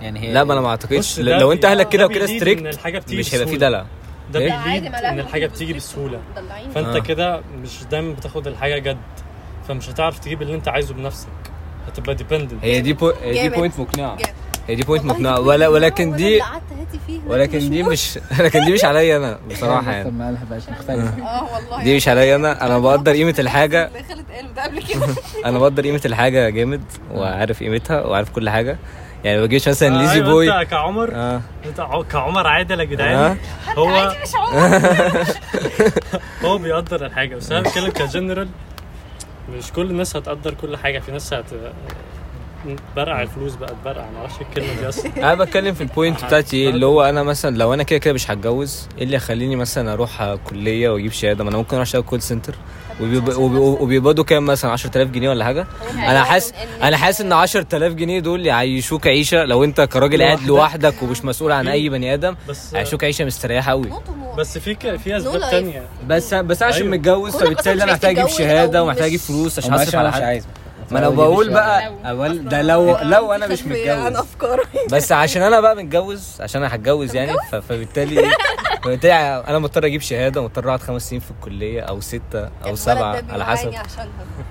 يعني هي لا ما أنا ما أعتقدش. لو أنت أهلك كده ده وكده strict مش هيبقى في. دلع. ده إيه؟ بي lead إن الحاجة بتيجي بسهولة. فأنت آه. كده مش دايما بتاخد الحاجة جد. فمش هتعرف تجيب اللي أنت عايزه بنفسك. هتبقى dependent هي دي بو... هي دي. point مقنعة. هي دي point مقنعة. ولا ولكن دي ولكن دي مش لكن دي مش عليا أنا بصراحة يعني. طب ما قالها بقاش مختلفة. آه والله. دي مش عليا أنا. أنا بقدر قيمة الحاجة. اللي خالد قاله ده قبل كده. أنا بقدر قيمة الحاجة جامد وعارف قيمتها وعارف كل حاجة. يعني ما بجيش مثلا lazy أيوة، boy. أنت كعمر؟ آه. أنت كعمر عادل يا آه. جدعان هو مش عمر. هو بيقدر الحاجة. بس أنا بتكلم كجنرال مش كل الناس هتقدر كل حاجة. في ناس هت برقع الفلوس بقى تبرقع ما أعرفش الكلمة دي أصلا. أنا بتكلم في ال point بتاعتي إيه اللي هو أنا مثلا لو أنا كده كده مش هتجوز إيه اللي يخليني مثلا أروح كلية وأجيب شهادة؟ ما أنا ممكن أروح أشتغل call center وبيقبضوا كام مثلا؟ 10000 جنيه ولا حاجة؟ أنا حاسس أنا حاسس إن 10000 جنيه دول يعيشوك عيشة لو أنت كراجل قاعد لوحدك. ومش مسؤول عن أي بني آدم بس هيعيشوك عيشة مستريحة قوي بس في ك- في أسباب. تانية. بس بس عشان أيوة. متجوز فبالتالي أنا محتاج أجيب شهادة ومحتاج أجيب فلوس عشان أصرف على حد. عايز. ما أنا بقول بقى أول ده لو لو أنا مش متجوز. أفكاري. بس عشان أنا بقى متجوز عشان أنا هتجوز يعني فبالتالي؟ فبالتالي أنا مضطر أجيب شهادة مضطر أقعد خمس سنين في الكلية أو ستة أو سبعة على حسب.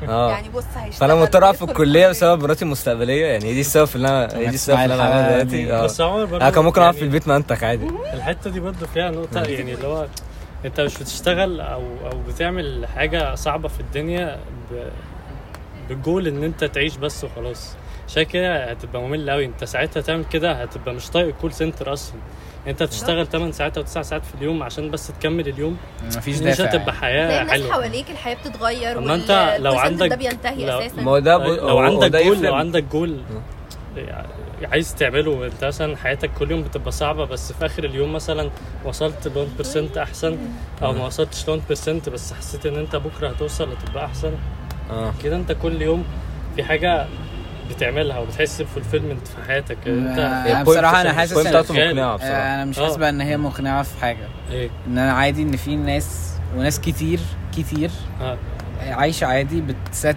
آه. يعني بص هيشتغل فأنا مضطر أقعد في الكلية بسبب مراتي المستقبلية يعني هي دي السبب اللي أنا هي دي السبب اللي أنا بعملها دلوقتي. آه. بس عمر برضه أنا كان ممكن أقعد في يعني البيت منتك عادي. الحتة دي برضه فيها نقطة يعني اللي هو أنت مش بتشتغل أو أو بتعمل حاجة صعبة في الدنيا ب... بالجول إن أنت تعيش بس وخلاص. عشان كده هتبقى ممل قوي أنت ساعتها تعمل كده هتبقى مش طايق ال call center أصلا. أنت بتشتغل 8 ساعات أو 9 ساعات في اليوم عشان بس تكمل اليوم. مفيش مش دافع. هتبقى يعني. حياة زي الناس حلوة. حواليك الحياة بتتغير أما أنت لو عندك- ده بينتهي لو- أساسا. ما هو ده ب- لو عندك جول. لو عندك جول عايز تعمله. أنت مثلا حياتك كل يوم بتبقى صعبة بس في آخر اليوم مثلا وصلت ل 1% أحسن أو ما وصلتش ل 1% بس حسيت إن أنت بكرة هتوصل هتبقى أحسن. آه. كده انت كل يوم في حاجة بتعملها وبتحس ب fulfillment في حياتك. انت آه، ال point- بصراحة أنا حاسس ال point إن- بتاعته شغال. مقنعة بصراحة. آه، أنا مش آه. حاسبه إن هي مقنعة في حاجة. إيه؟ إن أنا عادي إن في ناس وناس كتير كتير ها عايشه عادي بت set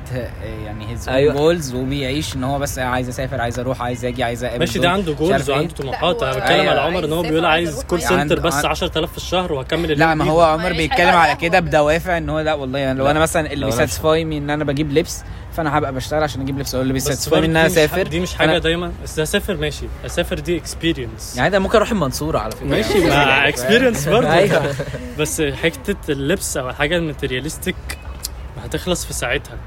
يعني his أيوة. goals وبيعيش إن هو بس عايز اسافر عايز أروح عايز أجي عايز اقابل ماشي ده عنده goals عارف إيه. وعنده طموحات أنا بتكلم أيوة. على عمر إن هو عايز بيقول عايز call. center عنده- بس عنده- 10000 في الشهر وهكمل لا ما. هو عمر بيتكلم على ده كده. بدوافع إن هو لا والله يعني لو. أنا مثلا اللي بي satisfy me إن أنا بجيب لبس فأنا هبقى بشتغل عشان أجيب لبس أو اللي بي satisfy إن أنا أسافر دي مش حاجة دايما بس اسافر ماشي اسافر دي experience يعني ده ممكن أروح المنصورة على فكرة ماشي مع experience برضه أيوه بس حتة اللبس أو الحاجة ال materialistic هتخلص في ساعتها.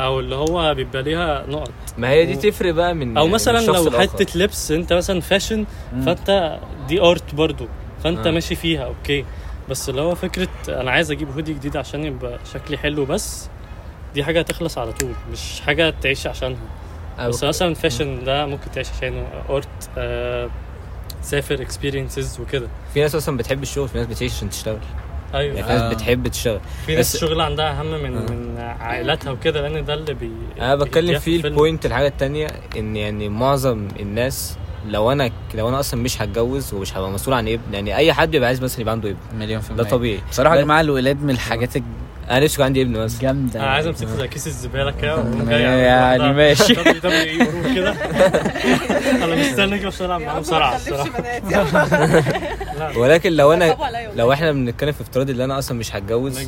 أو اللي هو بيبقى ليها نقط. ما هي دي تفرق بقى من أو مثلا لو. حتة لبس أنت مثلا fashion فأنت دي art برضو. فأنت آه. ماشي فيها okay. بس اللي هو فكرة أنا عايز أجيب هودي جديد عشان يبقى شكلي حلو بس دي حاجة هتخلص على طول. مش حاجة تعيش عشانها. أو- بس مثلا fashion ده ممكن تعيش عشانه. art آه سافر experiences وكده. في ناس أصلا بتحب الشغل في ناس بتعيش عشان تشتغل. أيوه يعني في ناس آه. بتحب تشتغل في ناس الشغل عندها أهم من آه. من عائلاتها وكده لأن ده اللي بي أنا بتكلم فيه. ال point الحاجة التانية إن يعني معظم الناس لو أنا لو أنا أصلا مش هتجوز ومش هبقى مسؤول عن ابن يعني أي حد بيبقى عايز مثلا يبقى عنده ابن مليون في المية ده طبيعي بصراحة يا جماعة الولاد من الحاجات أنا نفسي يكون عندي ابن مثلا الجامده أنا عايز امسكه زي كيس الزبالة كده وأقوم جاي يعني على ماشي. كده. أنا مستني كده عشان العب معاه مصارعه الصراحه لا. ولكن لو أنا. لو إحنا بنتكلم في افتراض إن أنا أصلا مش هتجوز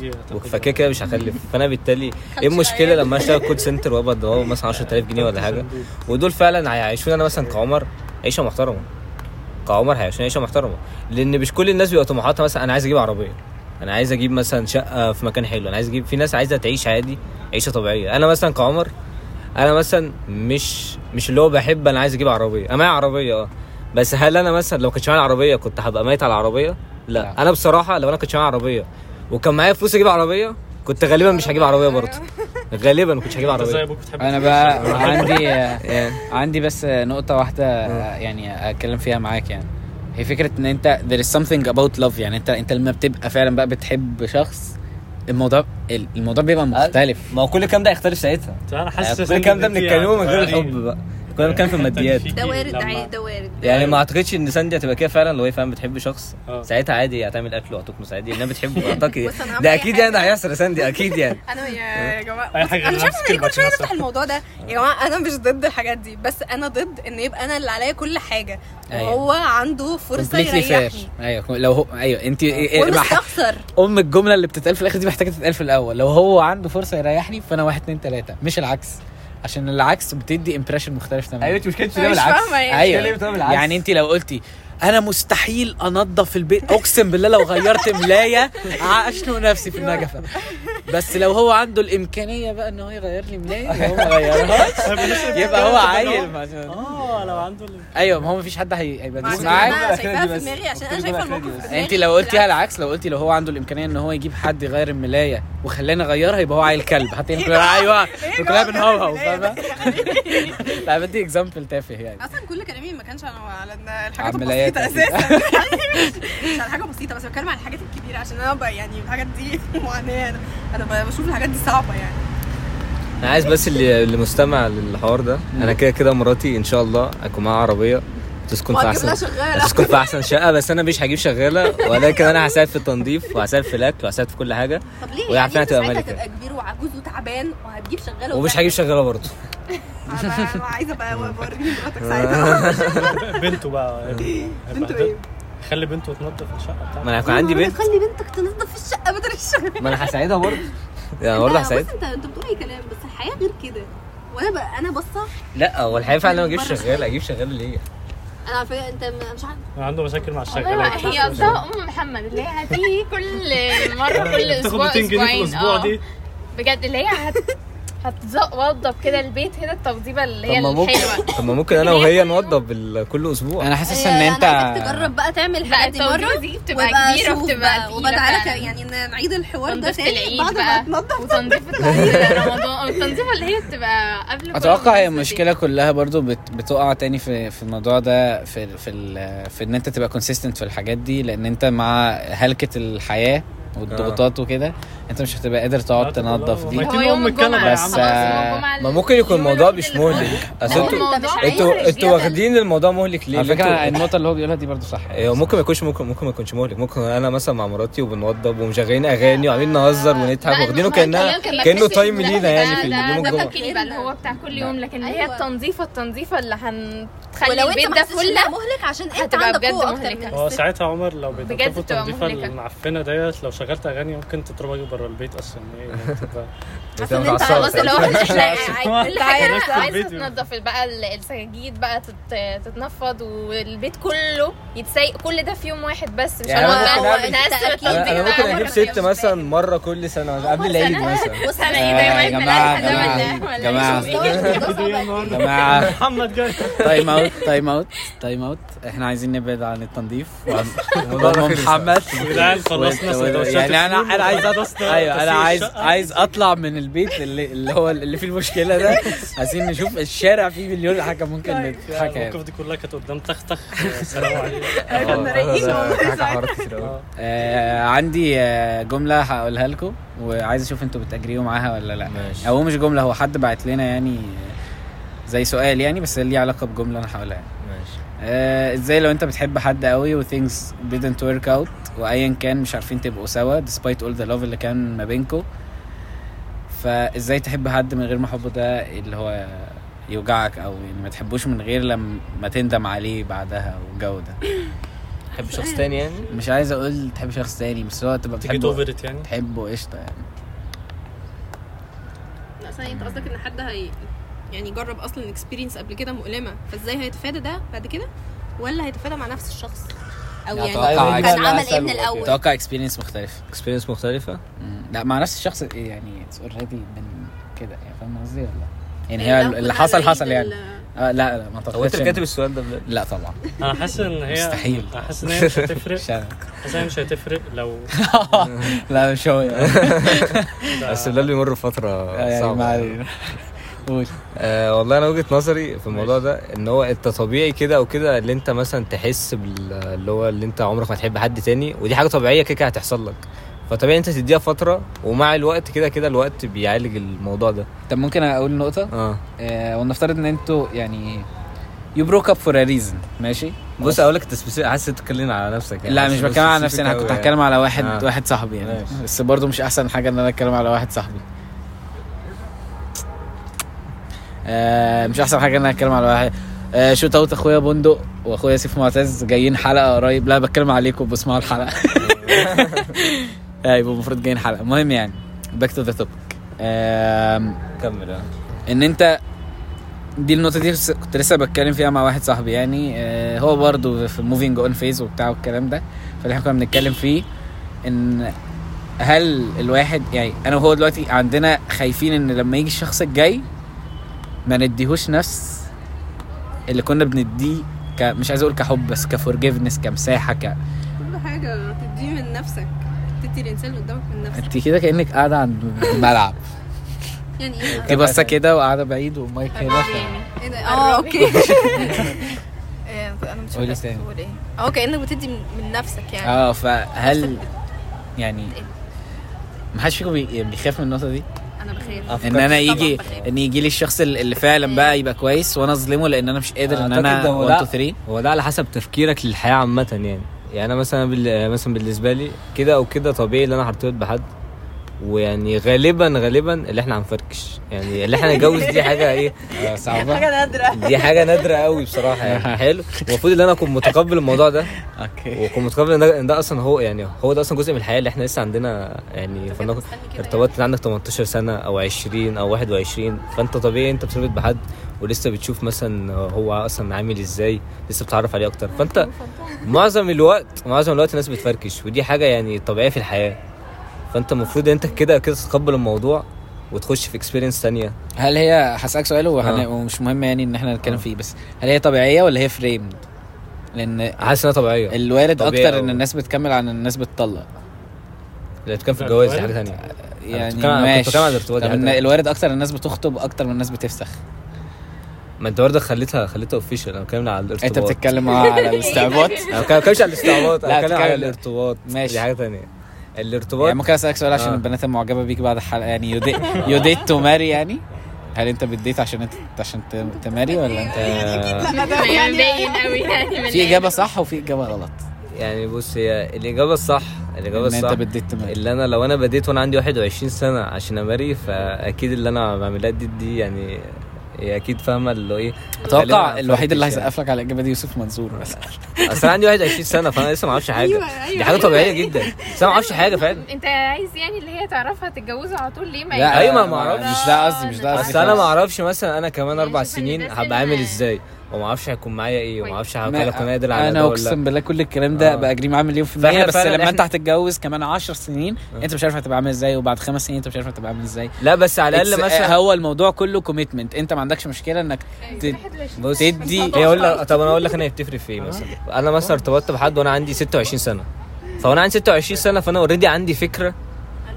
فكده كده مش هخلف. فأنا بالتالي إيه المشكلة لما أشتغل call center وابقى ضوابط مثلا 10000 جنيه ولا حاجة؟ ودول فعلا هيعيشوني أنا مثلا كعمر عيشة محترمة. كعمر هيعيشوني عيشة محترمة. لأن مش كل الناس بيبقى طموحاتها مثلا أنا عايز أجيب عربية. أنا عايز أجيب مثلا شقة في مكان حلو أنا عايز أجيب في ناس عايزة تعيش عادي عيشة طبيعية. أنا مثلا كعمر أنا مثلا مش مش اللي هو بحب أنا عايز أجيب عربية. أنا معايا عربية آه. بس هل أنا مثلا لو كنتش معايا عربيه كنت هبقى ميت على العربية؟ لا. لا. أنا بصراحة لو أنا كنتش معايا عربية وكان معايا فلوس أجيب عربية كنت غالبا مش هجيب عربية برضه. غالبا ما كنتش هجيب عربية. أنا. بقى عندي عندي بس نقطة واحدة يعني أتكلم فيها معاك يعني. هي فكرة إن أنت there is something about love يعني أنت أنت لما بتبقى فعلا بقى بتحب شخص الموضوع الموضوع بيبقى مختلف. ما هو كل الكلام ده هيختلف ساعتها. أنا حاسس كل الكلام ده بنتكلمه من غير الحب بقى. كنا بنتكلم في الماديات ده وارد عادي ده وارد. يعني ما اعتقدش ان ساندي هتبقى كده فعلا. لو هي فعلا بتحب شخص آه. ساعتها عادي هتعمل أكل وهتكنس عادي. انها بتحبه أعتقد. ده أكيد يعني. هيحصل يا ساندي أكيد يعني. أنا يا جماعة أنا مش عارفة كل شوية. نفتح الموضوع ده. يا جماعة أنا مش ضد الحاجات دي بس أنا ضد إن يبقى أنا اللي عليا كل حاجة. أيوة. وهو عنده فرصة يريحني. أيوه. لو هو أيوه. أنت ومستخسر أم الجملة اللي بتتقال في الآخر دي محتاجة تتقال في الأول. لو هو عنده فرصة يريحني فأنا واحد اتنين تلاتة. مش العكس. عشان العكس بتدي امبريشن مختلف تماما. أيوه أنت مش كانت أنا مش فاهمة يعني أيوه. يعني أنت لو قلتي أنا مستحيل أنظف البيت أقسم بالله لو غيرت ملاية اشنق نفسي في النجفة. بس لو هو عنده الإمكانية بقى إن هو يغير لي ملاية وهو ما غيرهاش يبقى هو عيل آه لو عنده أيوه ما هو مفيش حد هي- هيبقى معاك أنا شايفاها في. دماغي عشان أنا شايفة الموقف انت لو قلتيها العكس لو قلتي لو هو عنده الإمكانية إن هو يجيب حد يغير الملاية وخلاني أغيرها يبقى هو عيل كلب. حتى كلنا أيوه كلنا بنهوهو فاهمة؟ لا بدي اكزامبل تافه يعني. أصلا كل كلامي ما كانش على على إن الحاجات أكيد. أساسا. مش على حاجة بسيطة بس بتكلم على الحاجات الكبيرة عشان أنا بقى يعني الحاجات دي معاناة. أنا أنا ب- بشوف الحاجات دي صعبة يعني. أنا عايز بس اللي اللي مستمع للحوار ده أنا كده كده مراتي إن شاء الله اكون معاها عربية تسكن في أحسن هتسكن في أحسن شقة بس أنا مش هجيب شغالة ولكن أنا هساعد في التنظيف وهساعد في الأكل وهساعد في كل حاجة. طب ليه؟ وهي يعني عارفة أنت إنها تبقى ساعتها ملكة. هتبقى كبير وعجوز وتعبان وهتجيب شغالة ومش. هجيب شغالة برضه. أنا بقى عايزة بقى اوريني مراتك ساعتها بنته بقى. بنته إيه؟ خلي بنته تنظف الشقة ما أنا هيكون عندي بنت. خلي بنتك تنظف الشقة بدل الشغل ما أنا هساعدها برضه. يعني برضه هساعدها. بص انت أنت بتقول اي كلام بس الحياة غير كده. وأنا بقى أنا باصة لا هو الحقيقة فعلا ما اجيبش بره شغالة. أجيب شغالة ليه؟ أنا عارفة أنت مش عارف. عنده مشاكل مع الشغالات هي قصدها أم محمد اللي هي هتيجي كل مرة كل أسبوع 200 جنيه في أسبوعين. آه. دي. بجد اللي هي هت هتوضب كده البيت كده التوضيبه اللي هي طب ما ممكن الحلوة. طب ما ممكن أنا وهي نوضب كل أسبوع. أنا حاسس إن آه، أنت عايزك تجرب بقى تعمل لا الحاجات دي مرة التوضيبه دي بتبقى وابقى كبيرة وبتبقى بقى تقيلة وبقى تعالى. ك- يعني ن- نعيد الحوار ده تاني العيد بعد ما بقى. تنضف وتنظيفة رمضان. التنظيفة اللي هي بتبقى قبل كل أتوقع هي دي. المشكلة كلها برضو بت- بتقع تاني في في الموضوع ده في في ال- في إن أنت تبقى كونسيستنت في الحاجات دي لأن أنت مع هلكة الحياة والضغوطات وكده انت مش هتبقى قادر تقعد تنظف ما دي هو يوم الجمعة يا بس، آه، ما ممكن يكون الموضوع مش مهلك. أصل أنتوا أنتوا أنتوا. واخدين الموضوع مهلك ليه؟ على فكرة النقطة اللي هو بيقولها دي برضو صح أيوه ممكن ما يكونش ممكن ممكن ما يكونش مهلك ممكن أنا مثلا مع مراتي وبنوضب ومشغلين أغاني وعاملين نهزر ونضحك لا، واخدينه كانها كان كأنه تايم لينا يعني في ده- اليوم ده الجمعة ممكن يبقى اللي هو بتاع كل يوم لكن اللي هي. التنظيفه التنظيفه اللي أنت البيت ما ده فله مهلك عشان أنت عندك بجد قوة أكتر مهلكة. من هو. ساعتها عمر لو بتبقى التنظيفه. المعفنة ديت لو شغلت أغاني ممكن تضربك بره البيت أصلا إيه يعني تبقى ان أنت. خلاص اللي هو عايزة البيت تنظف بقى ال- السجاجيد بقى تت- تتنفض والبيت كله يتسيق كل ده في يوم واحد بس مش يعني هنقعد. التنظيف أنا ممكن مرة أجيب ست. مثلا مرة كل سنة قبل العيد مثلا بص أنا إيه يا ولا جماعة. إيه؟ جماعة محمد جاي هو اوت تايم اوت تايم اوت إحنا عايزين نبعد عن التنظيف. محمد خلصنا يعني أنا أنا عايز أط... وخلصنا أيوه أنا عايز. عايز أطلع من البيت اللي, اللي هو اللي فيه المشكلة ده. عايزين نشوف الشارع فيه مليون حاجة ممكن نضحك يعني. الموقف دي كلها كانت قدام تختخ السلام عليكم. كنا رايقين والله. في حاجة ساعتها. حوارات كتير قوي آه. عندي آه، جملة هقولها لكم وعايز أشوف أنتوا بتأجريوا معاها ولا لا. ماشي. أو هو مش جملة هو حد بعت لنا يعني آه، زي سؤال يعني بس ليه علاقة بجملة أنا هقولها يعني. ماشي. آه إزاي لو أنت بتحب حد قوي و things didn't work out أيا كان مش عارفين تبقوا سوا despite all the love اللي كان ما بينكم فإزاي تحب حد من غير ما حبه ده اللي هو يوجعك أو يعني ما تحبوش من غير لما تندم عليه بعدها والجو ده؟ تحب شخص تاني يعني؟ مش عايز أقول تحب شخص تاني بس هو تبقى بتحبه over it يعني. تحبه قشطة يعني. لا ثانية أنت قصدك إن حد هي يعني جرب أصلا experience قبل كده مؤلمة فإزاي هيتفادى ده بعد كده؟ ولا هيتفادى مع نفس الشخص؟ أو يعني يعني أتوقع كان عمل إيه من. الأول أتوقع experience مختلف experience مختلفة مم. لا مع نفس الشخص إيه يعني it's already من كده يعني فاهم قصدي ولا لا؟ يعني هي لو اللي حصل حصل يعني آه لا لا ما هو أنت أعتقدش اللي إن- كاتب السؤال ده بجد لا طبعا أنا حاسس إن هي مستحيل. أنا حاسس إن هي مش هتفرق. حاسس إن هي مش هتفرق لو لا مش هو يعني بس ده اللي بيمر بفترة يعني ما صعبة علينا قول. آه والله أنا وجهة نظري في الموضوع ده إن هو أنت طبيعي كده أو كده اللي أنت مثلا تحس اللي هو اللي أنت عمرك ما تحب حد تاني ودي حاجة طبيعية كده كده هتحصل لك. فطبيعي أنت تديها فترة ومع الوقت كده كده الوقت بيعالج الموضوع ده. طب ممكن أقول نقطة؟ آه. آه ولنفترض إن أنتوا يعني you broke up for a reason ماشي؟ بص أقول لك انت حاسس تتكلم على نفسك يعني. لا مش بتكلم على نفسي أنا كنت يعني. هتكلم على واحد آه. واحد صاحبي يعني. ماشي. بس برضه مش أحسن حاجة إن أنا أتكلم على واحد صاحبي. آه مش أحسن حاجة إن أنا أتكلم على واحد. آه shout out أخويا بندق وأخويا سيف معتز. جايين حلقة قريب. لا بتكلم عليكم بسمعوا الحلقة. أيوه المفروض جايين حلقة. المهم يعني back to the topic كمل. آه. إن أنت دي النقطة دي كنت لسه بتكلم فيها مع واحد صاحبي يعني. آه، هو برضه في moving on phase وبتاع والكلام ده. فاللي إحنا كنا بنتكلم فيه إن هل الواحد يعني أنا وهو دلوقتي عندنا خايفين إن لما يجي الشخص الجاي ما نديهوش نفس اللي كنا بنديه ك مش عايز أقول كحب بس ك forgiveness كمساحة ك كل حاجة تديه من نفسك. تدي الإنسان اللي قدامك من نفسك. انت كده كأنك قاعدة عند الملعب. يعني إيه انت باصه كده وقاعدة بعيد والمايك هنا ف... إيه ده؟ آه okay. إيه، أنا مش قولي تاني. إيه. آه كأنك بتدي من من نفسك يعني. آه فهل يعني ما حدش فيكم بي- بيخاف من النقطة دي؟ أنا بخاف إن أنا يجي. إن يجي لي الشخص اللي اللي فعلا بقى يبقى كويس وأنا أظلمه لأن أنا مش قادر إن أنا ده هو 1 لا. 2 3 هو ده على حسب تفكيرك للحياة عامة يعني يعني أنا مثلا بال... مثلا بالنسبة لي كده أو كده طبيعي إن أنا هرتبط بحد ويعني غالبا غالبا اللي إحنا هنفركش. يعني اللي إحنا نتجوز دي حاجة إيه صعبة. حاجة نادرة. دي حاجة نادرة قوي بصراحة يعني. حلو. المفروض إن أنا أكون متقبل الموضوع ده. okay. وأكون متقبل إن ده, أصلا هو يعني هو ده أصلا جزء من الحياة اللي إحنا لسه عندنا يعني فلنقل ارتبطت عندك 18 سنة أو 20 أو 21 فأنت طبيعي أنت بترتبط بحد ولسه بتشوف مثلا هو أصلا عامل إزاي لسه بتتعرف عليه أكتر. فأنت معظم الوقت معظم الوقت الناس بتفركش. ودي حاجة يعني طبيعية في الحياة. فانت المفروض انت كده كده تتقبل الموضوع وتخش في experience تانية. هل هي هسألك سؤال آه. ومش مهم يعني إن إحنا نتكلم فيه بس هل هي طبيعية ولا هي framed لأن حاسس إنها طبيعية. الوارد طبيعي أكتر إن أوي. الناس بتكمل عن الناس بتطلق. اللي كان في لا، الجواز دي حاجة تانية. يعني ماشي. الوارد أكتر الناس بتخطب أكتر من الناس بتفسخ. ما انت برضه خليتها خليتها official أنا بتكلم على الارتباط. أنت بتتكلم على الاستعباط؟ أنا ما بتكلمش على الاستعباط لا، أنا بتكلم على الارتباط. ماشي. دي حاجة تانية. الارتباط. يعني ممكن أسألك سؤال عشان آه. البنات المعجبة بيك بعد الحلقة؟ يعني you date to marry يعني؟ هل أنت بت date عشان انت عشان ت marry ولا انت باين قوي يعني في إجابة صح وفي إجابة غلط. يعني بص هي الإجابة الصح الإجابة إن أنت الصح بت date ت marry. اللي أنا لو أنا ب date وأنا عندي 21 سنة عشان أ marry فأكيد اللي أنا بعملها دي دي يعني هي أكيد فاهمة اللي إيه أتوقع الوحيد اللي هفركش هيسقف لك على الإجابة دي يوسف منصور. بس يعني. أصل أنا عندي 21 سنة فأنا لسه ما أعرفش حاجة. أيوة، أيوة، دي حاجة طبيعية جدا. بس أنا ما أعرفش حاجة فعلا أنت عايز يعني اللي هي تعرفها تتجوزوا على طول ليه ما لا أيوة، ما معرفش. مش ده قصدي مش ده قصدي بس أنا ما. أعرفش مثلا أنا كمان يعني أربع سنين هبقى عامل إزاي. وما أعرفش هيكون معايا إيه وما أعرفش هكون قادر على أنا أقسم بالله كل الكلام ده آه. بقى اجري معاه مليون في المية بس لما أنت هتتجوز كمان 10 سنين آه. أنت مش عارف هتبقى عامل إزاي وبعد خمس سنين أنت مش عارف هتبقى عامل إزاي. لا بس على الأقل مثلا هو الموضوع كله كوميتمنت أنت ما عندكش مشكلة إنك ت- بص تدي هي أقول لك طب أنا أقول لك أنا هي بتفرق في إيه مثلا؟ أنا مثلا ارتبطت بحد وأنا عندي 26 سنة. فأنا عندي 26 سنة فأنا already عندي فكرة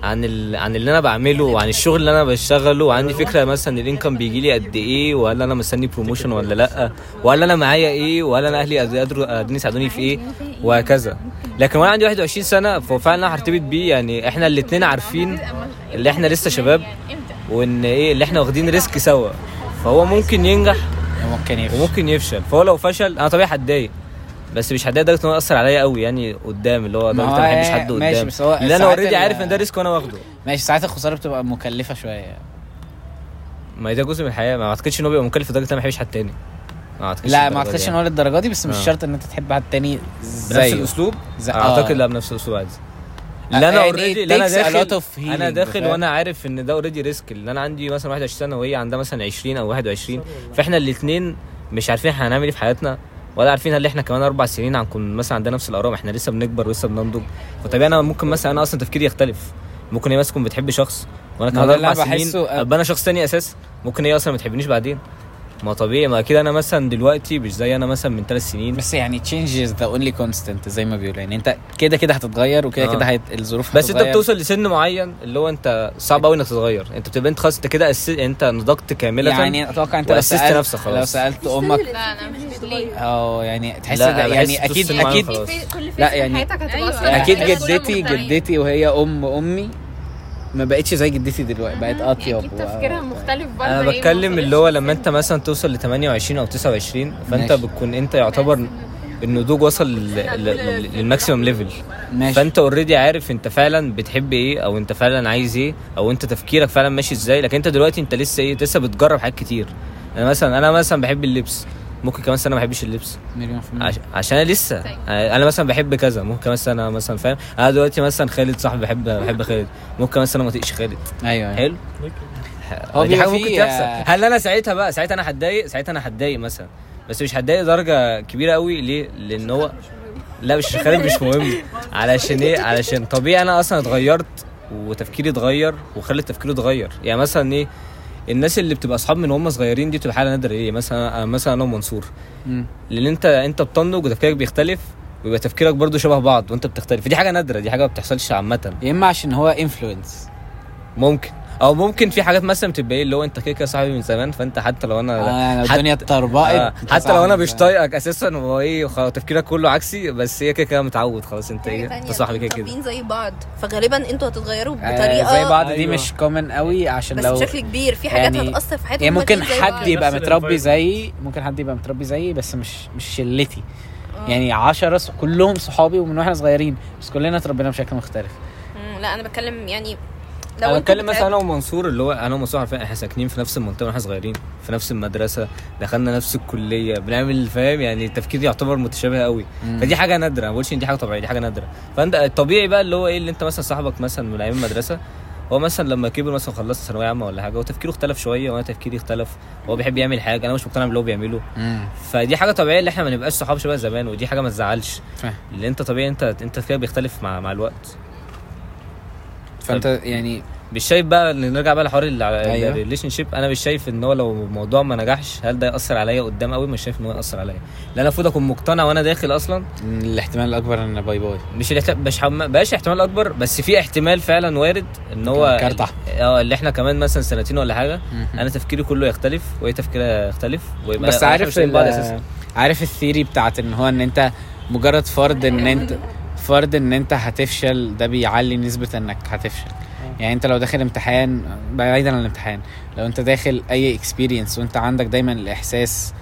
عن ال... عن اللي أنا بعمله وعن الشغل اللي أنا بشتغله. وعندي فكرة مثلا ال income بيجي لي قد إيه وهل أنا مستني promotion ولا لأ وهل أنا معايا إيه وهل أنا أهلي قادروا قادرين يساعدوني في إيه وهكذا. لكن وأنا عندي 21 سنة ففعلا أنا هرتبط بيه. يعني إحنا الاثنين عارفين اللي إحنا لسه شباب وإن إيه اللي إحنا واخدين risk سوا. فهو ممكن ينجح ممكن يفشل. وممكن يفشل. فهو لو فشل أنا طبيعي هتضايق. بس مش هتضايق لدرجه ان هو يأثر عليا قوي يعني قدام اللي هو هو ما بحبش حد ماشي، قدام بس هو اللي أنا already عارف إن ده risk وأنا واخده. ماشي ساعات الخسارة بتبقى مكلفة شوية. ما هي ده جزء من الحياة. ما أعتقدش إن هو بيبقى مكلف لدرجة إن أنا ما بحبش حد تاني. ما أعتقدش لا ما أعتقدش إن هو للدرجة دي بس مش آه. شرط إن أنت تحب حد تاني بنفس زيه. الأسلوب؟ زي- أعتقد آه. لا بنفس الأسلوب عادي. اللي أنا يعني already it اللي أنا داخل أنا داخل؟ وأنا عارف إن ده already risk اللي أنا عندي مثلا 21 سنة وهي عندها مثلا 20 أو 21 فإحنا الاثنين مش عارفين إحنا هنعمل إيه في حياتنا. ولا عارفين هل إحنا كمان أربع سنين هنكون مثلا عندنا نفس الآراء إحنا لسه بنكبر ولسه بننضج. فطبيعي أنا ممكن مثلا أنا أصلا تفكيري يختلف. ممكن هي مثلا تكون بتحب شخص وأنا ما كمان أربع سنين ابقى أنا شخص تاني أساسا ممكن هي أصلا ما تحبنيش بعدين. ما طبيعي ما أكيد أنا مثلا دلوقتي مش زي أنا مثلا من ثلاث سنين بس يعني change is the only constant زي ما بيقولوا يعني أنت كده كده هتتغير وكده آه. كده هيت... الظروف بس أنت. بتوصل لسن معين اللي هو أنت صعب قوي إنك تتغير أنت بتبقى أنت خلاص أنت كده أس... أنت نضجت كاملة يعني أتوقع أنت لو سالت نفسك خلاص. لو سألت أمك لا أنا مش آه يعني تحس لا، بحس يعني توصل أكيد أكيد لا، يعني- يعني أكيد جدتي. جدتي وهي أم أمي ما بقتش زي جدتي دلوقتي بقت أطيب أكيد تفكيرها مختلف برضه أنا بتكلم اللي هو لما أنت مثلا توصل ل 28 أو 29 فأنت ماشي. بتكون أنت يعتبر النضوج وصل لل- لل- لل maximum level. ماشي. فأنت already عارف أنت فعلا بتحب إيه أو أنت فعلا عايز إيه أو أنت تفكيرك فعلا ماشي إزاي لكن أنت دلوقتي أنت لسه إيه لسه بتجرب حاجات كتير. أنا مثلا أنا مثلا بحب اللبس. ممكن كمان سنة ما بحبش اللبس. مليون في عش... عشان أنا لسه. طيب. أنا مثلا بحب كذا ممكن كمان سنة مثلا فاهم؟ أنا دلوقتي مثلا خالد صاحبي بحب بحب خالد. ممكن كمان سنة ما أطيقش خالد. أيوه أيوة. حلو؟ هو دي حاجة ممكن تحصل. آه، هل أنا ساعتها بقى ساعتها أنا هتضايق؟ ساعتها أنا هتضايق مثلا. بس مش هتضايق درجة كبيرة قوي ليه؟ لأن هو لا مش خالد مش مهم. علشان إيه؟ علشان طبيعي أنا أصلا اتغيرت وتفكيري اتغير وخالد تفكيره اتغير. يعني مثلا إيه؟ الناس اللي بتبقى أصحاب من هم صغيرين دي بتبقى حالة نادرة. إيه؟ مثلا مثلا أنا ومنصور. لأن أنت أنت بتنضج وتفكيرك بيختلف ويبقى تفكيرك برضو شبه بعض وأنت بتختلف. دي حاجة نادرة دي حاجة ما بتحصلش عامة. يا إما عشان هو انفلونس ممكن. أو ممكن في حاجات مثلا بتبقى إيه اللي هو أنت كده كده صاحبي من زمان فأنت حتى لو أنا آه حتى- الدنيا اتطربقت آه حتى لو أنا مش. طايقك أساسا وهو إيه تفكيرك كله عكسي بس هي كده كده متعود خلاص أنت إيه أنت صاحبي كده كده زي بعض فغالبا أنتوا هتتغيروا آه بطريقة زي بعض دي أيوة. مش كومن قوي عشان بس لو بشكل كبير في حاجات يعني- هتأثر في حياتهم يعني ممكن حد. يبقى متربي. زيي ممكن حد يبقى متربي زيي بس مش مش شلتي آه. يعني عشرة ص- كلهم صحابي ومن وإحنا صغيرين بس كلنا اتربينا بشكل مختلف لا أنا بتكلم يعني أنا بتكلم مثلا أنا ومنصور اللي هو أنا ومنصور عارفين إحنا ساكنين في نفس المنطقة وإحنا صغيرين في نفس المدرسة دخلنا نفس الكلية بنعمل فاهم يعني التفكير يعتبر متشابه قوي مم. فدي حاجة نادرة ما بقولش إن دي حاجة طبيعية دي حاجة نادرة فأنت الطبيعي بقى اللي هو إيه اللي أنت مثلا صاحبك مثلا من أيام المدرسة هو مثلا لما كبر مثلا خلصت ثانوية عامة ولا حاجة هو تفكيره اختلف شوية وأنا تفكيري اختلف هو بيحب يعمل حاجة أنا مش مقتنع باللي هو بيعمله مم. فدي حاجة طبيعية اللي إحنا ما نبقاش صحاب شبه زمان ودي حاجة ما تزعلش. لأن أنت طبيعي أنت أنت تفكيرك بيختلف مع مع الوقت فانت يعني مش شايف بقى نرجع بقى لحوار أيوة. ال relationship أنا مش شايف إن هو لو الموضوع ما نجحش هل ده يأثر عليا قدام قوي مش شايف إن هو يأثر عليا. لأن أنا المفروض أكون مقتنع وأنا داخل أصلا. الاحتمال الأكبر إن bye bye. مش الاحتمال مش حم... بقاش احتمال أكبر بس في احتمال فعلا وارد إن هو كارت أحمر. آه اللي إحنا كمان مثلا سنتين ولا حاجة. أنا تفكيري كله يختلف وهي تفكيرها يختلف ويبقى بس عارف ال- عارف ال theory بتاعت إن هو إن أنت مجرد فرض إن أنت فرض إن أنت هتفشل ده بيعلي نسبة إنك هتفشل. يعني أنت لو داخل امتحان بعيدا عن الامتحان لو أنت داخل أي experience وأنت عندك دايما الإحساس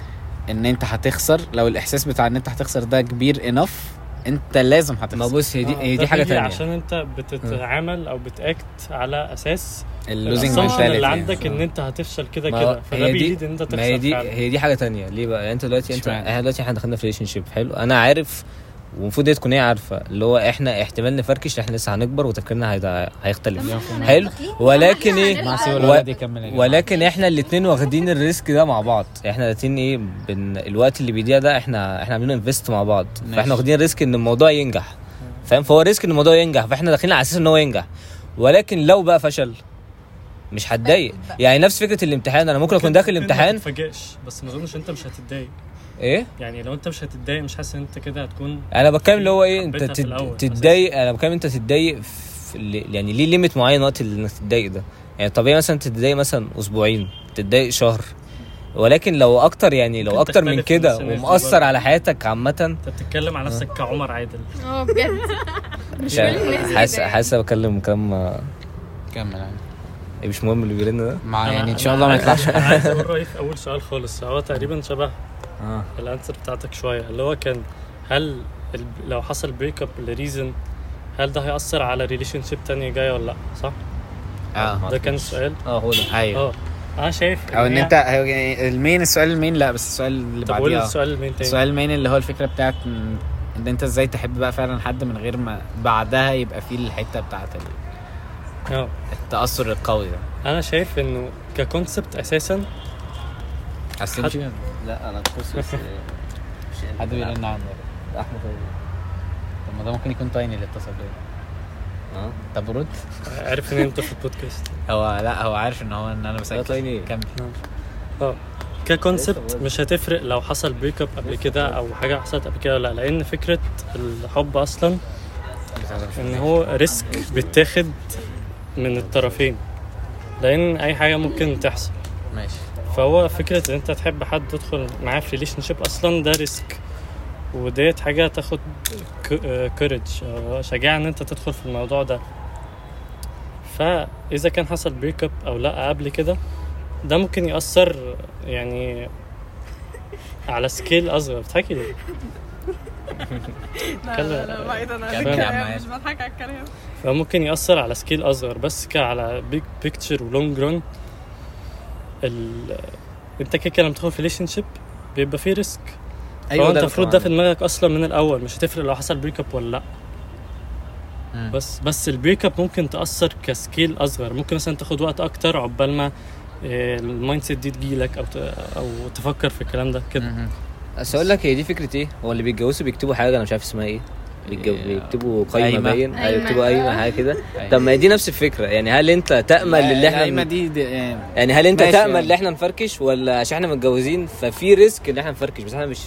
إن أنت هتخسر لو الإحساس بتاع إن أنت هتخسر ده كبير enough أنت لازم ما هتخسر بص هي دي آه، هي دي حاجة تانية. عشان أنت بتتعامل أو بت act على أساس ال losing اللي عندك إن أنت هتفشل كده ما كده. فده بي lead إن أنت ما هي تخسر دي فعلا. هي دي حاجة تانية. ليه بقى؟ يعني أنت دلوقتي انت؟ إحنا دلوقتي إحنا دخلنا في relationship حلو. أنا عارف والمفروض هي تكون هي عارفة اللي هو إحنا احتمال نفركش إحنا لسه هنكبر وتفكيرنا هيدا- هيختلف. حلو؟ ولكن إيه؟ سيب و-. ولكن إحنا الاثنين واخدين ال risk ده مع بعض. إحنا الاثنين إيه بن الوقت اللي بيضيع ده إحنا إحنا عاملين invest مع بعض. فإحنا واخدين risk إن الموضوع ينجح. فاهم؟ فهو risk إن الموضوع ينجح فإحنا داخلين على أساس إن هو ينجح. ولكن لو بقى فشل مش هتضايق. يعني نفس فكرة الامتحان. أنا ممكن أكون داخل ما الامتحان. تتفاجئش بس ما أظنش أنت مش هتتضايق. إيه؟ يعني لو أنت مش هتتضايق مش حاسس إن أنت كده هتكون أنا بتكلم اللي هو إيه أنت تتضايق أنا بتكلم أنت تتضايق يعني ليه limit معين وقت اللي إنك تتضايق ده؟ يعني طبيعي مثلا تتضايق مثلا أسبوعين تتضايق شهر. ولكن لو أكتر يعني لو أكتر من كده ومؤثر. على حياتك عامة. أنت بتتكلم على نفسك كعمر عادل. آه بجد. مش حاسس. حاسس بكلم كلام آه، كمل يعني. مش مهم اللي بيرن ده؟ مع يعني إن شاء الله ما يطلعش. أنا عايز أقول رأيي في أول سؤال خالص. هو تقريبا شبه آه. ال answer بتاعتك شوية. اللي هو كان هل ال- لو حصل break up ل reason هل ده هيأثر على relationship تانية جاية ولا لأ؟ صح؟ آه. ده كان السؤال آه هو ده. أيوه. آه. أنا شايف أو إن أنت يعني ال main السؤال ال main لأ بس السؤال اللي طب قول بعديه آه. السؤال ال main تاني. السؤال ال main اللي هو الفكرة بتاعت ان إن أنت إزاي تحب بقى فعلا حد من غير ما بعدها يبقى فيه الحتة بتاعت ال- آه. التأثر القوي ده. أنا شايف إنه ك concept أساسا فيه؟ لا أنا بص بس حد بيرن عنه أحمد طب ما ده ممكن يكون تايني اللي اتصل بيا. آه طب رد؟ عارف إن أنت في البودكاست. هو لا هو عارف إن هو إن أنا لا بسجل تايني كمل. آه. ك concept مش هتفرق لو حصل break up قبل كده أو حاجة حصلت قبل كده لأ لأن فكرة الحب أصلا إن هو risk بيتاخد من الطرفين. لأن أي حاجة ممكن تحصل. ماشي. فهو فكرة إن أنت تحب حد تدخل معاه في relationship أصلا ده risk وديت حاجة تاخد courage شجاعة إن أنت تدخل في الموضوع ده. فإذا كان حصل break up أو لأ قبل كده ده ممكن يأثر يعني على scale أصغر. بتحكي ليه؟ لا لا لا الكلام. عادل. مش بضحك على الكلام. فممكن يأثر على scale أصغر. بس كعلى big picture و long run ال... انت كده كده لما تدخل في relationship بيبقى فيه risk أيوه انت المفروض ده في دماغك أصلا من الأول مش هتفرق لو حصل break up ولا لأ. بس بس ال break up ممكن تأثر ك scale أصغر ممكن مثلا تاخد وقت أكتر عقبال ما آه، ال mindset دي تجيلك أو. أو تفكر في الكلام ده كده. بس أقول لك هي دي فكرة إيه هو اللي بيتجوزوا بيكتبوا حاجة أنا مش عارف اسمها إيه بيكتبوا قايمة قايمة. باين. أيوه بيكتبوا قايمة حاجة كده. أيوة. طب ما هي دي نفس الفكرة. يعني هل أنت تأمل اللي القايمة إحنا دي, دي يعني يعني هل أنت تأمل يعني. إن إحنا نفركش ولا عشان إحنا متجوزين؟ ففي risk إن إحنا نفركش بس إحنا مش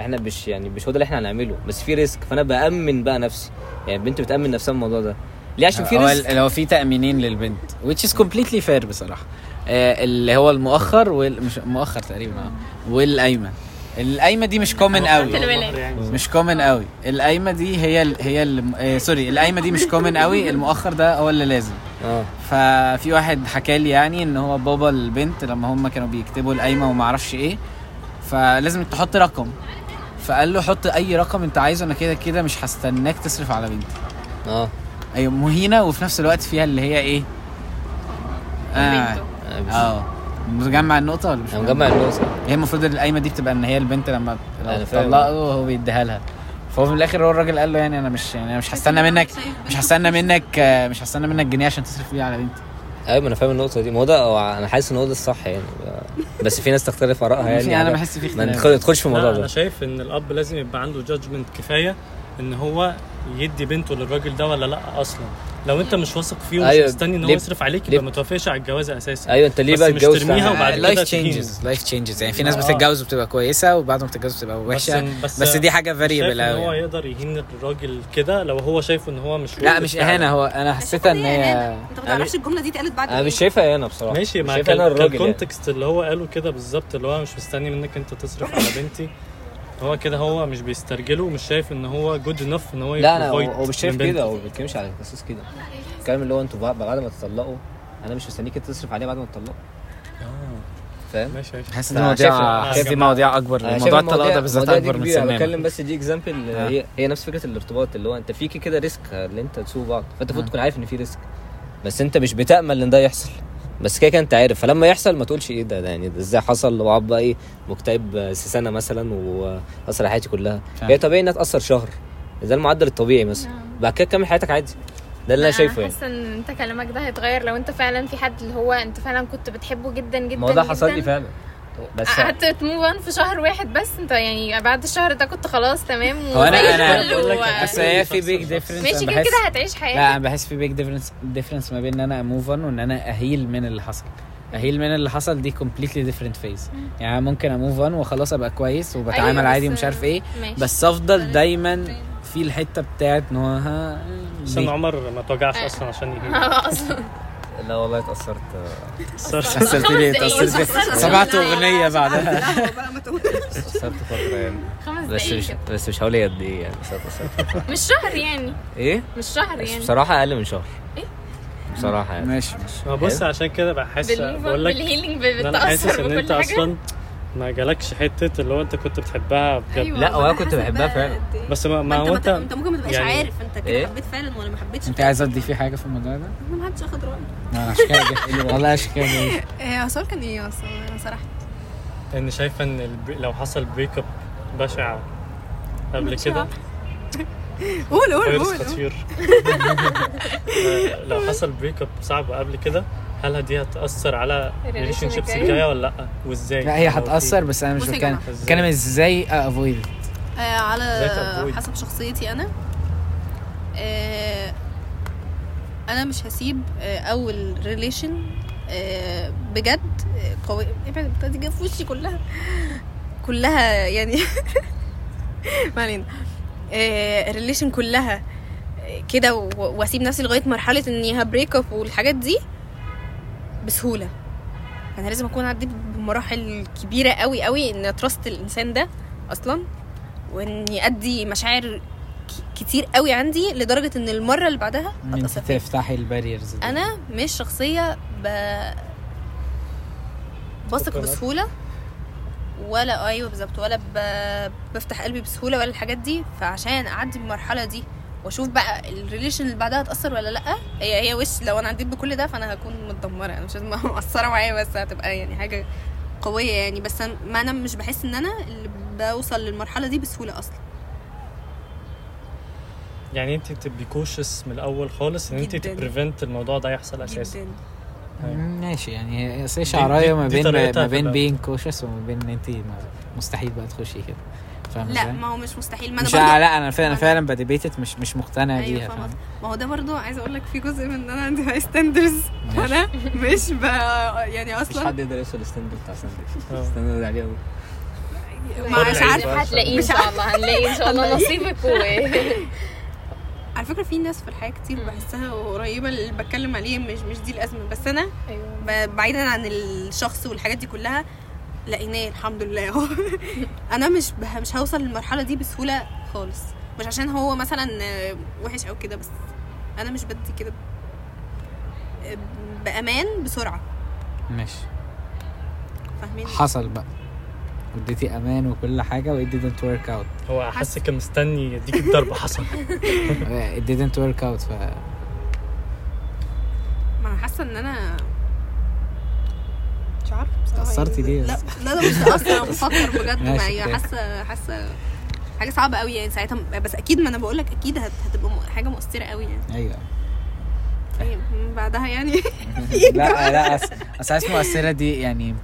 إحنا مش يعني مش هو ده اللي إحنا هنعمله. بس في risk. فأنا بأمن بقى نفسي. يعني البنت بتأمن نفسها من الموضوع ده. ليه؟ عشان في هو risk. هو في تأمينين للبنت which is completely fair بصراحة. آه اللي هو المؤخر وال... مش مؤخر تقريبا آه والقايمة. القايمة دي مش common قوي. مش common قوي. القايمة دي هي ال... هي ال... آه sorry القايمة دي مش common قوي. المؤخر ده هو اللي لازم. آه. ففي واحد حكى لي يعني إن هو بابا البنت لما هم كانوا بيكتبوا القايمة وما أعرفش إيه فلازم تحط رقم. فقال له حط أي رقم أنت عايزه أنا كده كده مش هستناك تصرف على بنتي آه. أيوه مهينة وفي نفس الوقت فيها اللي هي إيه؟ آه. آه. مجمع النقطة ولا مش أنا مجمع؟ النقطة. هي المفروض القايمه دي بتبقى إن هي البنت لما أنا لو فاهم. طلقه هو بيديها لها. فهو في الآخر هو الراجل قال له يعني أنا مش يعني أنا مش هستنى منك مش هستنى منك آه، مش هستنى منك جنيه عشان تصرف بيه على بنتي. أيوه ما أنا فاهم النقطة دي. ما هو ده هو أنا حاسس إن هو ده الصح يعني. بس في ناس تختلف آرائها يعني. أنا على- بحس في ما اختلاف. ندخل- ندخلش في الموضوع لا أنا ده شايف إن الأب لازم يبقى عنده جادجمنت كفاية إن هو يدي بنته للراجل ده ولا لأ أصلا لو أنت مش واثق فيه ومش أيوة. مستني إن هو يصرف عليك يبقى ما توافقش على الجوازه أساسا أيوه أنت ليه بس بقى تتجوز ترميها؟ وبعد كده لايف. تشينجز لايف تشينجز يعني في ناس آه. بتتجوز وبتبقى كويسة وبعد ما تتجوز بتبقى وحشة بس, بس دي حاجة variable إن هو قوي يقدر يهين الراجل كده لو هو شايف إن هو مش لا مش. إهانة هو أنا حسيتها إن هي أنت ما تعرفش الجملة دي اتقالت بعد أنا مش شايفها أنا بصراحة ماشي مع الراجل يعني. ال context اللي هو قاله كده بالظبط اللي هو مش مستني منك أنت تصرف على بنتي هو كده هو مش بيسترجله ومش شايف إن هو good enough إن هو لا أنا هو مش شايف. كده هو ما بيتكلمش على أساس كده. الكلام اللي هو أنتوا بعد ما تطلقوا أنا مش مستنيك تصرف عليه بعد ما تطلقوا. فاهم؟ ماشي ماشي. حاسس إن المواضيع شايف- مواضيع اكبر موضوع الطلاق ده بالذات أكبر من سننا. بتكلم بس دي example آه. هي هي نفس فكرة الارتباط اللي هو أنت فيكي كده risk اللي أنت تسوق بعض. فأنت المفروض آه. تكون عارف إن في risk بس أنت مش بتأمل إن ده يحصل. بس كده انت عارف. فلما يحصل ما تقولش إيه ده, ده يعني ده إزاي حصل واقعد بقى إيه مكتئب سنة مثلا وأثر على حياتي كلها. هي طبيعي إنها تأثر شهر. ده المعدل الطبيعي مثلا. بعد كده كمل حياتك عادي. ده اللي أنا شايفه يعني. حاسة إن أنت كلامك ده هيتغير لو أنت فعلا في حد اللي هو أنت فعلا كنت بتحبه جدا جدا ما هو ده حصل لي. فعلا. بس قعدت ت move on في شهر واحد بس. انت يعني بعد الشهر ده كنت خلاص تمام؟ هو لك و- بس هي في big difference ماشي كده كده هتعيش لا حياتك أنا بحس في big difference difference ما بين إن أنا a move on وإن أنا أ heal من اللي حصل. أ heal من اللي حصل دي completely different phase يعني ممكن ا move on وخلاص أبقى كويس وبتعامل أيوة، عادي ومش عارف إيه ماشي. بس أفضل دايما في الحتة بتاعت إن هو ها عشان. عمر ما توجعش أصلا عشان يجي أصلا. لا والله اتأثرت كسرت لي خمس دقايق. كسرت لي سمعت أغنية بعدها. بقى ما تقولش. اتأثرت فترة يعني. خمس بس مش دقايق بس مش هقول هي قد إيه يعني بس اتأثرت مش شهر يعني. إيه؟ مش شهر يعني. بصراحة أقل من شهر. إيه؟ بصراحة يعني. ماشي ماشي. ما بص عشان كده بحس بقول لك بالهيلينج إن أنا حاسس بالتأثر ان أنت بكل حاجة. أصلا ما جالكش حتة اللي هو انت كنت بتحبها بجد أيوة، لا، أنا كنت بحبها فعلا. إيه. بس ما, ما ما هو انت انت أنت ممكن ما تبقاش يعني- عارف أنت كده إيه؟ حبيت فعلا ولا ما حبيتش أنت عايزه تضيفي حاجة في الموضوع ده؟ ما حدش أخد رأيي ما عشان كده جاي- والله عشان كده. إيه السؤال كان إيه أصلا أنا سرحت ان شايفة إن. لو حصل break up بشع قبل كده قول قول قول. خطير لو حصل break up صعب قبل كده هل دي هتأثر على ال relationships؟ الجاية ولا لأ؟ وإزاي؟ لا هي هتأثر بس أنا مش بتكلم. بتكلم إزاي أ avoid؟ آه على؟ حسب شخصيتي أنا. آه أنا مش هسيب آه أول relation آه بجد قوي. ابعد جاية في وشي كلها. كلها يعني. ما علينا. relation كلها كده وأسيب نفسي لغاية مرحلة إني ه break up والحاجات دي. بسهولة أنا لازم أكون عديت بمراحل كبيرة قوي قوي إن ا trust الإنسان ده أصلا واني ادي مشاعر كتير قوي عندي لدرجة إن المرة اللي بعدها إن أنت. تفتحي ال barriers دي أنا مش شخصية ب... بثق. بسهولة ولا أيوه بالظبط ولا ب... بفتح قلبي بسهولة ولا الحاجات دي فعشان أعدي بالمرحله دي واشوف بقى ال relation اللي بعدها هتأثر ولا لأ. هي هي وش لو أنا عديت بكل ده فأنا هكون متدمرة. أنا مش لازم مقصرة معايا بس هتبقى يعني حاجة قوية يعني. بس أنا- ما أنا مش بحس إن أنا اللي بوصل للمرحلة دي بسهولة أصلا. يعني انت بتبقي cautious من الأول خالص إن انت. ت prevent الموضوع ده يحصل أساسا. جدا. مم، ماشي. يعني دي- شعراية ما بين ما بين. بين cautious وما بين إن انت مستحيل بقى تخشي كده. فاهم لا؟ ما هو مش مستحيل ما أنا مش برضو لا أنا فعلا أنا- فعلا ب debate مش مش مقتنع أيوه بيها فاهم. ما هو ده برضو عايزه أقول لك في جزء من إن أنا عندي high standards. وأنا مش ب... يعني أصلا حد يقدر يوصل ال standard بتاع ساندي آه. ال standard عالي قوي ما مش عارفه. هتلاقيه إن شاء الله هنلاقي إن شاء الله نصيبك و على فكرة في ناس في الحياة كتير بحسها قريبة اللي بتكلم عليه مش مش دي الأزمة بس أنا أيوه ب- بعيدا عن الشخص والحاجات دي كلها لقيناه الحمد لله. اهو أنا مش به- مش هوصل للمرحلة دي بسهولة خالص. مش عشان هو مثلا آه، وحش أو كده بس. أنا مش بدي كده. آه، بأمان بسرعة. ماشي. فاهمين حصل بقى. وديتي أمان وكل حاجة و it didn't work out. هو حاسك مستني يديك الضرب حصل. It didn't work out ف ما أنا حاسة إن أنا مش عارفة بصراحة. اتأثرتي يعني. ليه لا؟ لا لا مش متأثر أنا بفكر بجد. معايا okay. حاسه حاسة حاجة صعبة قوي يعني ساعتها. بس أكيد ما أنا بقول لك أكيد هت- هتبقى حاجة مؤثرة قوي يعني. أيوه. طيب بعدها يعني. لا لا اصل عايز مؤثرة دي يعني.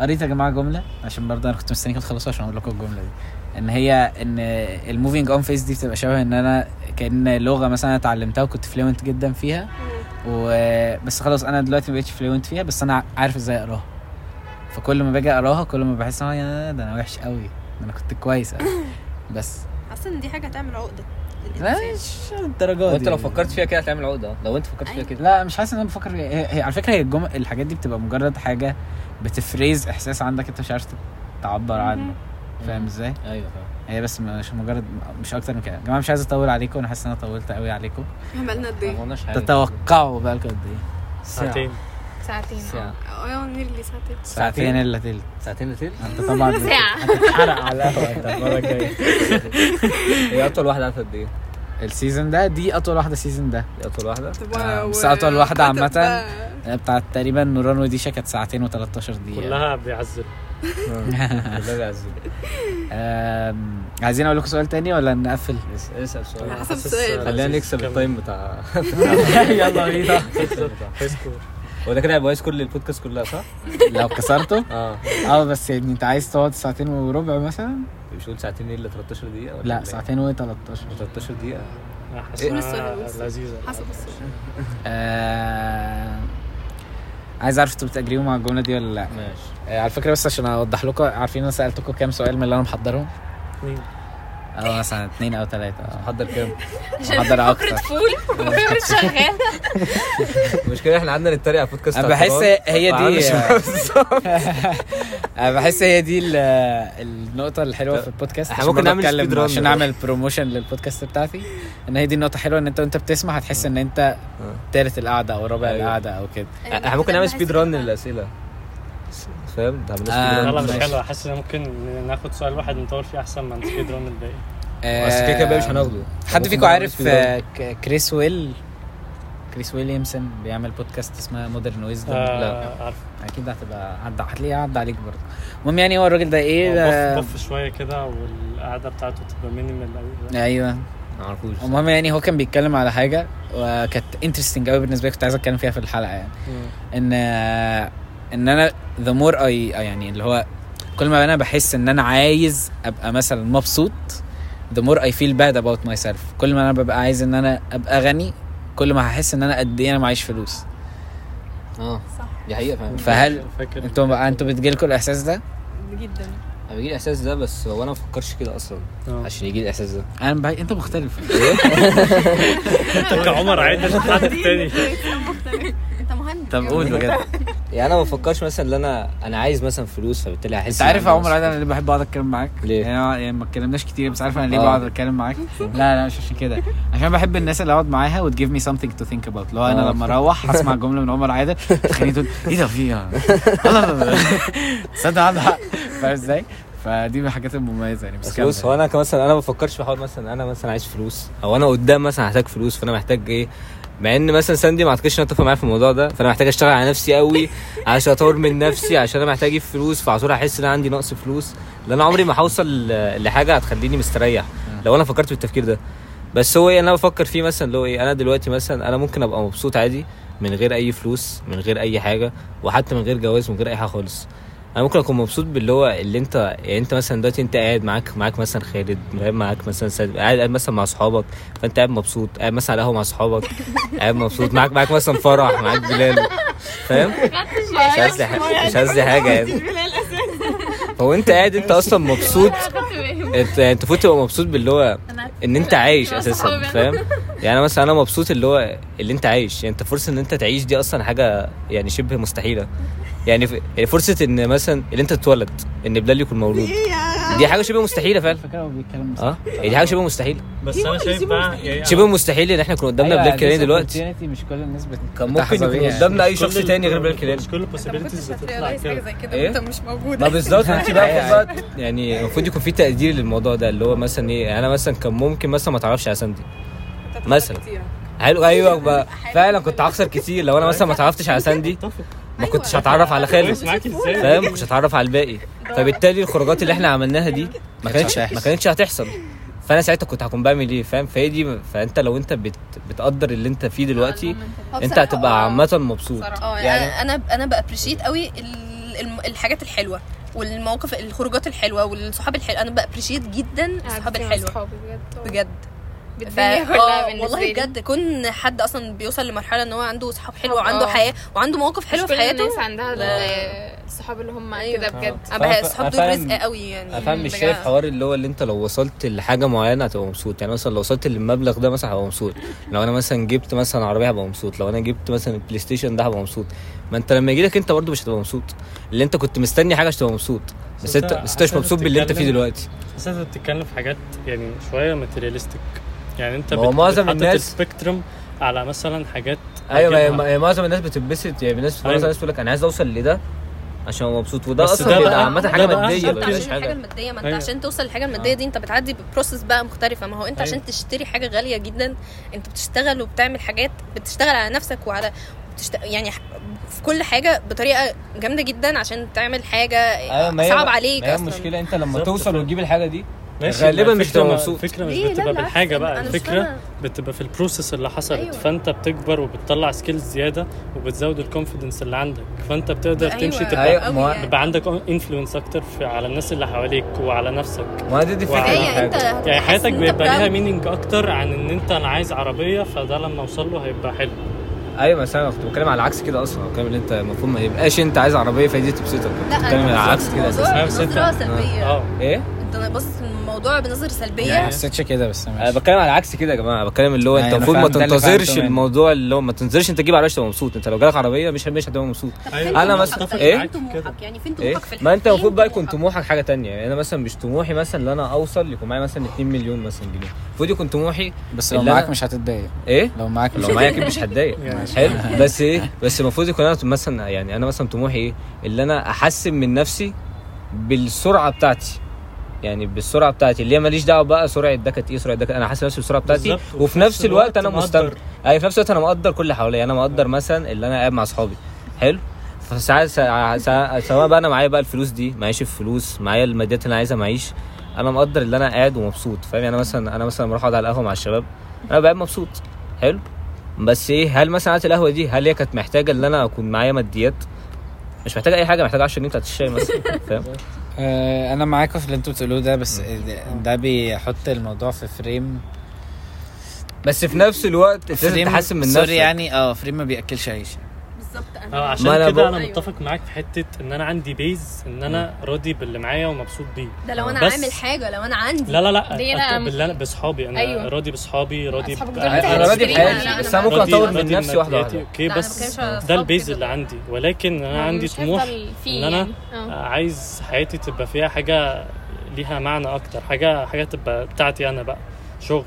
قريت يا جماعة جملة؟ عشان برضه أنا كنت مستنيكم تخلصوا عشان أقول لكم الجملة دي. إن هي إن ال moving on phase دي بتبقى شبه إن أنا كأن لغة مثلا اتعلمتها وكنت fluent جدا فيها. و بس خلاص أنا دلوقتي ما بقتش fluent فيها بس أنا عارف إزاي أقراها. فكل ما باجي اقراها كل ما بحس إن هو يا ده أنا وحش قوي ده أنا كنت كويس. بس. حاسة إن دي حاجة هتعمل عقدة لا. مش الدرجات وانت لو فكرت فيها كده هتعمل عقدة؟ لو انت فكرت فيها أيوة. كده. لا مش حاسس إن أنا بفكر فيها. هي, هي على فكرة هي الجمل الحاجات دي بتبقى مجرد حاجة بت phrase إحساس عندك أنت مش عارف تعبر عنه. فاهم إزاي؟ أيوه فاهم. هي بس مش مجرد مش أكتر من كده. يا جماعة مش عايز أطول عليكم أنا حاسس إن أنا طولت قوي عليكم. عملنا قد ما إيه؟ تتوقعوا بقى لكم قد إيه. ساعتين. ساعتين. ساعة. آه nearly ساعتين. ساعتين. إلا تلت. ساعتين لتل أنت طبعا ساعة. هتتحرق على القهوه انت المره الجايه هي أطول واحدة عارفة قد إيه؟ ال season ده دي أطول واحدة ال season ده. دي أطول واحدة؟ آه، بس أطول واحدة وكتب عامة. بقى- بتاعت تقريبا نوران وديشا كانت ساعتين و13 دقيقة. كلها بيعذب والله بيعذب آم، عايزين أقول لكم سؤال تاني ولا نقفل؟ اس- اسأل سؤال. حسب السؤال. خلينا نكسب. ال time بتاع يلا بينا. هو ده كده هيبقى كويس كل البودكاست كلها صح؟ لو كسرته؟ آه. آه بس يعني انت عايز تقعد ساعتين وربع مثلا؟ مش قول ساعتين إيه إلا 13 دقيقة ولا لا إيه؟ ساعتين و13 13 دقيقة. قول السؤال، قول حاسسها السؤال. لذيذة. حسب السؤال آه... عايز أعرف أنتوا بتأجريوا مع الجملة دي ولا لا؟ ماشي. آه على فكرة بس عشان أوضح لكم عارفين أنا سألتكم كام سؤال من اللي أنا محضرهم؟ مين؟ آه مثلا اثنين أو ثلاثة حضر كام؟ محضر أكتر فول ومش شغال المشكلة إحنا قعدنا نتريق على البودكاست أنا بحس. هي دي. أنا بحس هي دي ال- النقطة الحلوة في البودكاست إحنا عشان ممكن نعمل عشان. نعمل بروموشن للبودكاست بتاعتي إن هي دي النقطة حلوة إن أنت وأنت بتسمع هتحس إن أنت تالت القعدة أو رابع أيوة. القعدة أو كده إحنا ممكن نعمل speed run للأسئلة فاهم؟ آه، speed لا run لا مش. حلوة. حاسس إن ممكن ناخد سؤال واحد نطور فيه أحسن من speed run الباقي. بس كده كده مش هناخده. حد فيكم عارف. آه، كريس ويل؟ كريس ويليامسون بيعمل بودكاست اسمها Modern Wisdom آه عارف. أكيد هتبقى عدى هتلاقيه عدى عليك برضه. المهم يعني هو الراجل ده إيه؟ بف بف شوية كده والقعدة بتاعته تبقى minimal قوي أيوه. ما اعرفوش المهم يعني هو كان بيتكلم على حاجة وكانت interesting قوي بالنسبة لي كنت عايز أتكلم فيها في الحلقة يعني. إن إن أنا the more I يعني اللي هو كل ما أنا بحس إن أنا عايز أبقى مثلا مبسوط the more I feel bad about myself. كل ما أنا ببقى عايز إن أنا أبقى غني كل ما هحس إن أنا قد إيه أنا معيش فلوس. آه صح. دي حقيقة فاهم فهل أنتوا بقى أنتوا بتجيلكوا الإحساس ده؟ جدا. أنا بيجي الاحساس ده بس هو أنا ما بفكرش كده أصلا آه. عشان يجي الاحساس ده. أنا بقى أنت مختلف. أنت كعمر عادل حد تاني. طب قول بجد يعني أنا ما بفكرش مثلا إن أنا أنا عايز مثلا فلوس فبالتالي هحس أنت عارف يا عمر أنا ليه بحب أقعد أتكلم معاك. ليه؟ يعني يعني ما اتكلمناش كتير بس عارف أنا ليه آه. بقعد أتكلم معاك؟ لا لا مش عشان كده. عشان بحب الناس اللي أقعد معاها وت give me something to think about لو أنا آه. لما أروح هسمع جملة من عمر عادل تخليني تقول إيه ده في إيه لا لا لا تصدق عنده حق. فاهم إزاي؟ فدي من الحاجات المميزة يعني بس بص هو أنا كمثلا أنا ما بفكرش في حوار مثلا أنا مثلا عايز فلوس أو أنا قدام مثلا هحتاج فلوس فأنا محتاج إيه؟ مع إن مثلا ساندي ما أعتقدش انها تتفق معايا في الموضوع ده فأنا محتاج أشتغل على نفسي قوي عشان أطور من نفسي عشان أنا محتاج أجيب فلوس فعلى طول هحس إن أنا عندي نقص فلوس لأن أنا عمري ما هوصل لحاجة هتخليني مستريح لو أنا فكرت بالتفكير ده. بس هو إيه أنا بفكر فيه مثلا اللي هو إيه أنا دلوقتي مثلا أنا ممكن أبقى مبسوط عادي من غير أي فلوس من غير أي حاجة وحتى من غير جواز من غير أي حاجة خالص. أنا ممكن أكون مبسوط باللي هو اللي انت يعني أنت مثلا دلوقتي أنت قاعد معاك معاك مثلا خالد؟ معاك مثلا سيد قاعد مثلا مع أصحابك فأنت قاعد مبسوط قاعد مثلا على القهوه مع أصحابك قاعد مبسوط معاك معاك مثلا فرح معاك بلال فاهم؟ مش قصدي مش قصدي حاجة يعني. هو أنت قاعد أنت أصلا مبسوط؟ انت أنت المفروض تبقى مبسوط باللي هو إن أنت عايش أساسا فاهم؟ يعني مثلا أنا مبسوط اللي هو اللي أنت عايش يعني أنت فرصة إن أنت تعيش دي أصلا حاجة يعني شبه مستحيلة. يعني يعني فرصة إن مثلا اللي أنت تتولد إن بلال يكون مولود. دي حاجة شبه مستحيلة فعلا. فكرة هو بيتكلم آه؟ يعني دي حاجة شبه مستحيلة. بس أنا شايف بقى يعني شبه مستحيل إن إحنا كنا قدامنا أيوة، بلال كيلاني دلوقتي. مش كل الناس كان ممكن يكون. قدامنا أي شخص تاني غير بلال كيلاني مش كل انت ال possibilities بتطلع كده. زي كده إيه؟ وأنت مش موجود. ما بالظبط أنت بقى أيوة، بقى يعني المفروض يكون في تقدير للموضوع ده اللي هو مثلا إيه أنا مثلا كان ممكن مثلا ما تعرفش على ساندي. مثلا. حلو أيوه بقى فعلا كنت هخسر كتير لو أنا مثلا ما تعرفتش على ساندي. ما كنتش هتعرف على خالد. فاهم؟ ما كنتش هتعرف على الباقي. فبالتالي الخروجات اللي إحنا عملناها دي ما كانتش هتحصل. ما كانتش هتحصل. فأنا ساعتها كنت هكون بعمل إيه؟ فاهم؟ فهي دي فأنت لو أنت بت بتقدر اللي أنت فيه دلوقتي أنت هتبقى عامة مبسوط. آه يعني- أنا أنا بابريشيت قوي الحاجات الحلوة والمواقف الخروجات الحلوة والصحاب الحلوه أنا ب appreciate جدا الصحاب الحلوة. بجد. بجد. بالدنيا كلها آه، بالنسبة والله بجد كون حد أصلا بيوصل لمرحلة إن هو عنده صحاب حلوة آه. وعنده حياة وعنده مواقف حلوة في حياته الناس عندها. الصحاب اللي هم أيوة. كده بجد. أنا بحس فاهم- الصحاب دول رزق قوي يعني أنا فاهم مش بجد. شايف حوار اللي هو اللي أنت لو وصلت لحاجة معينة هتبقى مبسوط. يعني مثلا لو وصلت للمبلغ ده مثلا هبقى مبسوط. لو أنا مثلا جبت مثلا عربية هبقى مبسوط. لو أنا جبت مثلا ال PlayStation ده هبقى مبسوط. ما أنت لما يجي لك أنت برضه مش هتبقى مبسوط. اللي أنت كنت مستني حاجة عشان تبقى مبسوط. بس انت أنت بس أنت مش مبسوط باللي أنت فيه دلوقتي. بس أنت بتتكلم في حاجات يعني شوية materialistic. يعني انت هو معظم الناس- ال spectrum على مثلا حاجات أيوه ما هتجيبها. ما هي معظم الناس بتتبسط يعني الناس أيوة. مثلا الناس تقول لك أنا عايز أوصل لده عشان مبسوط وده أصلا بيبقى بقى- عامة حاجة بقى مادية عشان الحاجة حاجة الماديه ما أنت أيوة. عشان توصل للحاجة المادية آه. دي أنت بتعدي ب process بقى مختلفة ما هو أنت أيوة. عشان تشتري حاجة غالية جدا أنت بتشتغل وبتعمل حاجات بتشتغل على نفسك وعلى بتشت... يعني في كل حاجة بطريقة جامدة جدا عشان تعمل حاجة هي صعب عليك ما هي أصلا المشكلة أنت لما. توصل وتجيب الحاجة دي ماشي غالباً ما مش تبقى مبسوط. الفكرة مش؟ لا، بتبقى بالحاجة بقى الفكرة. بتبقى في ال process اللي حصلت أيوة. فأنت بتكبر وبتطلع skills زيادة وبتزود ال confidence اللي عندك فأنت بتقدر أيوة، تمشي تبقى أيوة، يعني. بيبقى عندك influence أكتر في على الناس اللي حواليك وعلى نفسك ما دي دي فكرة. هتبقى يعني حياتك بيبقى ليها. مينينج أكتر عن إن أنت أنا عايز عربية فده لما أوصل له هيبقى حلو أيوه بس أنا كنت بتكلم على العكس كده أصلا بتكلم إن أنت المفروض ما يبقاش أنت عايز عربية فهي دي تبسطك لا بتكلم على العكس كده أساسا سلبيه آه إيه بص الموضوع بنظره سلبية. يعني ما حسيتش كده بس أنا ماشي بتكلم على العكس كده يا جماعة بتكلم اللي هو يعني أنت المفروض ما تنتظرش. الموضوع اللي هو ما تنتظرش أنت تجيب عربيه تبقى مبسوط. أنت لو جالك عربية مش مش هتبقى مبسوط. أنا مثلا- إيه؟ كده. طموحك؟ يعني فين إيه؟ طموحك في ما أنت المفروض بقى يكون طموحك؟ حاجة تانية. يعني أنا مثلا مش طموحي مثلا إن أنا أوصل يكون معايا مثلا 2 مليون مثلا جنيه. المفروض يكون طموحي بس لو معاك مش هتتضايق. إيه؟ لو معاك مش لو معايا أكيد مش هتضايق. حلو. بس إيه؟ بس المفروض يكون أنا مثلا يعني أنا مثلا طموحي إيه؟ اللي أنا أحسن من نفسي بالسرعة بتاعتي. يعني بالسرعة بتاعتي. اللي هي ماليش دعوة بقى سرعة ده كانت إيه سرعة ده أنا حاسس نفسي بالسرعه بتاعتي. بالظبط. وفي نفس الوقت أنا مقدر. مستمتع. أي في نفس الوقت أنا مقدر كل اللي حواليا. أنا مقدر مثلا اللي أنا قاعد مع أصحابي. حلو؟ فساعات ساعات- ساعات- سواء بقى أنا معايا بقى الفلوس دي معيش الفلوس معايا الماديات اللي أنا عايزها معيش. أنا مقدر اللي أنا قاعد ومبسوط. فاهم؟ يعني أنا مثلا أنا مثلا بروح أقعد على القهوة مع الشباب أنا بقى مبسوط. حلو؟ بس إيه هل مثلا قعدة القهوة دي هل هي كانت محتاجة إن أنا أكون معايا ماديات؟ مش محتاجة أي حاجة محتاجة 10 جنيه بتاعت الشاي مثلا. فاهم؟ أنا معاكم في اللي أنتوا بتقولوه ده بس ده- بيحط الموضوع في فريم. بس في نفس الوقت لازم frame تحسن من sorry نفسك. يعني آه frame ما بيأكلش عيش. بالظبط آه عشان كده أنا أيوة. متفق معاك في حتة إن أنا عندي base إن أنا راضي باللي معايا ومبسوط بيه ده لو أنا بس- عامل حاجة لو أنا عندي لا لا لا دي لا، باللي أنا باصحابي أنا أيوة. راضي باصحابي راضي ب- أنا راضي. بحياتي بس أنا أنا ممكن أطور من نفسي واحدة واحدة okay بس ده ال base. اللي عندي ولكن أنا عندي طموح إن أنا يعني. آه. عايز حياتي تبقى فيها حاجة ليها معنى أكتر حاجة حاجة تبقى بتاعتي أنا بقى شغل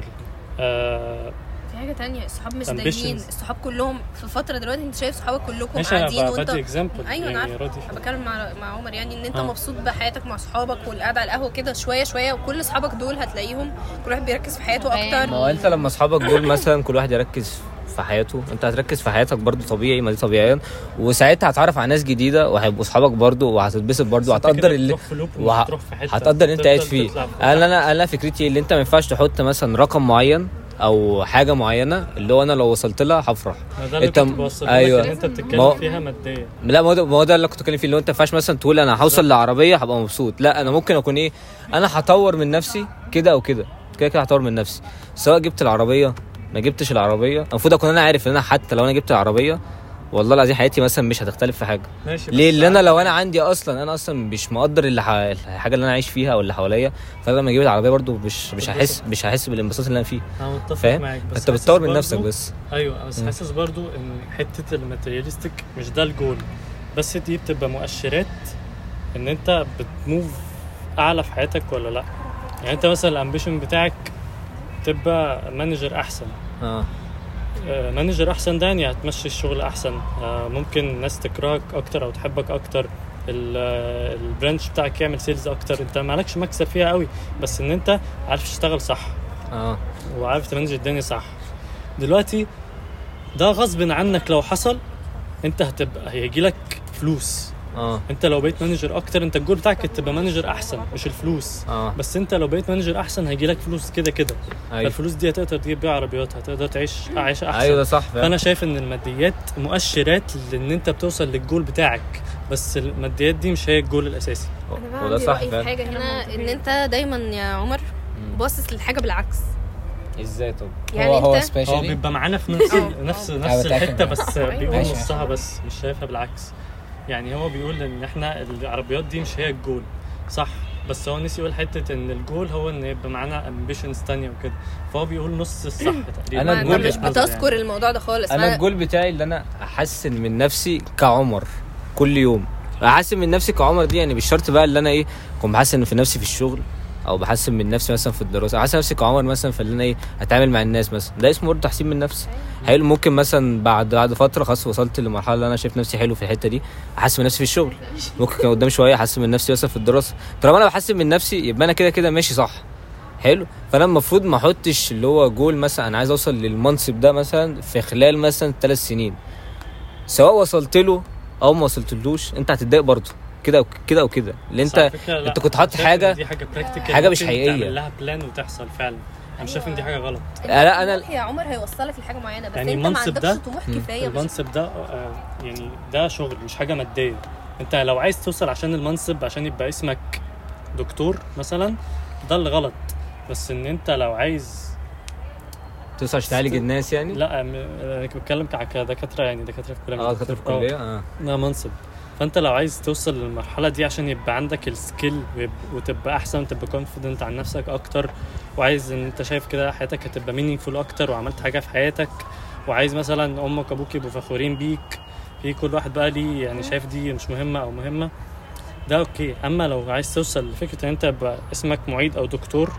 آه في حاجة تانية الصحاب مش. دايمين الصحاب كلهم في فترة دلوقتي انت شايف صحابك كلكم قاعدين وانت أيوه أنا يعني عارفة. بتكلم مع مع عمر يعني إن أنت آه. مبسوط بحياتك مع صحابك والقعدة على القهوة كده شوية شوية وكل اصحابك دول هتلاقيهم كل واحد بيركز في حياته. أكتر. ما هو أنت لما اصحابك دول مثلا كل واحد يركز في حياته أنت هتركز في حياتك برضو طبيعي ما دي طبيعيا وساعتها هتعرف على ناس جديدة وهيبقوا اصحابك برضو وهتتبسط برضو وهتقدر اللي وه- هتقدر اللي أنت قاعد فيه. أنا أنا أنا فكرتي اللي أنت ما ينفعش تحط مثلا رقم معين أو حاجة معينة اللي هو أنا لو وصلت لها هفرح. ده اللي انت- كنت بوصل ان أنت ما- بتتكلم فيها ماديا. لا ما هو ده- ما هو ده اللي كنت بتكلم فيه اللي هو أنت ما ينفعش مثلا تقول أنا هوصل لعربية هبقى مبسوط. لا أنا ممكن أكون إيه أنا هطور من نفسي كده أو كده. كده كده هطور من نفسي. سواء جبت العربية ما جبتش العربية. المفروض أكون أنا عارف إن أنا حتى لو أنا جبت العربية والله العظيم حياتي مثلا مش هتختلف في حاجة. ماشي ليه؟ اللي أنا لو أنا عندي أصلا أنا أصلا مش مقدر اللي ح... الحاجة اللي أنا عايش فيها أو اللي حواليا. فأنا لما أجيب العربية برضو مش مش هحس مش هحس بالانبساط اللي أنا فيه. أنا متفق معاك بس أنت بتطور من نفسك بس. أيوه بس. حاسس برضو إن حتة ال materialistic مش ده الجول. بس دي بتبقى مؤشرات إن أنت بت move أعلى في حياتك ولا لأ. يعني أنت مثلا ال ambition بتاعك تبقى manager أحسن. آه. manager أحسن ده يعني هتمشي الشغل أحسن. آه، ممكن الناس تكرهك أكتر أو تحبك أكتر. آه، ال branch بتاعك يعمل sales أكتر. أنت مالكش مكسب فيها قوي بس إن أنت عارف تشتغل صح. آه. وعارف ت manage الدنيا صح. دلوقتي ده غصب عنك لو حصل أنت هتبقى هيجي لك فلوس. آه. انت لو بقيت manager أكتر انت الجول بتاعك تبقى manager احسن مش الفلوس. آه. بس انت لو بقيت manager احسن هيجي لك فلوس كده كده. أيوه. فالفلوس دي هتقدر تجيب بيها عربيات هتقدر تعيش عيشه أحسن. أيوه ده صح فعلا. فأنا شايف إن الماديات مؤشرات لإن أنت بتوصل للجول بتاعك. بس الماديات دي مش هي الجول الأساسي. وده صح فعلا. حاجة. هنا إن أنت دايما يا عمر باصص للحاجة بالعكس. إزاي طب؟ يعني هو هو أنت هو سبيشالي بيبقى معانا في نفس أه. نفس أه. نفس بتاكد الحتة. بس أيوه. بيقول. نصها بس مش شايفها بالعكس. يعني هو بيقول إن إحنا العربيات دي مش هي الجول صح؟ بس هو نسي يقول حتة إن الجول هو إن يبقى معانا ambitions تانية وكده. فهو بيقول نص الصح تقريبا. أنت ال goal- مش بتذكر الموضوع ده خالص. أنا الجول بتاعي اللي أنا أحسن من نفسي كعمر كل يوم. أحسن من نفسي كعمر دي يعني مش شرط بقى اللي أنا إيه أكون بحسن في نفسي في الشغل. أو بحسن من نفسي مثلا في الدراسة. احسن نفسي كعمر مثلا في اللي أنا إيه اتعامل مع الناس مثلا. ده اسمه برضه تحسين من نفسي. حلو ممكن مثلا بعد بعد فترة خلاص وصلت لمرحلة اللي أنا شايف نفسي حلو في الحتة دي أحسن من نفسي في الشغل؟ ممكن كان قدام شوية أحسن من نفسي مثلا في الدراسة. طالما أنا بحسن من نفسي يبقى أنا كده كده ماشي صح. حلو. فأنا المفروض ما أحطش اللي هو جول مثلا. أنا عايز أوصل للمنصب ده مثلا في خلال مثلا ثلاث سنين. سواء وصلت له أو ما وصلتلوش أنت هتتضايق برضه. كده وك- كده أو كده اللي انت انت كنت حاطط حاجة- دي حاجة practical حاجة مش ممكن حقيقية. تعمل لها بلان وتحصل فعلا. أنا شايف إن دي حاجة غلط. لا، أنا- يا عمر هيوصلك لحاجة معينة بس يعني أنت ما عندكش ده- طموح. كفاية المنصب ده آه، يعني ده شغل مش حاجة مادية. أنت لو عايز توصل عشان المنصب عشان يبقى اسمك دكتور مثلا ده اللي غلط. بس إن أنت لو عايز توصل عشان تعالج الناس يعني؟ لا أنا بتكلم كدكاترة يعني دكاترة في الكليه آه دكاترة في الكليه آه. ده منصب. فانت لو عايز توصل للمرحلة دي عشان يبقى عندك ال skill وتبقى أحسن وتبقى confident عن نفسك أكتر وعايز إن أنت شايف كده حياتك هتبقى meaningful أكتر وعملت حاجة في حياتك وعايز مثلا أمك وأبوك يبقوا فخورين بيك في كل واحد بقى ليه يعني شايف دي مش مهمة أو مهمة ده okay. أما لو عايز توصل لفكرة إن أنت يبقى اسمك معيد أو دكتور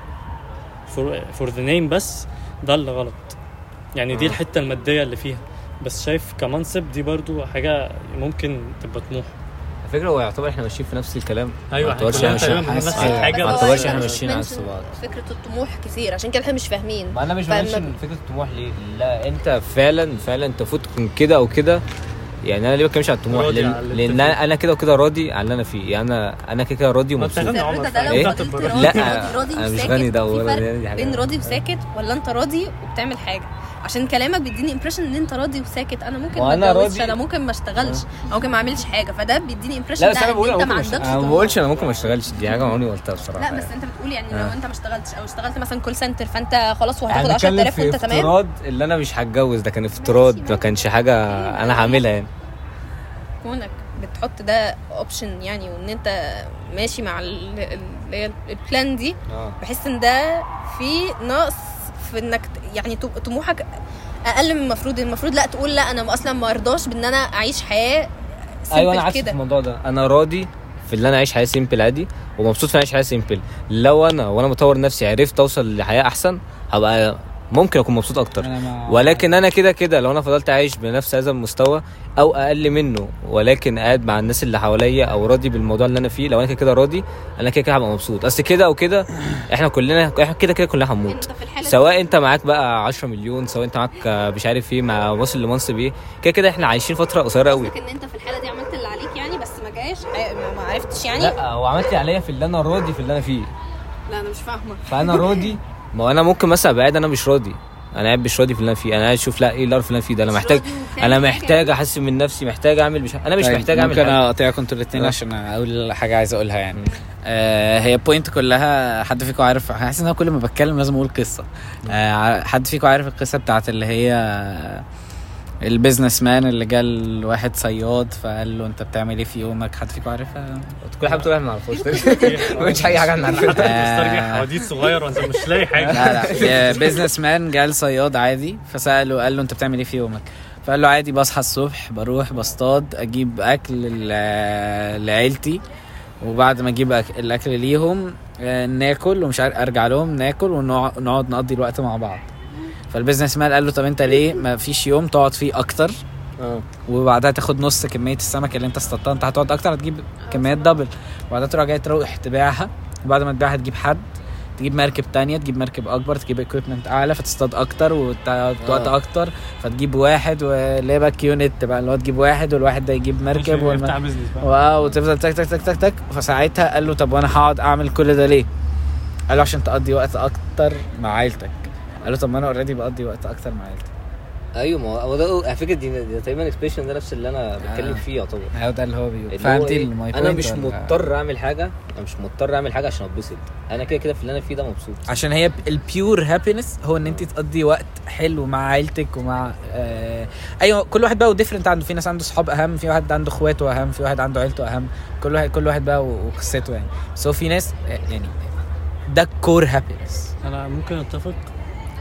for the name بس ده اللي غلط. يعني دي. الحتة المادية اللي فيها. بس شايف كمنصب دي برضو حاجة ممكن تبقى طموح. على فكرة هو يعتبر إحنا ماشيين في نفس الكلام. أيوه ما اعتبرش إحنا ماشيين نفس. الحاجة ما اعتبرش إحنا مش ماشيين عكس mention بعض. فكرة الطموح كتير عشان كده إحنا مش فاهمين. ما أنا مش فلما- منشن فكرة الطموح ليه. لا انت فعلا فعلا انت المفروض تكون كده أو كده. يعني أنا ليه بتكلمش على الطموح؟ لأن, انت أنا أنا كده وكده راضي على اللي أنا فيه. يعني أنا أنا كده كده راضي ما انت ومبسوط. إيه؟ لا، أنا مش وساكت غني ده حاجة. بين راضي وساكت ولا انت راضي وبتعمل حاجة. عشان كلامك بيديني امبريشن إن أنت راضي وساكت. أنا ممكن ما أتجوزش راضي- أنا ممكن ما أشتغلش. أو ممكن ما أعملش حاجة. فده بيديني امبريشن لا بس أنا بقول أنت ما عندكش أنا ما. بقولش أنا ممكن ما أشتغلش. دي حاجة عمري ما قلتها بصراحة لا بس يعني. أنت بتقول يعني آه. لو أنت ما اشتغلتش أو اشتغلت مثلا call center فأنت خلاص وهتاخد إحنا بنتكلم 10000 في وأنت تمام؟ افتراض اللي أنا مش هتجوز. ده كان افتراض ما كانش حاجة أنا هعملها يعني. كونك بتحط ده option يعني وإن أنت ماشي مع ال- ال- اللي هي ال plan دي آه. بحس إن ده في نقص في انك يعني طم- طموحك أقل من المفروض. المفروض لا تقول لا أنا أصلا ما ارضاش بان أنا اعيش حياة أيوه أنا عارف الموضوع ده. أنا راضي في اللي أنا عايش حياة simple عادي ومبسوط في عايش حياة simple لو أنا وأنا مطور نفسي عرفت أوصل لحياة أحسن هبقى ممكن أكون مبسوط أكتر. أنا ولكن أنا كده كده لو أنا فضلت عايش بنفس هذا المستوى أو أقل منه ولكن قاعد مع الناس اللي حواليا أو راضي بالموضوع اللي أنا فيه لو أنا كده كده راضي أنا كده كده هبقى مبسوط. أصل كده أو كده إحنا كلنا إحنا كده كده كلنا هنموت. سواء أنت معاك بقى 10 مليون سواء أنت معاك مش عارف إيه مع واصل لمنصب إيه كده كده إحنا عايشين فترة قصيرة قوي إن أنت في الحالة دي عملت اللي عليك يعني بس ما جاش؟ ما ما عرفتش يعني؟ لا هو عملت لي عليا في اللي أنا راضي في اللي أنا فيه. لا أنا مش فاهمة. فأنا راضي ما هو أنا ممكن مثلا أبقى قاعد أنا مش راضي. أنا قاعد مش راضي في اللي أنا فيه. أنا قاعد أشوف لا إيه القرف اللي أنا فيه ده؟ أنا مش محتاج أنا. محتاج أحسن من نفسي محتاج أعمل مش أنا مش طيب، محتاج أعمل ممكن حاجة. اقاطعكم أنتوا الاثنين آه. عشان أقول حاجة عايز أقولها يعني. آه هي بوينت كلها حد فيكم عارف حاسس إن أنا كل ما بتكلم لازم أقول قصة. آه حد فيكم عارف القصة بتاعت اللي هي ال business man اللي جال واحد صياد فقال له أنت بتعمل إيه في يومك؟ حد فيكم عارفها؟ كل حاجة بتقول إحنا ما نعرفوش مش اي حاجة إحنا عارفينها حواديت صغير وانت مش لاقي حاجة. لا لا. بيزنس مان جال صياد عادي فسأله قال له أنت بتعمل إيه في يومك؟ فقال له عادي بصحى الصبح بروح بصطاد أجيب أكل لعيلتي وبعد ما أجيب الأكل ليهم آه، ناكل ومش عارف أرجع لهم ناكل ونقعد نقضي الوقت مع بعض. فال business man قال له طب أنت ليه ما فيش يوم تقعد فيه أكتر؟ آه. وبعدها تاخد نص كمية السمك اللي أنت اصطادتها. أنت هتقعد أكتر هتجيب كميات double وبعدها تروح جاي تروح تبيعها. وبعد ما تبيعها تجيب حد. تجيب مركب تانية تجيب مركب أكبر تجيب equipment أعلى فتصطاد أكتر وتقعد وقت آه. أكتر. فتجيب واحد واللي هي بقى continue بقى اللي هو تجيب واحد والواحد ده يجيب مركب والم... business بقى. wow. وتفضل تك تك تك تك تك. فساعتها قال له طب وأنا هقعد أعمل كل ده ليه؟ قال له عشان تقضي وقت أكتر مع عيلتك. قال له طب ما أنا already بقضي وقت أكتر مع عيلتي. أيوه ما هو ده على فكرة دي تقريبا expression ده نفس اللي أنا بتكلم آه. فيه يعتبر. هو ده اللي هو بيقول. فهمتي إيه؟ أنا مش؟ مضطر أعمل حاجة أنا مش مضطر أعمل حاجة عشان أتبسط. أنا كده كده في اللي أنا فيه ده مبسوط. عشان هي ال pure happiness هو إن أنت تقضي وقت حلو مع عيلتك ومع آه أيوه كل واحد بقى و different عنده. في ناس عنده صحاب أهم في واحد عنده اخواته أهم في واحد عنده عيلته أهم. كل واحد كل واحد بقى وقصته يعني. بس هو في ناس آه، يعني ده كور هابينس أنا ممكن أتفق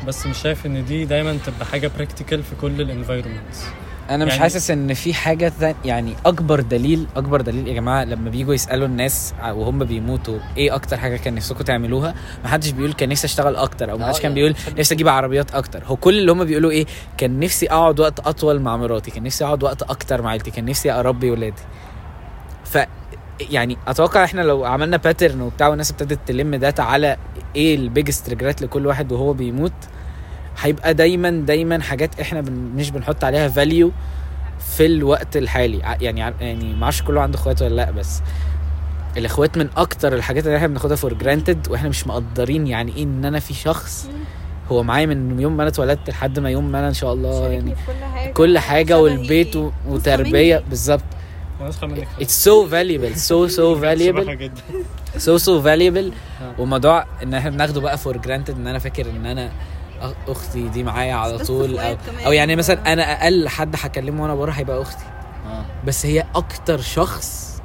بس مش شايف إن دي دايما تبقى حاجة practical في كل ال environments أنا مش يعني- حاسس إن في حاجة ثانية يعني أكبر دليل أكبر دليل يا جماعة لما بييجوا يسألوا الناس وهم بيموتوا إيه أكتر حاجة كان نفسكم تعملوها؟ ما حدش بيقول كان نفسي أشتغل أكتر أو ما آه، حدش كان يعني بيقول نفسي أجيب عربيات أكتر. هو كل اللي هم بيقولوا إيه؟ كان نفسي أقعد وقت أطول مع مراتي كان نفسي أقعد وقت أكتر مع عيلتي كان نفسي أربي ولادي. ف يعني أتوقع إحنا لو عملنا pattern وبتاع والناس ابتدت تلم data على إيه ال biggest regret لكل واحد وهو بيموت. هيبقى دايما دايما حاجات إحنا بن مش بنحط عليها value في الوقت الحالي. يعني يعني ما أعرفش كله عنده اخوات ولا لا بس الاخوات من أكتر الحاجات اللي إحنا بناخدها for granted وإحنا مش مقدرين يعني إيه إن أنا في شخص هو معايا من يوم ما أنا اتولدت لحد ما يوم ما أنا إن شاء الله يعني في كل حاجة. كل شبهي. والبيت و- وتربية. بالظبط. ونسخة منك. It's so valuable so so so valuable. وموضوع إن إحنا بناخده بقى for granted إن أنا فاكر إن أنا أختي دي معايا على طول أو. أو يعني مثلا أنا أقل حد هكلمه وأنا بره هيبقى أختي. آه. بس هي أكتر شخص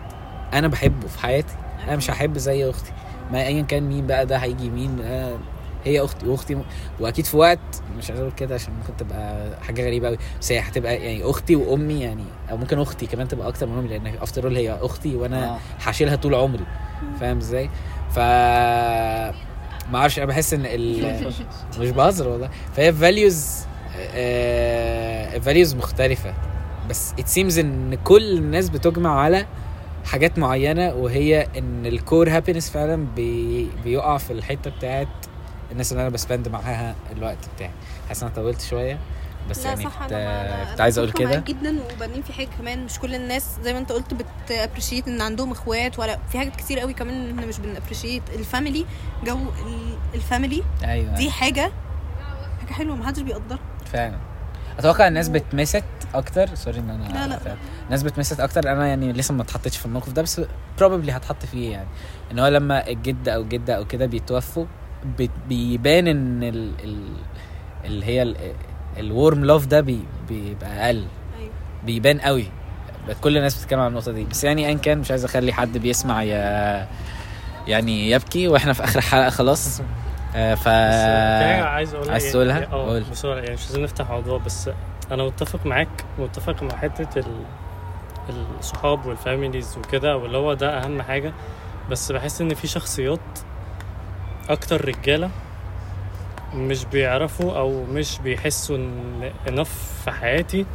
أنا بحبه في حياتي. أنا مش هحب زي أختي. ما ايا كان مين بقى ده هيجي مين آه. هي أختي وأختي. وأكيد في وقت مش عايز أقول كده عشان ممكن تبقى حاجة غريبة قوي بس هي هتبقى يعني أختي وأمي يعني أو ممكن أختي كمان تبقى أكتر من أمي لأن after all هي أختي وأنا آه. هشيلها طول عمري فاهم إزاي ف ما أعرفش أنا بحس إن ال... مش بهزر والله فهي values values مختلفة بس it seems إن كل الناس بتجمع على حاجات معينة وهي إن ال core happiness فعلا بي... بيقع في الحتة بتاعت الناس اللي أنا ب spend معاها الوقت بتاعي. حاسس إن أنا طولت شوية بس لا يعني صح أنا كنت عايز أقول كده. جدا وبعدين في حاجة كمان. مش كل الناس زي ما أنت قلت بت appreciate إن عندهم إخوات ولا في حاجات كتير قوي كمان إحنا مش بن appreciate ال family جو ال- ال family أيوه. دي حاجة حاجة حلوة محدش بيقدرها. فعلا. أتوقع الناس بت missed أكتر. sorry إن أنا لا، لا. الناس بت missed أكتر. أنا يعني لسه ما اتحطيتش في الموقف ده بس probably هتحط فيه يعني. إن هو لما الجد أو الجده أو كده بيتوفوا بيبان إن ال ال اللي هي ال warm love ده بي بيبقى أقل. أيوه. بيبان قوي. كل الناس بتتكلم عن النقطة دي. بس يعني ان كان مش عايز أخلي حد بيسمع يا يعني يبكي وإحنا في آخر الحلقة خلاص. آه ف بس في حاجة عايز أقولها عايز يعني- تقولها؟ آه قول. بسرعة يعني مش عايزين نفتح موضوع بس أنا متفق معاك متفق مع حتة ال... الصحاب والفاميليز وكده واللي هو ده أهم حاجة. بس بحس إن في شخصيات أكتر رجالة مش بيعرفوا أو مش بيحسوا إن انف في حياتي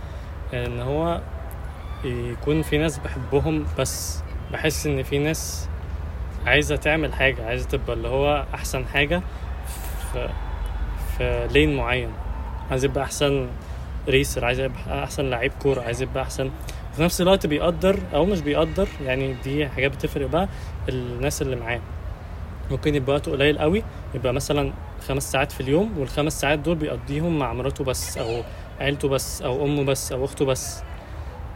إن هو يكون في ناس بحبهم بس بحس إن في ناس عايزة تعمل حاجة عايزة تبقى اللي هو أحسن حاجة في في لين معين. عايز يبقى أحسن ريسر عايز يبقى أحسن لعيب كورة عايز يبقى أحسن. في نفس الوقت بيقدر أو مش بيقدر يعني دي حاجات بتفرق بقى الناس اللي معاه. ممكن يبقى وقته قليل قوي يبقى مثلا خمس ساعات في اليوم والخمس ساعات دول بيقضيهم مع مراته بس أو عيلته بس أو أمه بس أو أخته بس.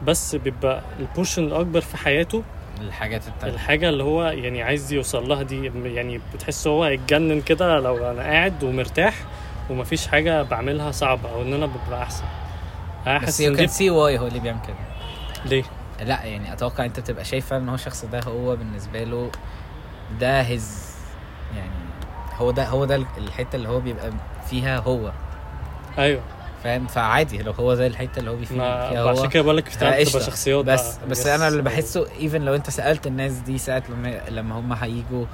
بس بيبقى البورشن الأكبر في حياته الحاجات التانية. الحاجة اللي هو يعني عايز يوصل لها دي يعني بتحس هو هيتجنن كده لو أنا قاعد ومرتاح ومفيش حاجة بعملها صعبة أو إن أنا ببقى أحسن. بس you can see why هو اللي بيعمل كده. ليه؟ لا يعني أتوقع أنت بتبقى شايف فعلا إن هو الشخص ده هو بالنسبة له ده his يعني هو ده هو ده الحتة اللي هو بيبقى فيها هو أيوه فاهم فعادي لو هو زي الحتة اللي هو بي- فيها فيها عشان هو كده بقول لك بتبقى. شخصيات بس بقى. بس. أنا اللي بحسه even لو أنت سألت الناس دي ساعه لما لما هم هيجوا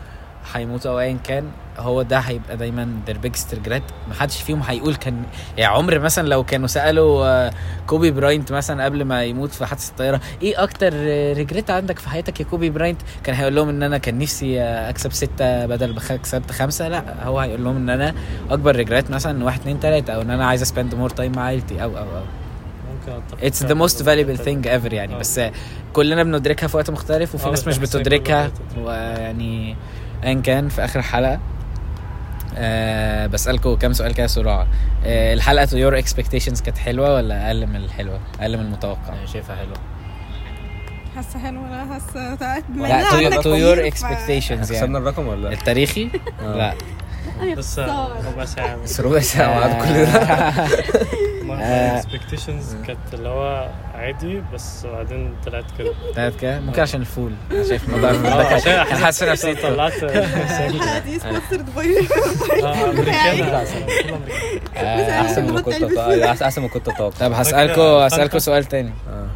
هيموتوا أو ايا كان هو ده هيبقى دايما their biggest regret ما حدش فيهم هيقول كان يعني عمر مثلا لو كانوا سألوا آه، كوبي براينت مثلا قبل ما يموت في حادثة الطيارة إيه أكتر regret عندك في حياتك يا كوبي براينت كان هيقول لهم إن أنا كان نفسي آه، أكسب ستة بدل ما كسبت خمسة لا هو هيقول لهم إن أنا أكبر regret مثلا واحد اتنين تلاتة أو إن أنا عايز spend more time مع عيلتي أو أو أو it's the most ده. thing ever يعني آه. بس كلنا بندركها في وقت مختلف وفي ناس مش بتدركها. ويعني ايا كان في آخر الحلقة أه بسألكوا كام سؤال كده سرعة أه الحلقة to your expectations كانت حلوة ولا أقل من الحلوة؟ أقل من المتوقع؟ أنا شايفها حلوة حاسة حلوة أنا حاسة تعبت لا your expectations كسبنا يعني الرقم ولا لا؟ التاريخي؟ آه. لا بس ربع ساعة بس. ربع ساعة بعد كل ده. ما expectations كانت اللي هو عادي بس بعدين طلعت كده. طلعت كده؟ ممكن عشان الفول. أنا شايف الموضوع ده كان- عشان حاسس نفسيته طلعت دي sponsored by آه، أحسن ما كنت أحسن ما كنت أتوقع طب هسألكوا فانتا. هسألكوا سؤال تاني. آه.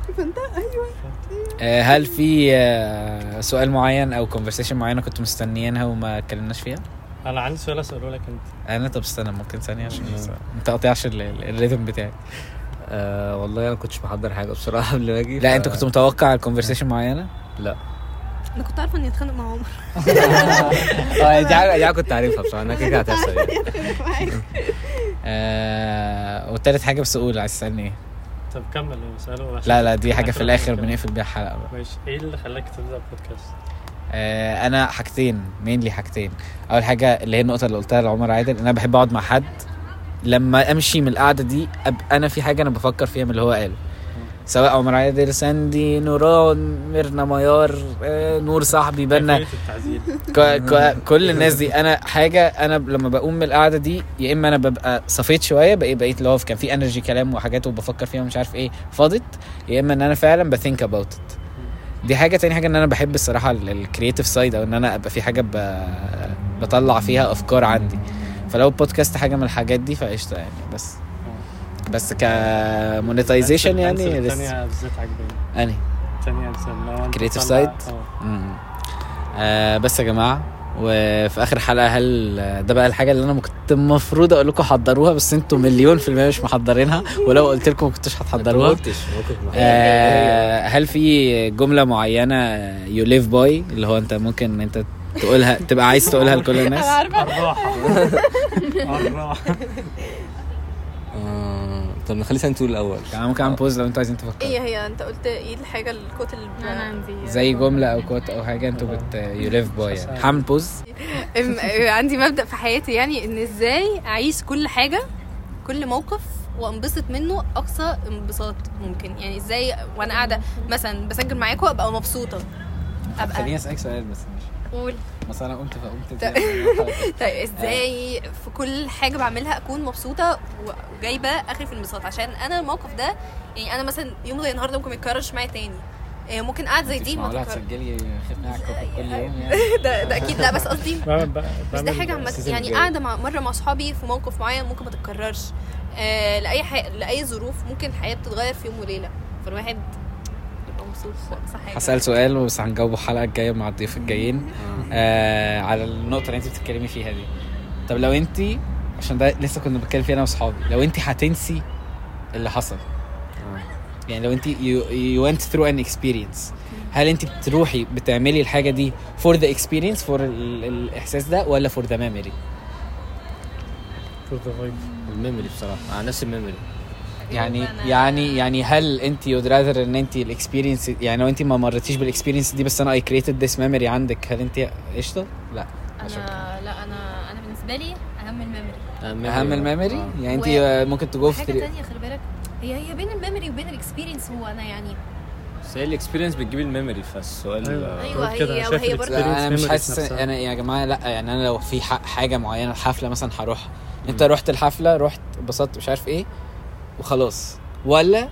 آه، هل في آه، سؤال معين أو conversation معينة كنتوا مستنيينها وما اتكلمناش فيها؟ أنا عندي سؤال أسأله لك أنت. أنا طب استنى ممكن ثانية عشان ما تقطعش ال- ال- الريتم بتاعي آه والله أنا كنتش محضر حاجة بصراحه قبل ما أجي لا أنت كنت متوقع الكونفرسيشن معينة؟ لا. أنا كنت عارفة إني اتخانق مع عمر. آه دي حاجة دي كنت عارفها بصراحة انها كده هتحصل. يعني آه والتالت حاجة بس قول عايز تسألني إيه؟ طب كمل عشان لا لا دي حاجة في الآخر بنقفل بيها الحلقة بقى. ماشي. إيه اللي خلاك تبدأ بودكاست؟ آه، أنا حاجتين mainly حاجتين. أول حاجة اللي هي النقطة اللي قلتها لعمر عادل إن أنا بحب أقعد مع حد لما أمشي من القعدة دي ابقى أنا في حاجة أنا بفكر فيها من اللي هو قاله. سواء عمر عادل ساندي نوران ميرنا ميار آه، نور صاحبي بنا. كل الناس دي. أنا حاجة أنا لما بقوم من القعدة دي يا إما أنا ببقى صفيت شوية بقيت بقيت اللي هو كان في energy كلام وحاجات وبفكر فيها ومش عارف إيه فاضت. يا إما إن أنا فعلا ب think about it دي حاجة تاني حاجة إن أنا بحب الصراحة ال creative side أو إن أنا أبقى في حاجة ب... بطلع فيها أفكار عندي. فلو البودكاست حاجة من الحاجات دي فقشطة يعني. بس. بس ك monetization يعني الثانية بالذات عجباني أنهي؟ آه. مم. آه بس يا جماعة وفي آخر حلقة هل ده بقى الحاجة اللي أنا كنت المفروض أقول لكم حضروها؟ بس أنتوا مليون في المية مش محضرينها. ولو قلت لكم ما كنتوش ما هتحضروها. آه هل في جملة معينة you live by اللي هو أنت ممكن أنت تقولها تبقى عايز تقولها لكل الناس؟ الراحة آه، طب نخلي سنة تقول الأول. يعني ممكن أعمل pause لو أنتوا عايزين تفكروا إيه هي؟ أنت قلت إيه الحاجة ال quote اللي أنا عندي. زي جملة أو quote أو حاجة أنتوا بت you live by يعني. هعمل pause عندي مبدأ في حياتي يعني إن إزاي أعيش كل حاجة كل موقف وأنبسط منه أقصى انبساط ممكن. يعني إزاي وأنا قاعدة مثلا بسجل معاكم أبقى مبسوطة. أبقى خليني أسألك سؤال ماشي قول. مثلا أنا قمت فقمت طيب. إزاي؟ في كل حاجة بعملها أكون مبسوطة وجايبة اخري في الانبساط؟ عشان أنا الموقف ده يعني أنا مثلا يوم زي النهارده ممكن ما يتكررش معايا تاني. إيه، ممكن قاعد زي دي ما الكوكب كل يوم يعني. ده ده أكيد لا بس قصدي بس ده حاجة عامة. يعني. قاعدة مع مرة مع أصحابي في موقف معين ممكن ما تتكررش. آه لأي حاجة لأي ظروف ممكن الحياة بتتغير في يوم وليلة. فالواحد مبسوط. صح حاجة هسأل سؤال بس هنجاوبه الحلقة الجاية مع الضيوف الجايين. آه على النقطة اللي انت بتتكلمي فيها دي. طب لو انت عشان ده لسه كنا بنتكلم فيه أنا واصحابي لو انت هتنسي اللي حصل. يعني لو انت you went through an experience. هل انت بتروحي بتعملي الحاجة دي for the experience for ال, الإحساس ده ولا for the memory For the vibe. ال memory بصراحة. على نفس ال memory. يعني يعني يعني هل أنت you'd rather إن أنت ال experience يعني لو أنت ما مرتيش بال experience دي بس أنا I created this memory عندك هل أنت قشطة؟ لا. أنا لا أنا أنا بالنسبة لي أهم ال memory. أهم ال memory. آه. يعني أنت و- ممكن تجو حاجة في تانية خلي بالك. هي هي بين ال memory وبين ال experience هو أنا يعني بس هي ال experience بتجيب ال memory فالسؤال أيوة. أيوة، هي- شايف وهي برضه- أنا مش experience حاسس. أنا يا جماعة لا يعني أنا لو في ح- حاجة معينة حفله مثلا هروحها أنت رحت الحفلة رحت اتبسطت مش عارف إيه. وخلاص ولا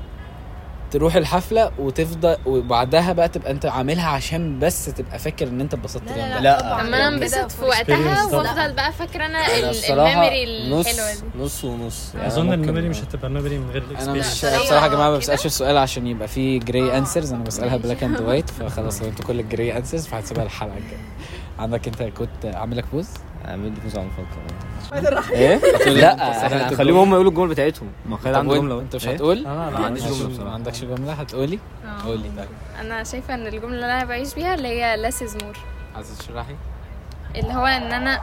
تروح الحفلة وتفضل وبعدها بقى تبقى انت عاملها عشان بس تبقى فاكر ان انت اتبسطت لا لا لا. طبعاً. أما أنا كده انبسط في وقتها. وأفضل بقى فاكره أنا أنا ال memories الحلوة دي نص ونص يعني أظن ال memory مش هتبقى memory من غير أنا ال experience مش لا، بصراحة يا جماعة ما. بسألش السؤال عشان يبقى فيه gray آه. answers أنا بسألها black and. white فخلاص لو أنتوا كل ال gray answers فهتسيبها الحلقة الجاية عندك أنت كنت عامل لك بوز اعمل لي فوز على الفكرة إيه؟ لا خليهم هم يقولوا الجمل بتاعتهم. ما خلي عنده جملة. انت مش إيه؟ هتقول؟ أنا ما عنديش بصراحة. ما عندكش جملة هتقولي؟ آه. قولي طيب. أنا شايفة إن الجملة اللي أنا بعيش بيها اللي هي less is more. عايزة تشرحي؟ اللي هو إن أنا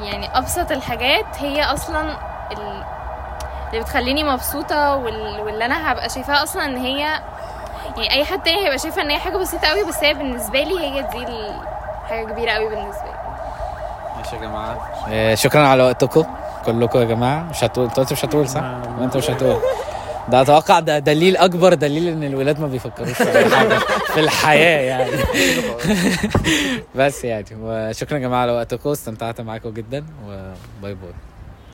يعني أبسط الحاجات هي أصلا ال- اللي بتخليني مبسوطة وال... واللي أنا هبقى شايفاها أصلا إن هي يعني أي حد تاني هيبقى شايفها إن هي حاجة بسيطة قوي بس هي بالنسبة لي هي دي حاجة كبيرة قوي بالنسبة لي. ماشي يا جماعة. آه، شكرا على وقتكم كلكم يا جماعة. مش هتقول أنت قلت مش هتقول صح؟ ما أنت مش هتقول. ده أتوقع ده دليل أكبر دليل إن الولاد ما بيفكروش في الحياة يعني. بس يعني وشكرا يا جماعة على وقتكم. استمتعت معاكم جدا وباي باي